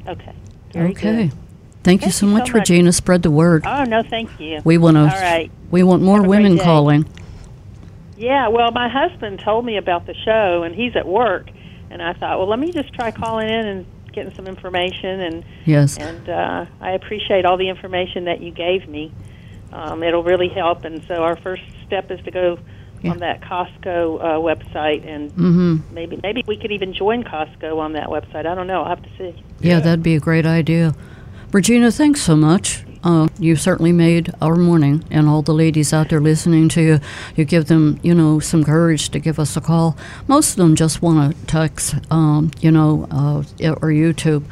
Okay. Very okay. Good. Thank you Thank so you so much, much. Regina. Spread the word. Oh no, thank you. we want to. All right. We want more Have a great women day. calling. Yeah, well, my husband told me about the show, and he's at work, and I thought, well, let me just try calling in and getting some information, and Yes. and uh, I appreciate all the information that you gave me. Um, it'll really help, and so our first step is to go Yeah. on that Costco uh, website, and Mm-hmm. maybe maybe we could even join Costco on that website. I don't know. I'll have to see. Yeah, that'd be a great idea. Regina, thanks so much. Uh, you certainly made our morning, and all the ladies out there listening to you, you give them, you know, some courage to give us a call. Most of them just want to text, um, you know, uh, or YouTube.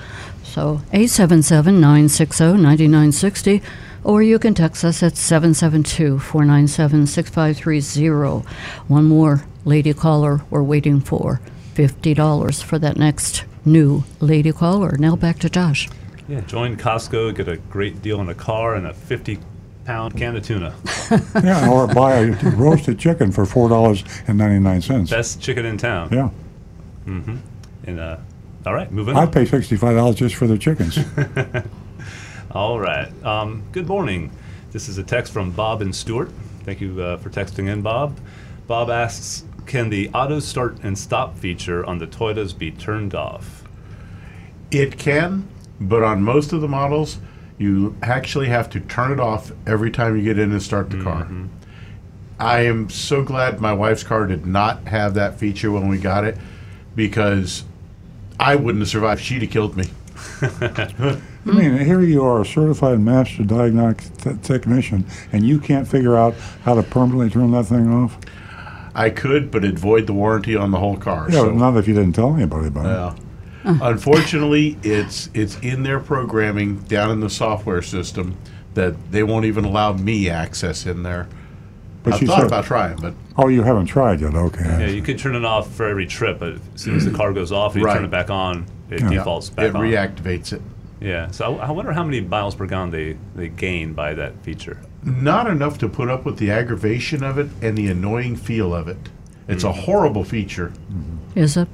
So 877-960-9960, or you can text us at 772-497-6530. One more lady caller we're waiting for. $50 for that next new lady caller. Now back to Josh. Yeah, join Costco, get a great deal on a car and a 50 pound can of tuna. Yeah, or buy a roasted chicken for $4.99. Best chicken in town. Yeah. Mm hmm. And uh, all right, moving I'd on. pay $65 just for the chickens. All right. Um, good morning. This is a text from Bob and Stuart. Thank you uh, for texting in, Bob. Bob asks, can the auto start and stop feature on the Toyotas be turned off? It can, but on most of the models, you actually have to turn it off every time you get in and start the car. I am so glad my wife's car did not have that feature when we got it because I wouldn't have survived. She'd have killed me. I mean, here you are, a certified master diagnostic te- technician, and you can't figure out how to permanently turn that thing off? I could, but it'd void the warranty on the whole car. Yeah, so, not if you didn't tell anybody about it. yeah. Unfortunately, it's it's in their programming down in the software system that they won't even allow me access in there. But I she thought said- about trying, but Oh, you haven't tried yet? Okay. Yeah, you could turn it off for every trip, but as soon as the car goes off and you turn it back on, it Yeah. defaults back it on. reactivates it. Yeah, so I, I wonder how many miles per gallon they, they gain by that feature. Not enough to put up with the aggravation of it and the annoying feel of it. It's a horrible feature. Is it?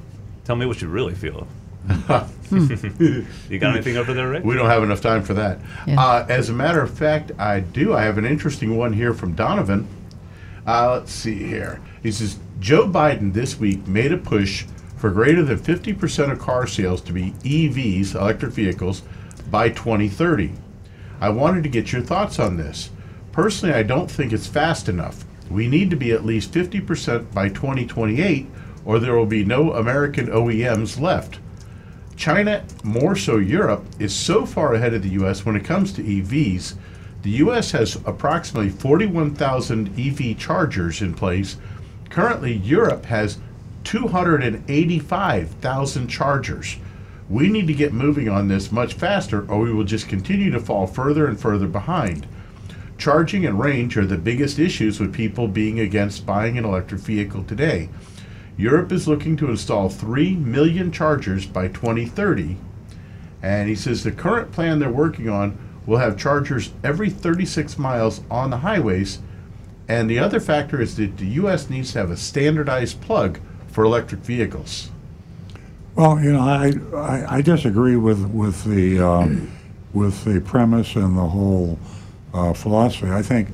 Tell me what you really feel. you got anything over there, Rick? We don't have enough time for that. Yeah. Uh, as a matter of fact, I do. I have an interesting one here from Donovan. Uh, let's see here. He says Joe Biden this week made a push for greater than 50% of car sales to be EVs, electric vehicles, by 2030. I wanted to get your thoughts on this. Personally, I don't think it's fast enough. We need to be at least 50% by 2028, or there will be no American OEMs left. China, more so Europe, is so far ahead of the US when it comes to EVs. The US has approximately 41,000 EV chargers in place. Currently, Europe has 285,000 chargers. We need to get moving on this much faster, or we will just continue to fall further and further behind. Charging and range are the biggest issues with people being against buying an electric vehicle today. Europe is looking to install 3 million chargers by 2030. And he says the current plan they're working on will have chargers every 36 miles on the highways. And the other factor is that the U.S. needs to have a standardized plug for electric vehicles. Well, you know, I, I, I disagree with with the um, with the premise and the whole uh, philosophy. I think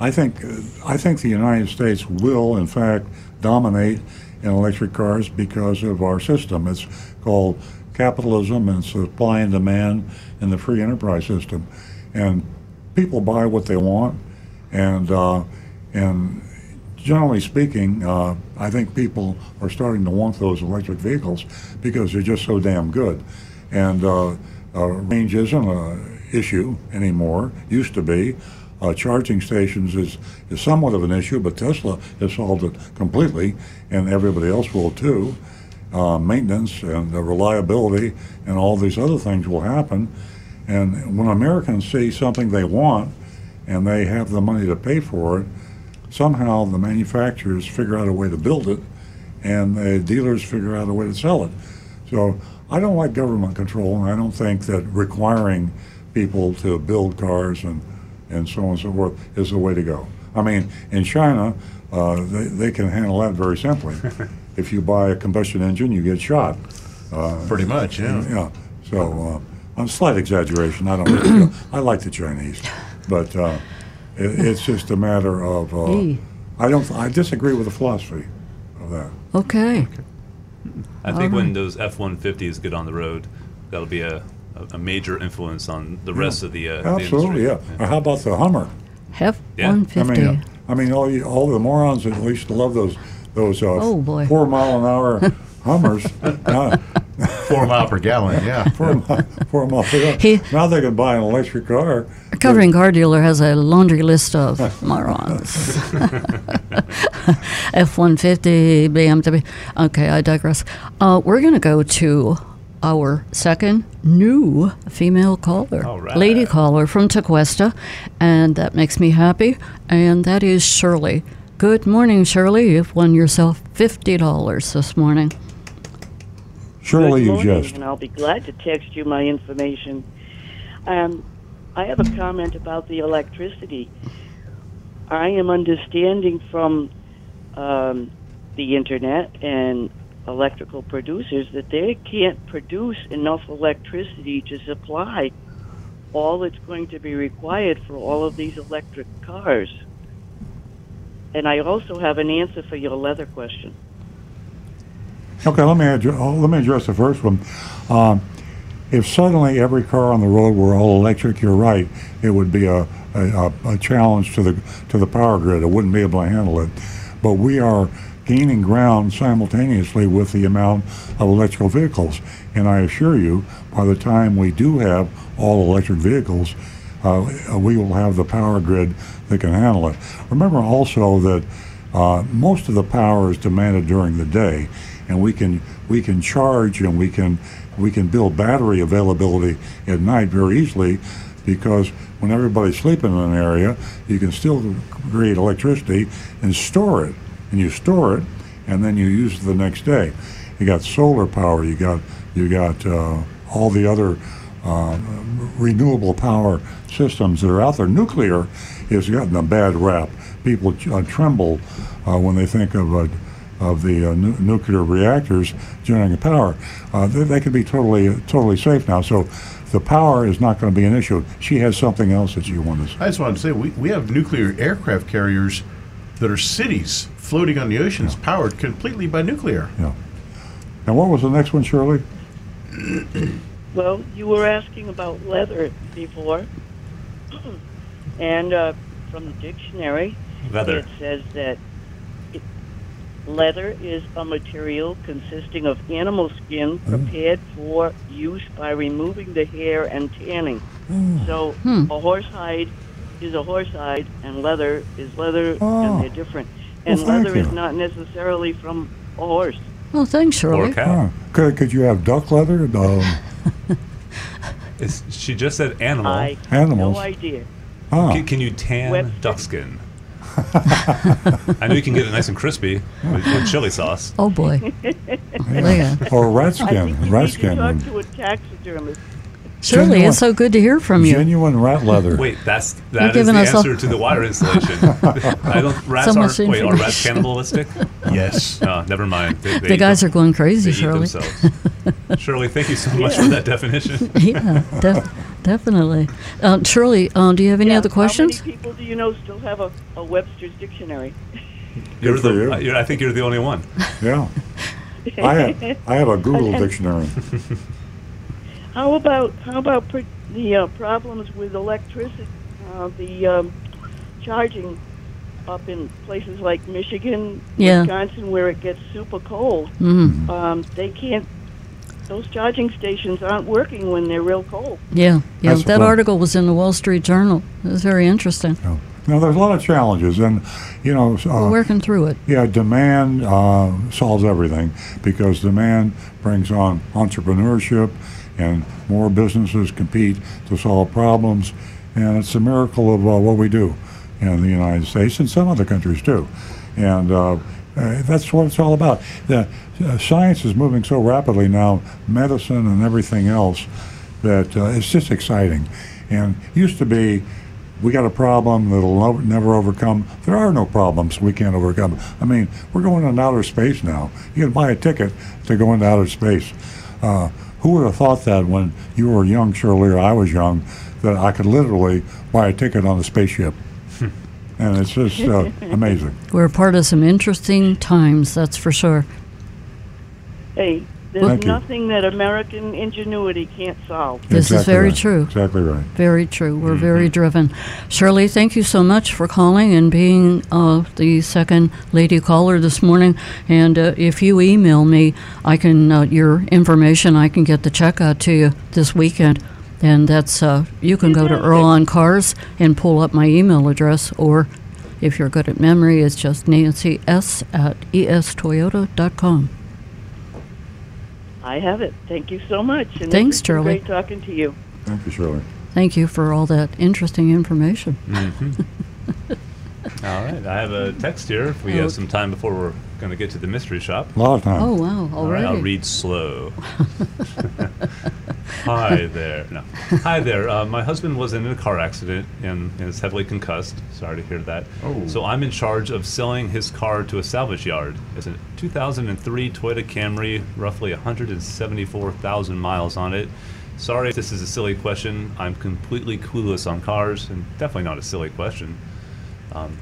I think I think the United States will, in fact, dominate in electric cars because of our system. It's called capitalism and supply and demand in the free enterprise system, and people buy what they want, and uh, and generally speaking, uh, I think people are starting to want those electric vehicles because they're just so damn good. And uh, uh, range isn't an issue anymore, used to be. Uh, charging stations is, is somewhat of an issue, but Tesla has solved it completely, and everybody else will too. Uh, maintenance and reliability and all these other things will happen. And when Americans see something they want and they have the money to pay for it, somehow the manufacturers figure out a way to build it and the dealers figure out a way to sell it. So I don't like government control, and I don't think that requiring people to build cars and, and so on and so forth is the way to go. I mean, in China, uh, they, they can handle that very simply. if you buy a combustion engine, you get shot. Uh, Pretty much, yeah. yeah. So, uh, a slight exaggeration. I don't. Really, I like the Chinese, but uh, it, it's just a matter of. Uh, Gee. I don't. I disagree with the philosophy of that. Okay. I think when those F-150s get on the road, that'll be a, a, a major influence on the rest of the, uh, Absolutely, industry. yeah. Or how about the Hummer? F-150. Yeah. I mean, uh, I mean, all you, all the morons at least love those those uh, Oh, boy. four mile an hour Hummers. uh, Four mile per gallon, yeah. four, mi- four mile per gallon. He- now they can buy an electric car. Our covering car dealer has a laundry list of morons. F one fifty BMW. Okay, I digress. Uh, we're gonna go to our second new female caller, All right. lady caller from Tequesta, and that makes me happy. And that is Shirley. Good morning, Shirley. You've won yourself fifty dollars this morning. Surely Good you morning, just. and I'll be glad to text you my information. Um, I have a comment about the electricity. I am understanding from um, the internet and electrical producers that they can't produce enough electricity to supply all that's going to be required for all of these electric cars. And I also have an answer for your leather question. Okay, let me address, let me address the first one. Um, if suddenly every car on the road were all electric, you're right. It would be a, a, a challenge to the to the power grid. It wouldn't be able to handle it. But we are gaining ground simultaneously with the amount of electrical vehicles. And I assure you, by the time we do have all electric vehicles, uh, we will have the power grid that can handle it. Remember also that uh, most of the power is demanded during the day, and we can we can charge and we can we can build battery availability at night very easily because when everybody's sleeping in an area, you can still create electricity and store it, and you store it, and then you use it the next day. You got solar power, you got you got uh, all the other uh, renewable power systems that are out there. Nuclear has gotten a bad rap. People uh, tremble uh, when they think of uh, of the uh, nu- nuclear reactors generating power. Uh, they, they can be totally totally safe now. So the power is not going to be an issue. She has something else that she wanted to say. I just wanted to say we, we have nuclear aircraft carriers that are cities floating on the oceans powered completely by nuclear. Yeah. And what was the next one, Shirley? Well, you were asking about leather before, and uh, from the dictionary, Leather. it says that it, leather is a material consisting of animal skin prepared for use by removing the hair and tanning. So Hmm. a horse hide is a horse hide, and leather is leather, Oh. and they're different. And Well, thank leather is not necessarily from a horse. Oh, thanks, Or Shirley. a cow. Could, could you have duck leather? No. It's, she just said animal. I Animals. no idea. Can, can you tan Webster. Duck skin? I know you can get it nice and crispy with, with chili sauce. Oh boy. Leah. or rat I skin. think you Rat need to skin. talk to a taxidermist. Shirley, Genuine- it's so good to hear from you. Genuine rat leather. Wait, that's that is giving the us a- answer to the wire installation. I don't. Rats So are much wait. Are rats cannibalistic? Yes. No, never mind. They, they The guys eat are going crazy, They Shirley. themselves. Shirley, thank you so much for that definition. yeah, def- definitely. Uh, Shirley, uh, do you have any Yeah, other questions? How many people do you know still have a, a Webster's dictionary? You're the, you. uh, you're, I think you're the only one. Yeah. I have, I have a Google dictionary. How about how about pr- the uh, problems with electricity, uh, the um, charging up in places like Michigan, Yeah. Wisconsin, where it gets super cold? Mm, Um, they can't. Those charging stations aren't working when they're real cold. yeah, yeah. That's that what- article was in the Wall Street Journal. It was very interesting. Now, there's a lot of challenges, and, you know, We're uh, working through it. yeah, demand uh, solves everything because demand brings on entrepreneurship and more businesses compete to solve problems. And it's a miracle of uh, what we do in the United States and some other countries too. And uh, that's what it's all about. The, uh, science is moving so rapidly now, medicine and everything else, that uh, it's just exciting. And used to be, we got a problem that'll no- never overcome. There are no problems we can't overcome. I mean, we're going into outer space now. You can buy a ticket to go into outer space. Uh, who would have thought that when you were young, Shirley, or I was young, that I could literally buy a ticket on a spaceship? And it's just uh, amazing. We're part of some interesting times, that's for sure. Hey, there's Thank you. nothing that American ingenuity can't solve. This is very right. true. Exactly right. Very true. We're very driven. Shirley, thank you so much for calling and being uh, the second lady caller this morning. And uh, if you email me, I can uh, your information. I can get the check out to you this weekend. And that's uh, you can go to Earl on Cars and pull up my email address, or if you're good at memory, it's just Nancy S at estoyota.com. I have it. Thank you so much. And Thanks, it's Charlie. Great talking to you. Thank you, Shirley. Thank you for all that interesting information. All right, I have a text here. If we Oh. have some time before we're going to get to the mystery shop. A lot of time. Oh wow! All right, I'll read slow. Hi there. No. Hi there. Uh, my husband was in a car accident and is heavily concussed. Sorry to hear that. Oh. So I'm in charge of selling his car to a salvage yard. It's a 2003 Toyota Camry, roughly 174,000 miles on it. Sorry if this is a silly question. I'm completely clueless on cars, and definitely not a silly question. Um,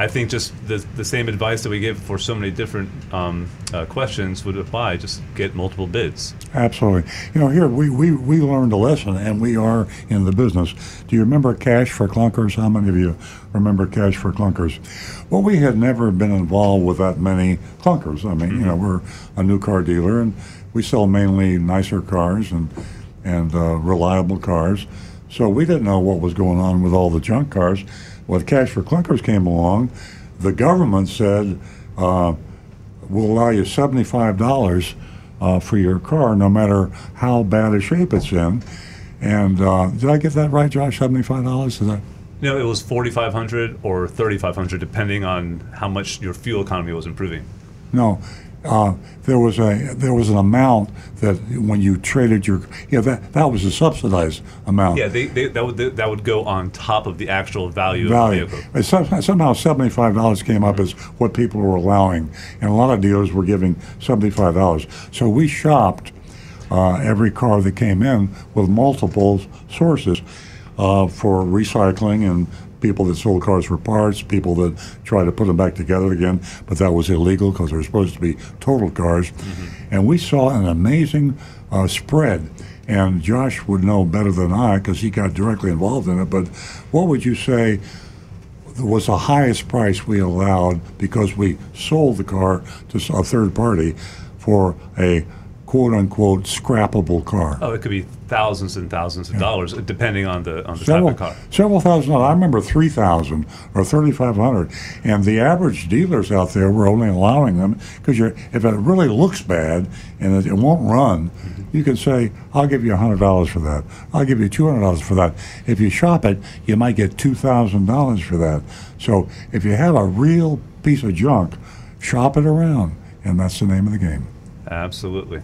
I think just the, the same advice that we give for so many different um, uh, questions would apply. Just get multiple bids. Absolutely. You know, here we, we, we learned a lesson and we are in the business. Do you remember Cash for Clunkers? How many of you remember Cash for Clunkers? Well, we had never been involved with that many clunkers. I mean, you know, we're a new car dealer and we sell mainly nicer cars and, and uh, reliable cars. So we didn't know what was going on with all the junk cars. When Cash for Clunkers came along, the government said, uh, we'll allow you $75 uh, for your car, no matter how bad a shape it's in. And uh, did I get that right, Josh? $75? Is that? Know, it was 4,500 or 3,500, depending on how much your fuel economy was improving. No. Uh, there was a there was an amount that when you traded your yeah that that was a subsidized amount Yeah, they, they, that would that would go on top of the actual value, value. of the vehicle. Some- somehow seventy five dollars came up as what people were allowing, and a lot of dealers were giving seventy five dollars. So we shopped uh, every car that came in with multiple sources uh, for recycling and people that sold cars for parts, people that tried to put them back together again, but that was illegal because they're supposed to be total cars. And we saw an amazing uh, spread. And Josh would know better than I because he got directly involved in it. But what would you say was the highest price we allowed because we sold the car to a third party for a quote unquote scrappable car? Oh, it could be thousands and thousands of dollars, depending on the on the several, type of car. several thousand dollars. I remember three thousand or thirty five hundred, and the average dealers out there were only allowing them because if it really looks bad and it, it won't run, mm-hmm. you can say, "I'll give you hundred dollars for that. I'll give you two hundred dollars for that." If you shop it, you might get two thousand dollars for that. So if you have a real piece of junk, shop it around, and that's the name of the game. Absolutely.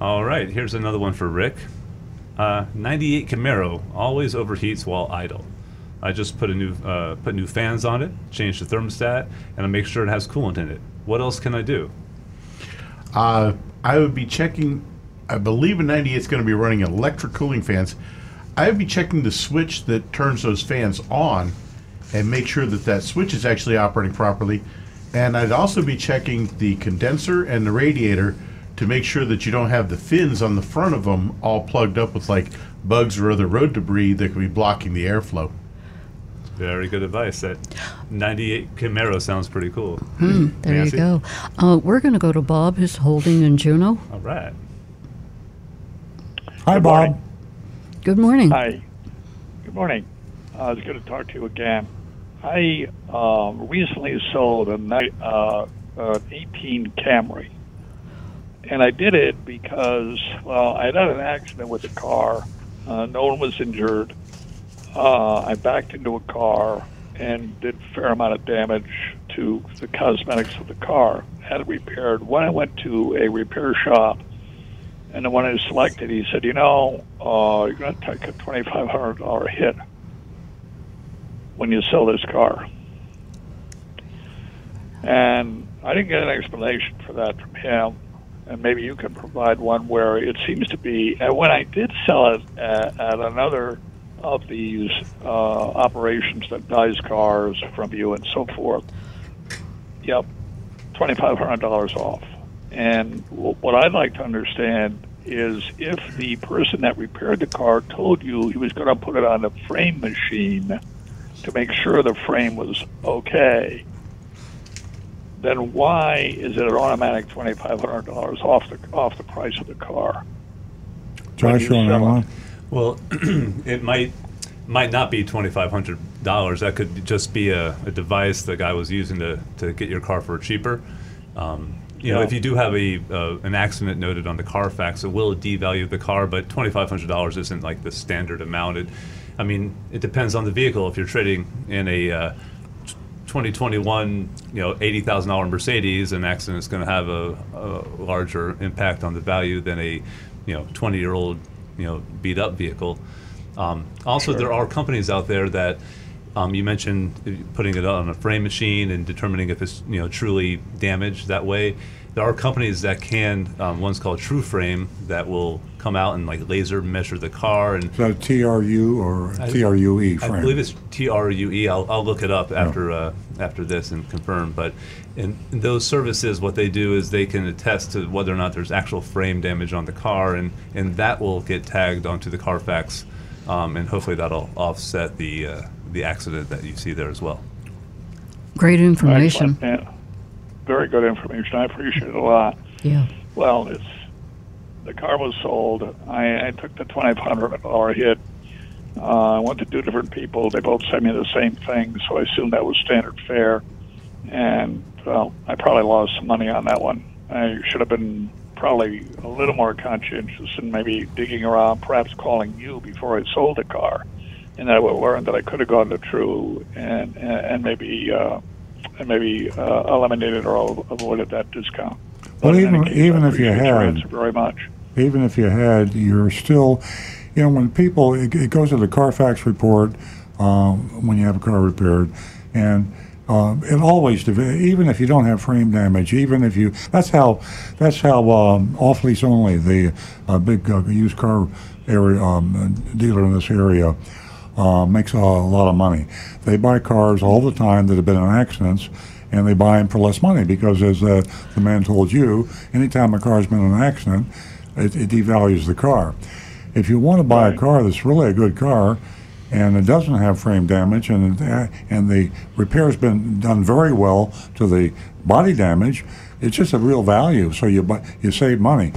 All right, here's another one for Rick. Uh, 98 Camaro always overheats while idle. I just put a new uh, put new fans on it, changed the thermostat, and I make sure it has coolant in it. What else can I do? Uh, I would be checking. I believe in '98 it's going to be running electric cooling fans. I would be checking the switch that turns those fans on, and make sure that that switch is actually operating properly. And I'd also be checking the condenser and the radiator to make sure that you don't have the fins on the front of them all plugged up with like bugs or other road debris that could be blocking the airflow. Very good advice. That 98 Camaro sounds pretty cool. Hmm, there Nancy? you go. Uh, we're going to go to Bob, who's holding in Juno. All right. Hi, Bob. Good morning. Hi. Good morning. Uh, it's good to talk to you again. I um, recently sold a ni- uh, an 18 Camry, and I did it because well, I had an accident with a car. Uh, no one was injured. Uh, I backed into a car and did a fair amount of damage to the cosmetics of the car. Had it repaired. When I went to a repair shop, and the one I selected, he said, "You know, uh, you're going to take a twenty-five hundred dollar hit when you sell this car." And I didn't get an explanation for that from him. And maybe you can provide one where it seems to be. And when I did sell it at, at another of these uh, operations that buys cars from you and so forth, yep, twenty-five hundred dollars off. And w- what I'd like to understand is if the person that repaired the car told you he was going to put it on a frame machine to make sure the frame was okay, then why is it an automatic twenty-five hundred dollars off the off the price of the car? Josh, you on? Well, it might might not be twenty five hundred dollars. That could just be a, a device the guy was using to, to get your car for cheaper. Um, you know, if you do have a uh, an accident noted on the Carfax, it will devalue the car, but twenty five hundred dollars isn't like the standard amount. It, I mean, it depends on the vehicle. If you're trading in a uh, 2021, you know, eighty thousand dollar Mercedes, an accident is going to have a, a larger impact on the value than a, you know, 20 year old, you know, beat up vehicle. Um, also, there are companies out there that um, you mentioned putting it on a frame machine and determining if it's you know truly damaged that way. There are companies that can. Um, one's called True Frame that will come out and like laser measure the car and Is that TRU or I- TRUE frame? I believe it's T R U E. I'll, I'll look it up after uh, after this and confirm. But in, in those services, what they do is they can attest to whether or not there's actual frame damage on the car, and, and that will get tagged onto the Carfax, um, and hopefully that'll offset the uh, the accident that you see there as well. Great information. Excellent. Very good information. I appreciate it a lot. Yeah. Well, it's the car was sold. I, I took the twenty five hundred dollar hit. Uh, I went to two different people. They both sent me the same thing, so I assumed that was standard fare. And well, I probably lost some money on that one. I should have been probably a little more conscientious and maybe digging around, perhaps calling you before I sold the car. And I would learn that I could have gone to True and and, and maybe uh, and maybe uh, eliminated or avoided that discount. Well, But even case, I even if you had, very much. even if you had, you're still, you know, when people, it, it goes to the Carfax report um, when you have a car repaired, and um, it always, even if you don't have frame damage, even if you, that's how, that's how um, off lease only, the uh, big uh, used car area um, dealer in this area. Uh, makes a lot of money. They buy cars all the time that have been in accidents, and they buy them for less money because, as uh, the man told you, anytime a car's been in an accident, it, it devalues the car. If you want to buy a car that's really a good car, and it doesn't have frame damage, and and the repair's been done very well to the body damage, it's just a real value. So you buy, you save money,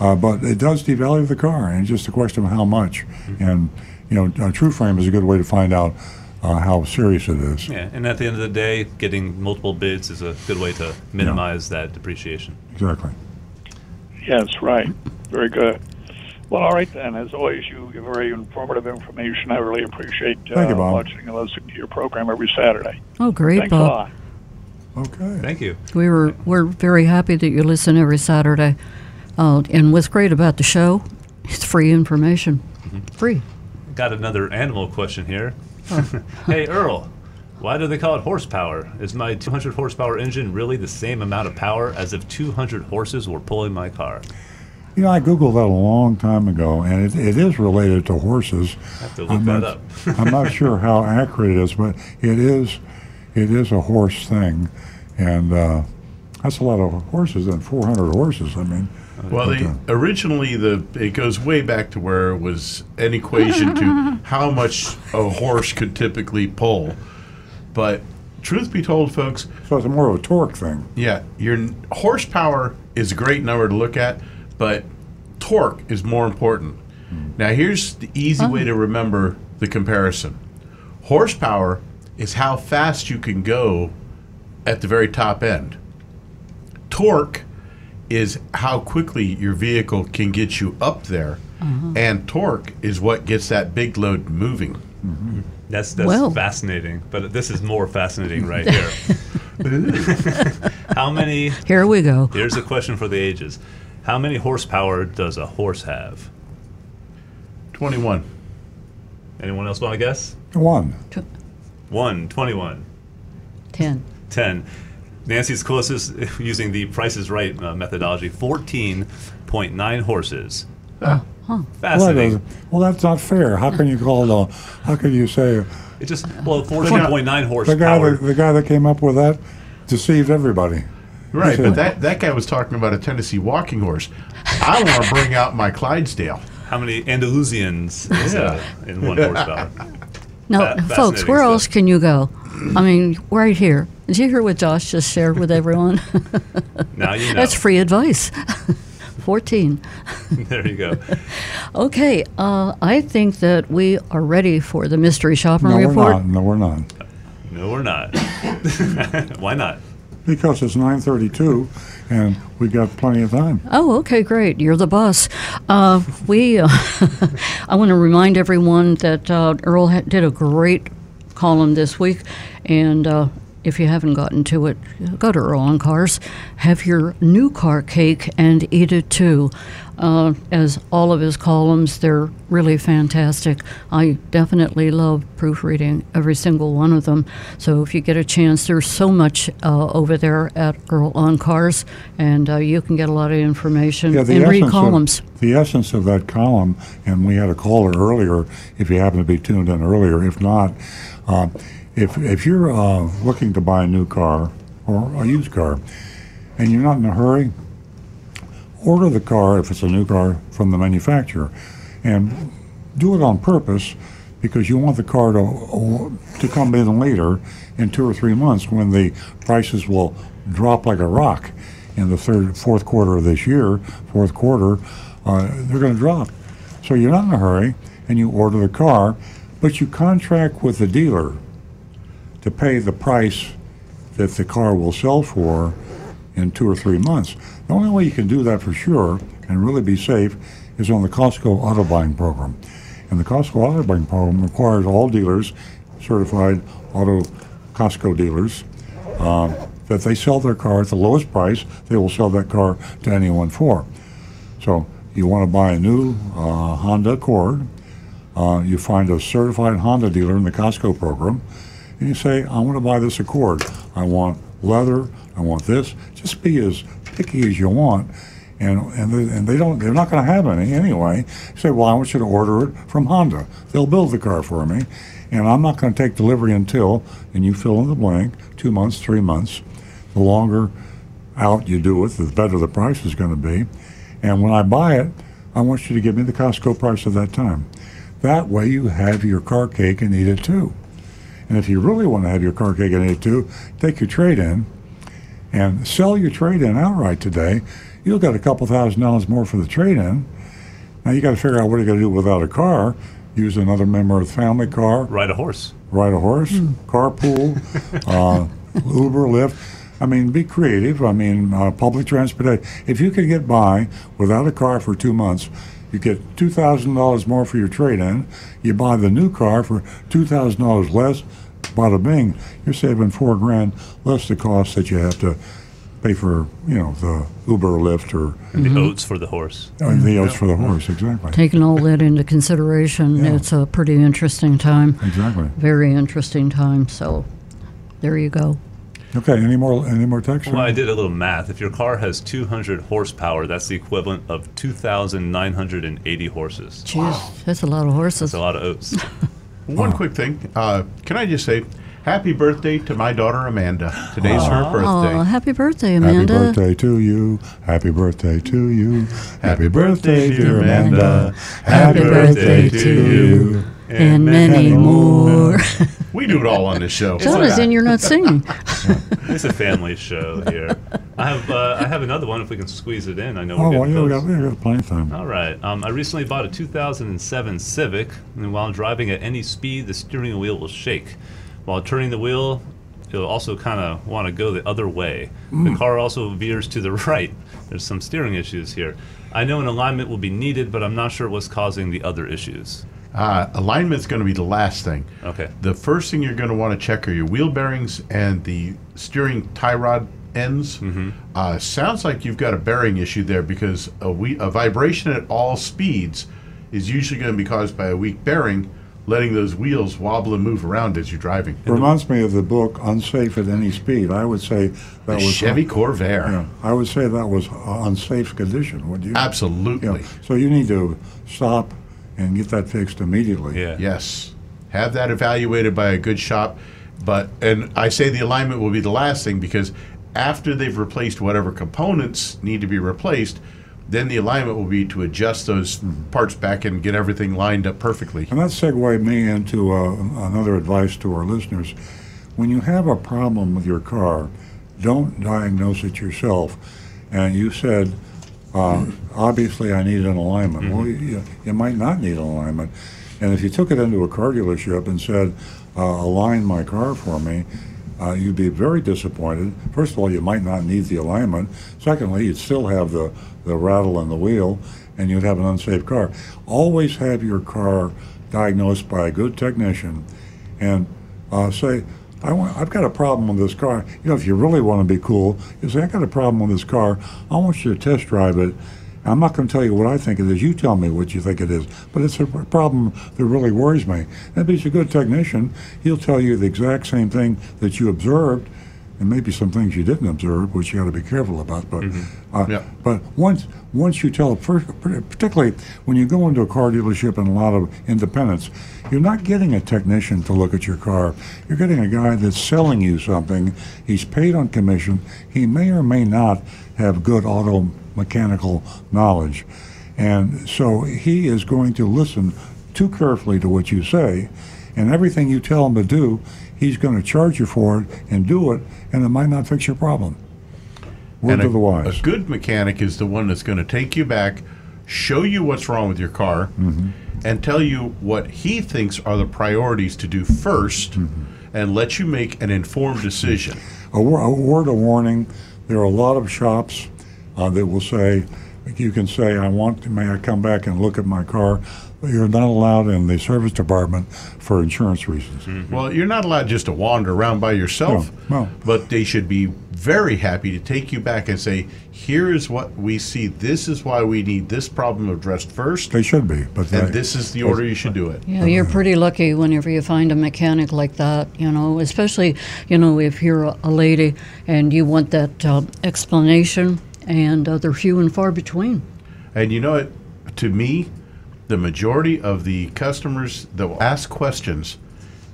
uh, but it does devalue the car, and it's just a question of how much. And you know, a true frame is a good way to find out uh, how serious it is. Yeah, and at the end of the day, getting multiple bids is a good way to minimize that depreciation. Exactly. Yes, right. Very good. Well, all right then. As always, you give very informative information. I really appreciate uh, Thank you, Bob. watching and listening to your program every Saturday. Oh, great, Thanks a Bob. lot. Okay. Thank you. We were we're very happy that you listen every Saturday. Uh, and what's great about the show, it's free information. Free. Got another animal question here. hey, Earl, why do they call it horsepower? Is my 200 horsepower engine really the same amount of power as if 200 horses were pulling my car? You know, I googled that a long time ago, and it, it is related to horses. I have to look I'm that not, up. I'm not sure how accurate it is, but it is it is a horse thing, and uh, that's a lot of horses and 400 horses. I mean, Well, they, originally the it goes way back to where it was an equation to how much a horse could typically pull. But truth be told, folks, so it's more of a torque thing. yeah, your horsepower is a great number to look at, but torque is more important. Hmm. Now, here's the easy way to oh. remember the comparison. Horsepower is how fast you can go at the very top end. Torque is how quickly your vehicle can get you up there, mm-hmm. and torque is what gets that big load moving. Mm-hmm. That's that's Well. fascinating, but this is more fascinating right here. How many? Here we go. Here's a question for the ages. How many horsepower does a horse have? 21. Anyone else want to guess? One. One, 21, Ten. 10. Nancy's closest using the Price is Right uh, methodology 14.9 horses. Huh. Fascinating. is- well, that's not fair. How can you call it? A, how can you say It just, well, 14.9 the guy horsepower. that the guy that came up with that deceived everybody? Right, but that, that guy was talking about a Tennessee walking horse. I want to bring out my Clydesdale. How many Andalusians is uh, in one horsepower? Now, Fa- folks, where stuff. else can you go? I mean, right here. Did you hear what Josh just shared with everyone? Now you know. That's free advice. 14. there you go. Okay, uh, I think that we are ready for the mystery shopper No, we're report. not. No, we're not. No, we're not. Why not? Because it's 9:32, and we've got plenty of time. Oh, okay, great. You're the boss. Uh, we, uh, I want to remind everyone that uh, Earl ha- did a great column this week, and uh, if you haven't gotten to it, go to Earl on Cars, have your new car cake, and eat it too. Uh, as all of his columns, they're really fantastic. I definitely love proofreading every single one of them. So if you get a chance, there's so much uh, over there at Earl on Cars, and uh, you can get a lot of information Yeah, and read columns. Of, the essence of that column, and we had a caller earlier. If you happen to be tuned in earlier, if not, uh, if if you're uh, looking to buy a new car or a used car, and you're not in a hurry, order the car if it's a new car from the manufacturer, and do it on purpose because you want the car to to come in later in two or three months when the prices will drop like a rock in the third fourth quarter of this year fourth quarter uh, they're going to drop. So you're not in a hurry and you order the car but you contract with the dealer to pay the price that the car will sell for in two or three months. The only way you can do that for sure and really be safe is on the Costco auto buying program. And the Costco auto buying program requires all dealers, certified auto Costco dealers, uh, that they sell their car at the lowest price they will sell that car to anyone for. So you want to buy a new uh, Honda Accord, uh, you find a certified Honda dealer in the Costco program, and you say, I want to buy this Accord. I want leather. I want this. Just be as picky as you want, and and they, and they don't they're not going to have any anyway. You say, well, I want you to order it from Honda. They'll build the car for me, and I'm not going to take delivery until and you fill in the blank two months, three months. The longer out you do it, the better the price is going to be. And when I buy it, I want you to give me the Costco price at that time. That way, you have your car cake and eat it too. And if you really want to have your car cake and eat it too, take your trade in and sell your trade in outright today. You'll get a couple thousand dollars more for the trade in. Now you got to figure out what you're going to do without a car. Use another member of the family car, Ride a horse. ride a horse, carpool, uh, Uber, Lyft. I mean, be creative. I mean, uh, public transportation. If you can get by without a car for two months, you get two thousand dollars more for your trade-in. You buy the new car for two thousand dollars less. Bada bing, you're saving four grand less the cost that you have to pay for, you know, the Uber or Lyft or And the oats for the horse. uh, the oats for the horse. Exactly. Taking all that into consideration, Yeah. it's a pretty interesting time. Exactly. Very interesting time. So there you go. Okay. Any more? Any more text? Well, I did a little math. If your car has 200 horsepower, that's the equivalent of 2,980 horses. Jeez, that's a lot of horses. That's a lot of oats. One quick thing. Uh, can I just say, happy birthday to my daughter Amanda. Today's her birthday. Oh, happy birthday, Amanda. Happy birthday to you. Happy birthday to you. Happy Happy birthday, birthday, dear Amanda. Amanda. Happy birthday to you. And many more. We do it all on this show. Jonathan, you're not singing. it's a family show here. I have uh, I have another one if we can squeeze it in. I know Oh, we're well, getting yeah, we close. got, we got plenty of time. All right. Um, I recently bought a 2007 Civic, and while driving at any speed, the steering wheel will shake. While turning the wheel, it'll also kind of want to go the other way. The car also veers to the right. There's some steering issues here. I know an alignment will be needed, but I'm not sure what's causing the other issues. Uh, is going to be the last thing. Okay. The first thing you're going to want to check are your wheel bearings and the steering tie rod ends. Mm-hmm. Uh, sounds like you've got a bearing issue there because a, we- a vibration at all speeds is usually going to be caused by a weak bearing, letting those wheels wobble and move around as you're driving. It Reminds me of the book Unsafe at Any Speed. I would say that The was Chevy Corvair. Yeah, I would say that was unsafe condition. Would you? Absolutely. Yeah. So you need to stop and get that fixed immediately. Yeah. Yes. Have that evaluated by a good shop. But and I say the alignment will be the last thing because after they've replaced whatever components need to be replaced, then the alignment will be to adjust those parts back and get everything lined up perfectly. And that segued me into uh, another advice to our listeners. When you have a problem with your car, don't diagnose it yourself. And you said, uh, obviously, I need an alignment. Well, you, you might not need an alignment. And if you took it into a car dealership and said, uh, align my car for me, uh, you'd be very disappointed. First of all, you might not need the alignment. Secondly, you'd still have the, the rattle in the wheel and you'd have an unsafe car. Always have your car diagnosed by a good technician and uh, say, I want, I've got a problem with this car. You know, if you really want to be cool, you say, I got a problem with this car. I want you to test drive it. I'm not going to tell you what I think it is. You tell me what you think it is. But it's a problem that really worries me. And if he's a good technician, he'll tell you the exact same thing that you observed, and maybe some things you didn't observe, which you got to be careful about. But uh, Yeah. but once once you tell, first, particularly when you go into a car dealership and a lot of independents, you're not getting a technician to look at your car. You're getting a guy that's selling you something. He's paid on commission. He may or may not have good auto mechanical knowledge, and so he is going to listen too carefully to what you say, and everything you tell him to do, he's going to charge you for it and do it, and it might not fix your problem. Word and to a, the wise. a good mechanic is the one that's going to take you back, show you what's wrong with your car, Mm-hmm. and tell you what he thinks are the priorities to do 1st Mm-hmm. and let you make an informed decision. a, a word of warning there are a lot of shops uh, that will say you can say i want may i come back and look at my car but you're not allowed in the service department for insurance reasons Well, you're not allowed just to wander around by yourself, No, no. but they should be very happy to take you back and say, here is what we see. This is why we need this problem addressed first, they should be but and they, this is the order you should do it. Yeah, you're pretty lucky whenever you find a mechanic like that, you know, especially, you know, if you're a, a lady and you want that uh, explanation and uh, they're few and far between. And you know what? To me, the majority of the customers that will ask questions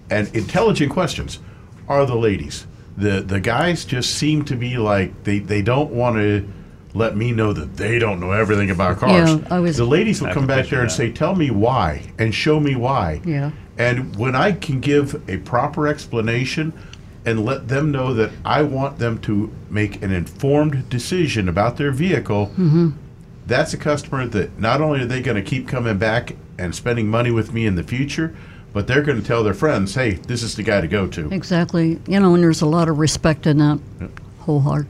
and intelligent questions are the ladies. The the guys just seem to be like they, they don't want to let me know that they don't know everything about cars. Yeah, I was- the ladies will I come back picture there and say, "Tell me why," and show me why. Yeah. And when I can give a proper explanation and let them know that I want them to make an informed decision about their vehicle, mm-hmm. that's a customer that not only are they going to keep coming back and spending money with me in the future, but they're going to tell their friends, hey, this is the guy to go to. Exactly. You know, and there's a lot of respect in that. Whole heart.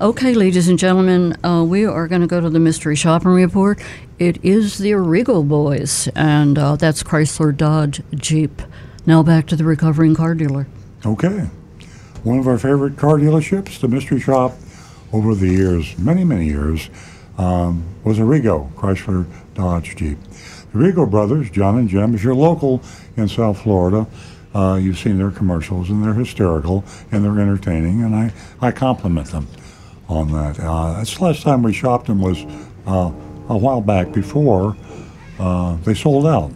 Okay, ladies and gentlemen, uh, we are going to go to the mystery shopping report. It is the Arrigo Boys, and uh, that's Chrysler Dodge Jeep. Now back to the recovering car dealer. Okay. One of our favorite car dealerships, the Mystery Shop, over the years, many, many years, um, was Arrigo, Chrysler Dodge Jeep. The Arrigo brothers, John and Jim, is your local in South Florida. Uh, you've seen their commercials, and they're hysterical and they're entertaining, and I, I compliment them on that. Uh, the last time we shopped them was uh, a while back before uh, they sold out.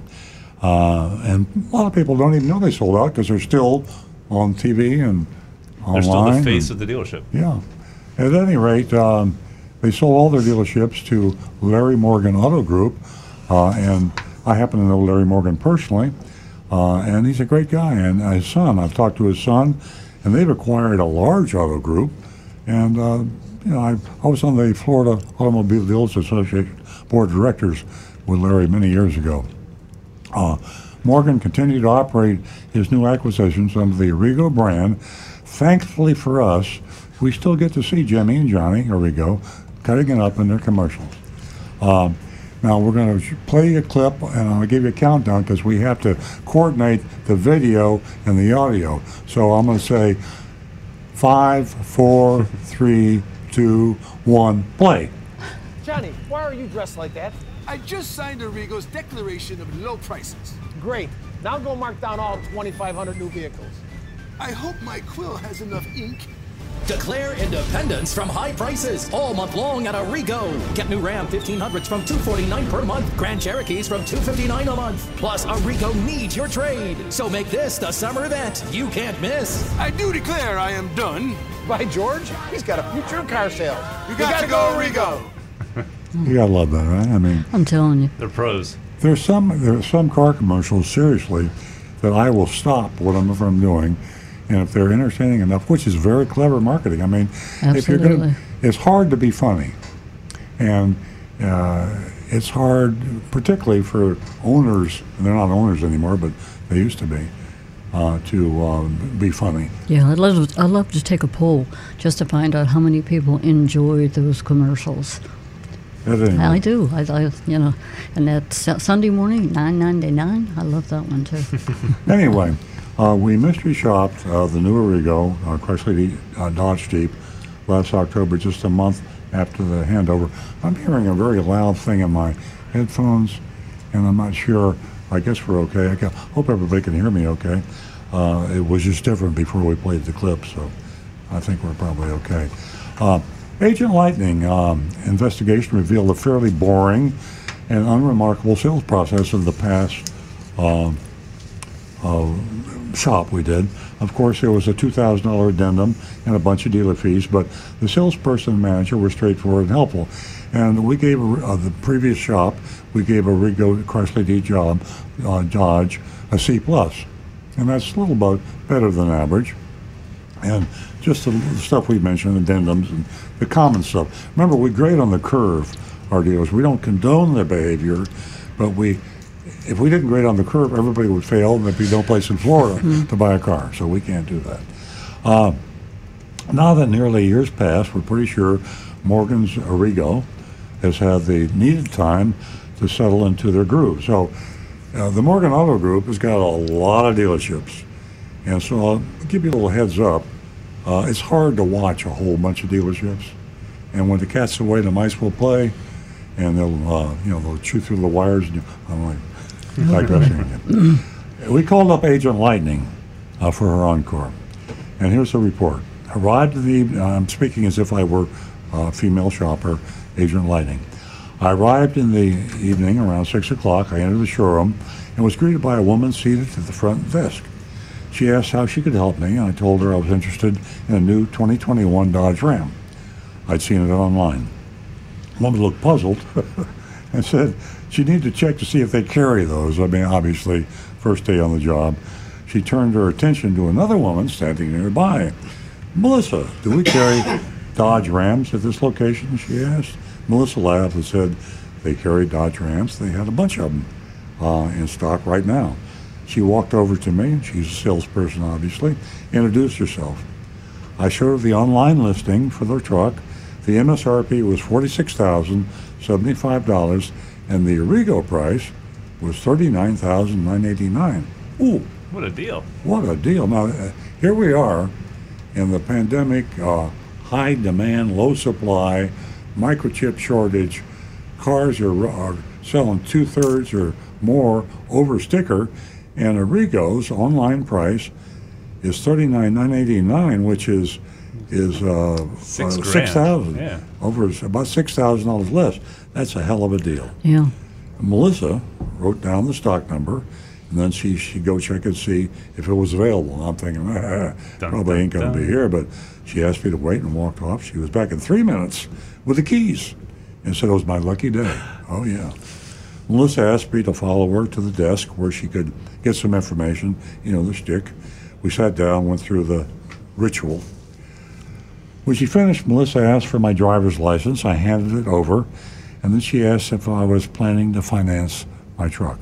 Uh, and a lot of people don't even know they sold out because they're still on TV and online. They're still the and- face of the dealership. yeah. At any rate, um, they sold all their dealerships to Larry Morgan Auto Group, uh, and I happen to know Larry Morgan personally, uh, and he's a great guy. And his son, I've talked to his son, and they've acquired a large auto group. And uh, you know, I, I was on the Florida Automobile Dealers Association board of directors with Larry many years ago. Uh, Morgan continued to operate his new acquisitions under the Arrigo brand. Thankfully for us, we still get to see Jimmy and Johnny Arrigo cutting it up in their commercials. Um, now we're going to play a clip, and I'll give you a countdown because we have to coordinate the video and the audio. So I'm going to say five, four, three, two, one, play. Johnny, why are you dressed like that? I just signed Arrigo's declaration of low prices. Great. Now go mark down all 2,500 new vehicles. I hope my quill has enough ink. Declare independence from high prices all month long at Arrigo. Get new Ram 1500s from 249 per month, Grand Cherokees from 259 a month. Plus, Arrigo needs your trade. So make this the summer event you can't miss. I do declare I am done. By George, he's got a future in car sales. You got to go, Arrigo. You gotta love that, right? I mean, I'm telling you. They're pros. There's some there's some car commercials seriously that I will stop whatever I'm doing, and if they're entertaining enough, which is very clever marketing. I mean, if you're gonna, it's hard to be funny, and uh, it's hard, particularly for owners. And they're not owners anymore, but they used to be, uh, to uh, be funny. Yeah, I'd love, I'd love to take a poll just to find out how many people enjoy those commercials. I do. I, I you know, and that Sunday morning, nine ninety nine. I love that one too. anyway, uh, we mystery shopped uh, the new Arrigo, uh, Chrysler uh, Dodge Jeep, last October, just a month after the handover. I'm hearing a very loud thing in my headphones, and I'm not sure. I guess we're okay. I ca- hope everybody can hear me okay. Uh, it was just different before we played the clip, so I think we're probably okay. Uh, Agent Lightning um, investigation revealed a fairly boring and unremarkable sales process of the past um, shop we did. Of course, there was a $2,000 addendum and a bunch of dealer fees, but the salesperson and manager were straightforward and helpful. And we gave a, uh, the previous shop, we gave Arrigo Chrysler D job, uh, Dodge a C plus, and that's a little bit better than average. And just the the stuff we mentioned, addendums and the common stuff. Remember, we grade on the curve our dealers. We don't condone their behavior, but we, if we didn't grade on the curve, everybody would fail, and there'd be no place in Florida to buy a car. So we can't do that. Uh, now that nearly a year's passed, we're pretty sure Morgan's Arrigo has had the needed time to settle into their groove. So uh, the Morgan Auto Group has got a lot of dealerships. And so I'll give you a little heads up. Uh, it's hard to watch a whole bunch of dealerships. And when the cat's away, the mice will play. And they'll, uh, you know, they'll chew through the wires. And you, I'm like digressing again. We called up Agent Lightning uh, for her encore. And here's her report. Arrived in the evening, I'm speaking as if I were uh, female shopper, Agent Lightning. I arrived in the evening around 6 o'clock. I entered the showroom and was greeted by a woman seated at the front desk. She asked how she could help me, and I told her I was interested in a new 2021 Dodge Ram. I'd seen it online. The woman looked puzzled and said she needed to check to see if they carry those. I mean, obviously, first day on the job. She turned her attention to another woman standing nearby. Melissa, do we carry Dodge Rams at this location? She asked. Melissa laughed and said they carry Dodge Rams. They had a bunch of them uh, in stock right now. She walked over to me. She's a salesperson, obviously. Introduced herself. I showed her the online listing for their truck. The MSRP was forty-six thousand seventy-five dollars, and the Arrigo price was thirty-nine thousand nine eighty-nine. Ooh, What a deal. what a deal! Now, uh, here we are in the pandemic, uh, high demand, low supply, microchip shortage. Cars are, are selling two thirds or more over sticker, and Arrigo's online price is thirty nine nine eighty nine, which is is uh, Six uh, six thousand Yeah. over about six thousand dollars less. That's a hell of a deal. Yeah. Melissa wrote down the stock number, and then she she'd go check and see if it was available. And I'm thinking, ah, Dun, probably dun, ain't going to be here, but she asked me to wait and walked off. She was back in three minutes with the keys, and said it was my lucky day. Oh yeah. Melissa asked me to follow her to the desk where she could get some information. You know, the stick. We sat down, went through the ritual. When she finished, Melissa asked for my driver's license. I handed it over, and then she asked if I was planning to finance my truck.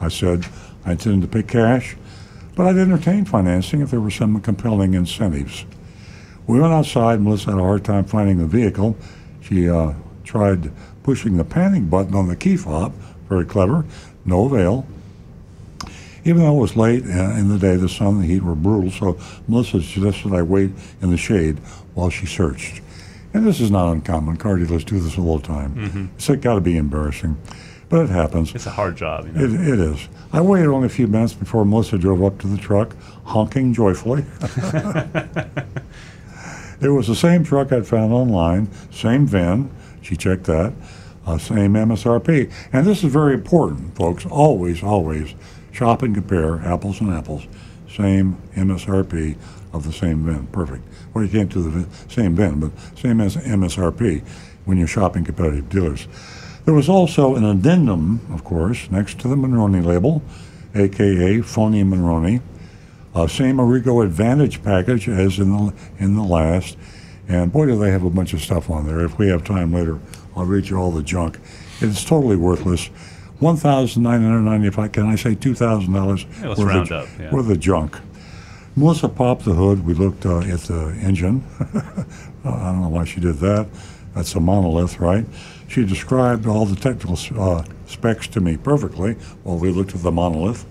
I said I intended to pay cash, but I'd entertain financing if there were some compelling incentives. We went outside. Melissa had a hard time finding the vehicle. She uh, tried pushing the panic button on the key fob. Very clever. No avail. Even though it was late uh, in the day, the sun and the heat were brutal, so Melissa suggested I wait in the shade while she searched. And this is not uncommon. Car dealers do this all the time. Mhm. It's got to be embarrassing, but it happens. It's a hard job. You know? It, it is. I waited only a few minutes before Melissa drove up to the truck, honking joyfully. it was the same truck I'd found online, same VIN. She checked that, uh, same MSRP. And this is very important, folks. Always, always shop and compare apples and apples. Same MSRP of the same VIN. Perfect. Well, you can't do the same VIN, but same as MSRP when you're shopping competitive dealers. There was also an addendum, of course, next to the Monroney label, aka Phony Monroney. Uh, same Arrigo Advantage package as in the in the last, and boy, do they have a bunch of stuff on there. If we have time later, I'll read you all the junk. It's totally worthless. One thousand nine hundred ninety-five. Can I say two thousand dollars let's round up, yeah. worth of junk? Melissa popped the hood. We looked uh, at the engine. Uh, I don't know why she did that. That's a monolith, right? She described all the technical uh, specs to me perfectly while we looked at the monolith.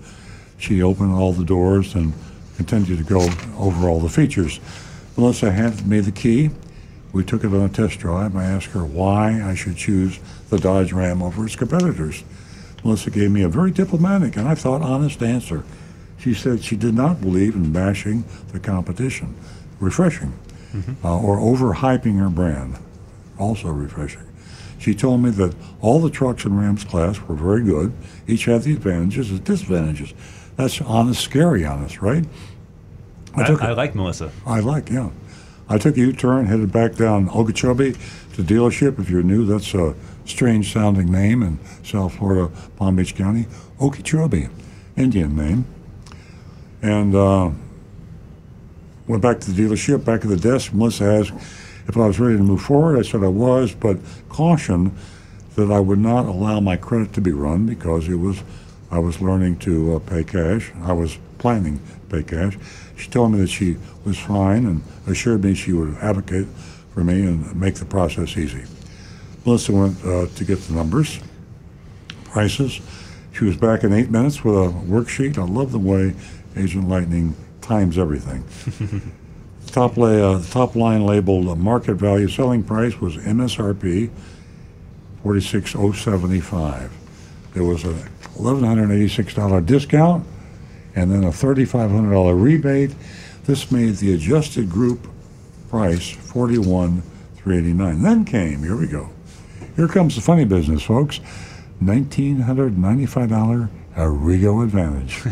She opened all the doors and continued to go over all the features. Melissa handed me the key. We took it on a test drive. I asked her why I should choose the Dodge Ram over its competitors. Melissa gave me a very diplomatic and I thought honest answer. She said she did not believe in bashing the competition. Refreshing. Uh, or overhyping her brand. Also refreshing. She told me that all the trucks in Rams class were very good. Each had the advantages and disadvantages. That's honest, scary honest, right? I, took I a- like Melissa. I like, yeah. I took a U-turn, headed back down Okeechobee to dealership. If you're new, that's a strange sounding name in South Florida, Palm Beach County. Okeechobee, Indian name. And uh, went back to the dealership, back at the desk. Melissa asked if I was ready to move forward. I said I was, but caution that I would not allow my credit to be run because it was I was learning to uh, pay cash. I was planning to pay cash. She told me that she was fine and assured me she would advocate for me and make the process easy. Melissa went uh, to get the numbers, prices. She was back in eight minutes with a worksheet. I love the way Agent Lightning times everything. top, lay, uh, top line labeled uh, market value selling price was MSRP 46075. There was a $1,186 discount and then a $3,500 rebate. This made the adjusted group price 41389 Then came, here we go. Here comes the funny business, folks. $1,995 Arrigo Advantage.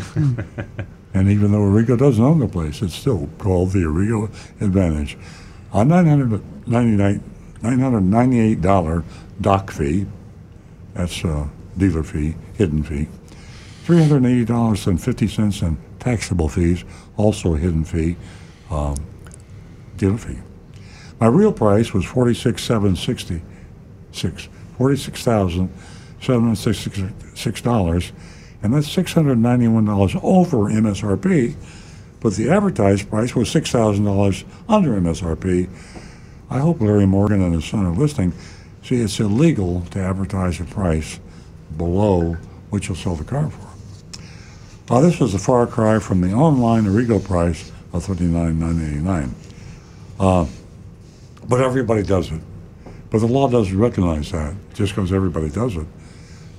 and even though Arrigo doesn't own the place, it's still called the Arrigo Advantage. A 999 $998 doc fee, that's a dealer fee, hidden fee. $380.50 in taxable fees, also a hidden fee, um, dealer fee. My real price was $46,766, $46,766, and that's $691 over MSRP, but the advertised price was $6,000 under MSRP. I hope Larry Morgan and his son are listening. See, it's illegal to advertise a price below what you'll sell the car for. Uh, this was a far cry from the online Arrigo price of $39,989. Uh, but everybody does it. But the law doesn't recognize that just because everybody does it.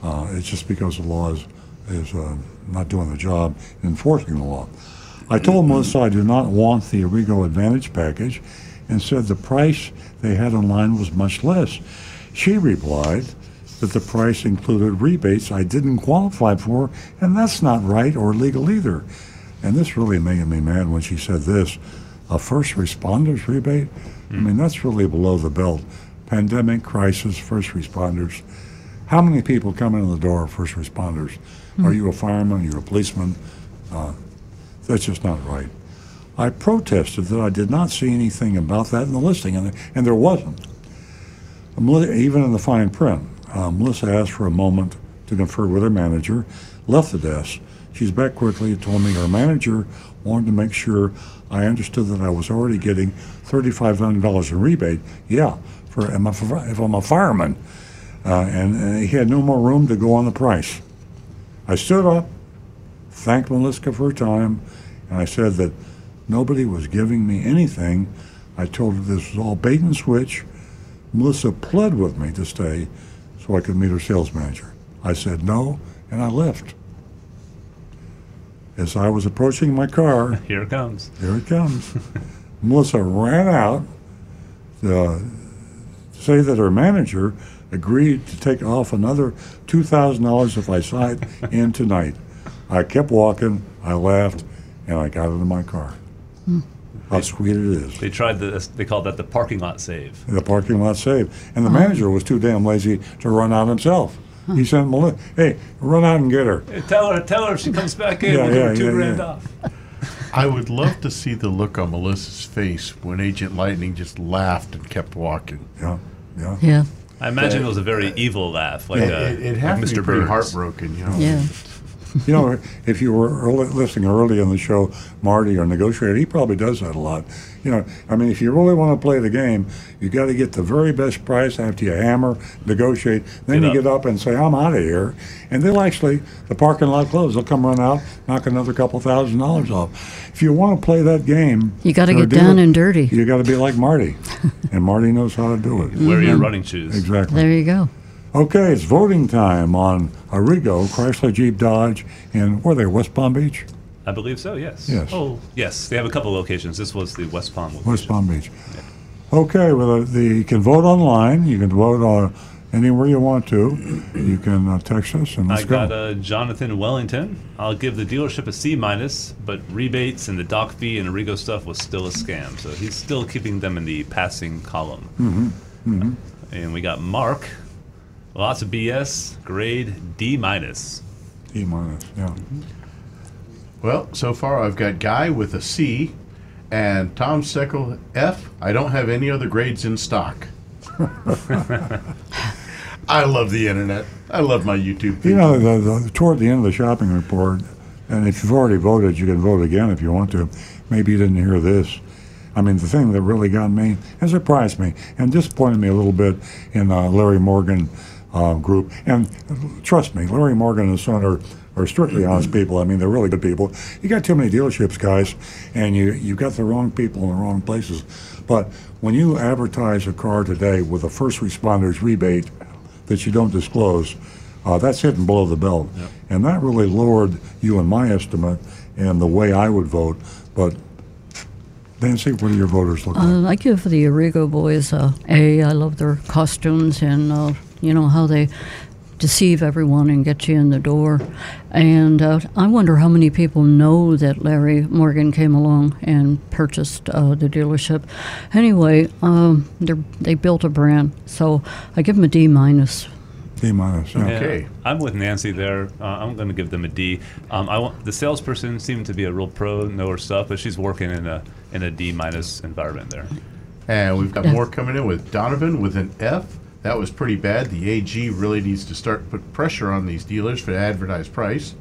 Uh, it's just because the law is, is uh, not doing the job enforcing the law. I told Melissa I do not want the Arrigo Advantage package and said the price they had online was much less. She replied that the price included rebates I didn't qualify for, and that's not right or legal either. And this really made me mad when she said this a first responders rebate? I mean, that's really below the belt. Pandemic, crisis, first responders. How many people come in the door, first responders? Are you a fireman? Are you a policeman? Uh, that's just not right. I protested that I did not see anything about that in the listing, and, and there wasn't. Even in the fine print, uh, Melissa asked for a moment to confer with her manager, left the desk. She's back quickly and told me her manager wanted to make sure I understood that I was already getting $3,500 in rebate. Yeah, for if I'm a fireman. Uh, and, and he had no more room to go on the price. I stood up, thanked Melissa for her time, and I said that nobody was giving me anything. I told her this was all bait and switch. Melissa pled with me to stay so I could meet her sales manager. I said no, and I left. As I was approaching my car, Here it comes. here it comes. Melissa ran out uh, to say that her manager agreed to take off another $2,000 if I signed in tonight. I kept walking, I laughed, and I got into my car. Hmm. How sweet it is. They tried the, they called that the parking lot save. The parking lot save. And the oh. manager was too damn lazy to run out himself. He sent Melissa, hey, run out and get her. Hey, tell her, tell her if she comes back in, Yeah, we'll give her two yeah, grand yeah. off. I would love to see the look on Melissa's face when Agent Lightning just laughed and kept walking. Yeah, yeah. Yeah. I imagine it was a very evil laugh, like, It, uh, it, it like had to Mr. be pretty Burns. heartbroken, you know. Yeah. You know, if you were early, listening early in the show, Marty or Negotiator, he probably does that a lot. You know, I mean, if you really want to play the game, you got to get the very best price after you hammer, negotiate. Then Get you up. get up and say, I'm out of here. And they'll actually, the parking lot closed. They'll come run out, knock another couple thousand dollars off. If you want to play that game, You gotta get down dealer, and dirty. You got to be like Marty. and Marty knows how to do it. Wear your And- running shoes. Exactly. There you go. Okay, it's voting time on Arrigo, Chrysler Jeep Dodge, and were they, West Palm Beach? I believe so, yes. Yes. Oh, yes. They have a couple locations. This was the West Palm location. West Palm Beach. Okay, well, uh, the, you can vote online. You can vote uh, anywhere you want to. You can uh, text us and let's I go. got uh, Jonathan Wellington. I'll give the dealership a C minus, but rebates and the doc fee and Arrigo stuff was still a scam. So he's still keeping them in the passing column. hmm hmm And we got Mark. Lots of BS. Grade D minus. D minus, yeah. Well, so far I've got Guy with a C and Tom Seckel F. I don't have any other grades in stock. I love the internet. I love my YouTube. You know, the, the, toward the end of the shopping report, and if you've already voted, you can vote again if you want to. Maybe you didn't hear this. I mean, the thing that really got me and surprised me and disappointed me a little bit in uh, Larry Morgan uh, group. And trust me, Larry Morgan and his son are, are strictly honest people. I mean, they're really good people. You got too many dealerships, guys, and you you got the wrong people in the wrong places. But when you advertise a car today with a first responders rebate that you don't disclose, uh, that's hitting below the belt, and that really lowered you in my estimate and the way I would vote. But Nancy, what do your voters look like? Uh, I give the Arrigo boys a A. I love their costumes and uh, you know how they deceive everyone and get you in the door. And uh, I wonder how many people know that Larry Morgan came along and purchased uh, the dealership. Anyway, um, they're- they built a brand, so I give them a D minus. D minus. Yeah. Yeah, I'm with Nancy there. Uh, I'm going to give them a D. Um, I want the salesperson seemed to be a real pro, know her stuff, but she's working in a in a D minus environment there. And we've got Yeah. more coming in with Donovan with an F. That was pretty bad. The AG really needs to start put pressure on these dealers for the advertised price.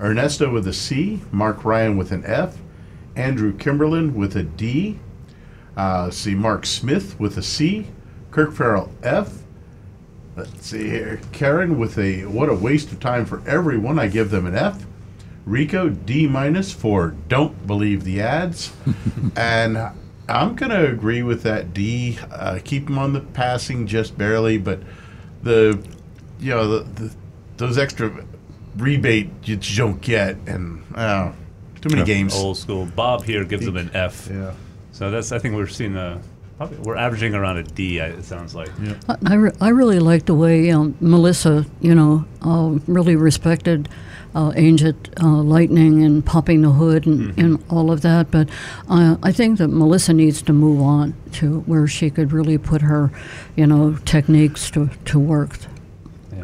Ernesto with a C. Mark Ryan with an F. Andrew Kimberlin with a D. Uh, see Mark Smith with a C. Kirk Farrell F. Let's see here. Karen with a what a waste of time for everyone. I give them an F. Rico D minus for don't believe the ads, and I'm gonna agree with that D. Uh, keep them on the passing just barely, but the you know the, the those extra rebate you just don't get, and uh, too many games. Old school. Bob here gives them an F. Yeah. So that's I think we're seeing a probably we're averaging around a D. It sounds like. Yeah. I, I, re- I really like the way um, Melissa, you know, uh, really respected uh, Ancient uh, Lightning and popping the hood and, and all of that. But uh, I think that Melissa needs to move on to where she could really put her, you know, techniques to, to work.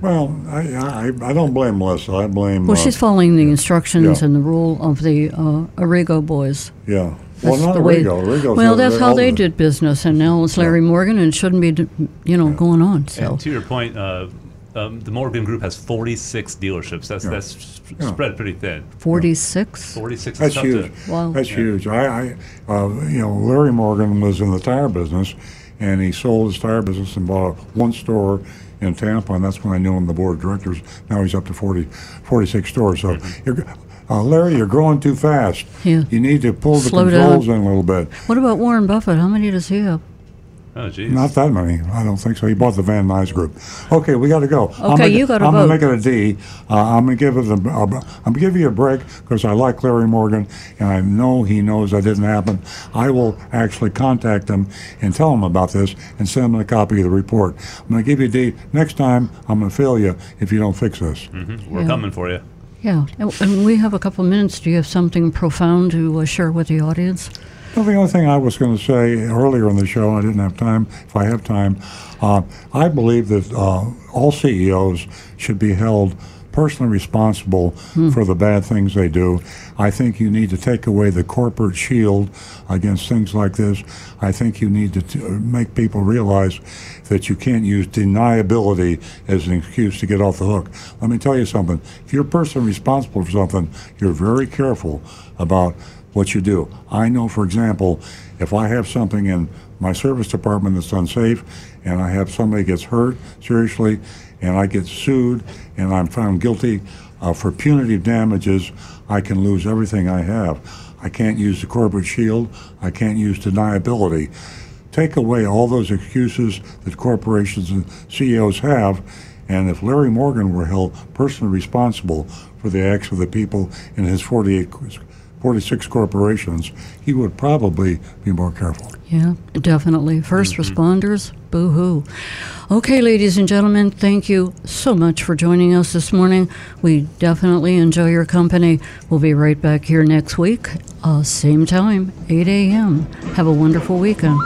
Well, I, I, I don't blame Melissa. I blame. Well, uh, she's following the instructions Yeah. and the rule of the uh, Arrigo boys. Yeah. Well, That's not the way- Arrigo. Arrigo's well, that's how they did business, and now it's Larry Morgan, and it shouldn't be, you know, going on. So. And to your point, uh, um, the Morgan Group has 46 dealerships. That's Yeah. that's s- Yeah. spread pretty thin. 46? 46. That's tough huge. To, Wow. That's Yeah. huge. I, I uh, you know, Larry Morgan was in the tire business, and he sold his tire business and bought one store in Tampa, and that's when I knew him, the board of directors. Now he's up to 40, 46 stores. So, you're, uh, Larry, you're growing too fast. Yeah. You need to pull the Slow controls down. in a little bit. What about Warren Buffett? How many does he have? Oh, geez. Not that many. I don't think so. He bought the Van Tuyl Group. Okay, we got to go. I'm Okay, gonna- you gotta I'm vote. gonna make it a D. Uh, I'm gonna give it. A, I'm gonna give you a break because I like Larry Morgan and I know he knows that didn't happen. I will actually contact him and tell him about this and send him a copy of the report. I'm gonna give you a D. Next time, I'm gonna fail you if you don't fix this. hmm We're Yeah. coming for you. Yeah, and and we have a couple minutes. Do you have something profound to uh, share with the audience? Well, the only thing I was going to say earlier in the show, I didn't have time. If I have time, uh, I believe that uh, all CEOs should be held personally responsible for the bad things they do. I think you need to take away the corporate shield against things like this. I think you need to t- make people realize that you can't use deniability as an excuse to get off the hook. Let me tell you something. If you're personally responsible for something, you're very careful about what you do. I know, for example, if I have something in my service department that's unsafe and I have somebody gets hurt seriously and I get sued and I'm found guilty uh, for punitive damages, I can lose everything I have. I can't use the corporate shield. I can't use deniability. Take away all those excuses that corporations and CEOs have, and if Larry Morgan were held personally responsible for the acts of the people in his 48, 46 corporations, he would probably be more careful. Yeah, definitely. 1st responders, boo hoo. Okay, ladies and gentlemen, thank you so much for joining us this morning. We definitely enjoy your company. We'll be right back here next week, uh, same time, 8 a.m. Have a wonderful weekend.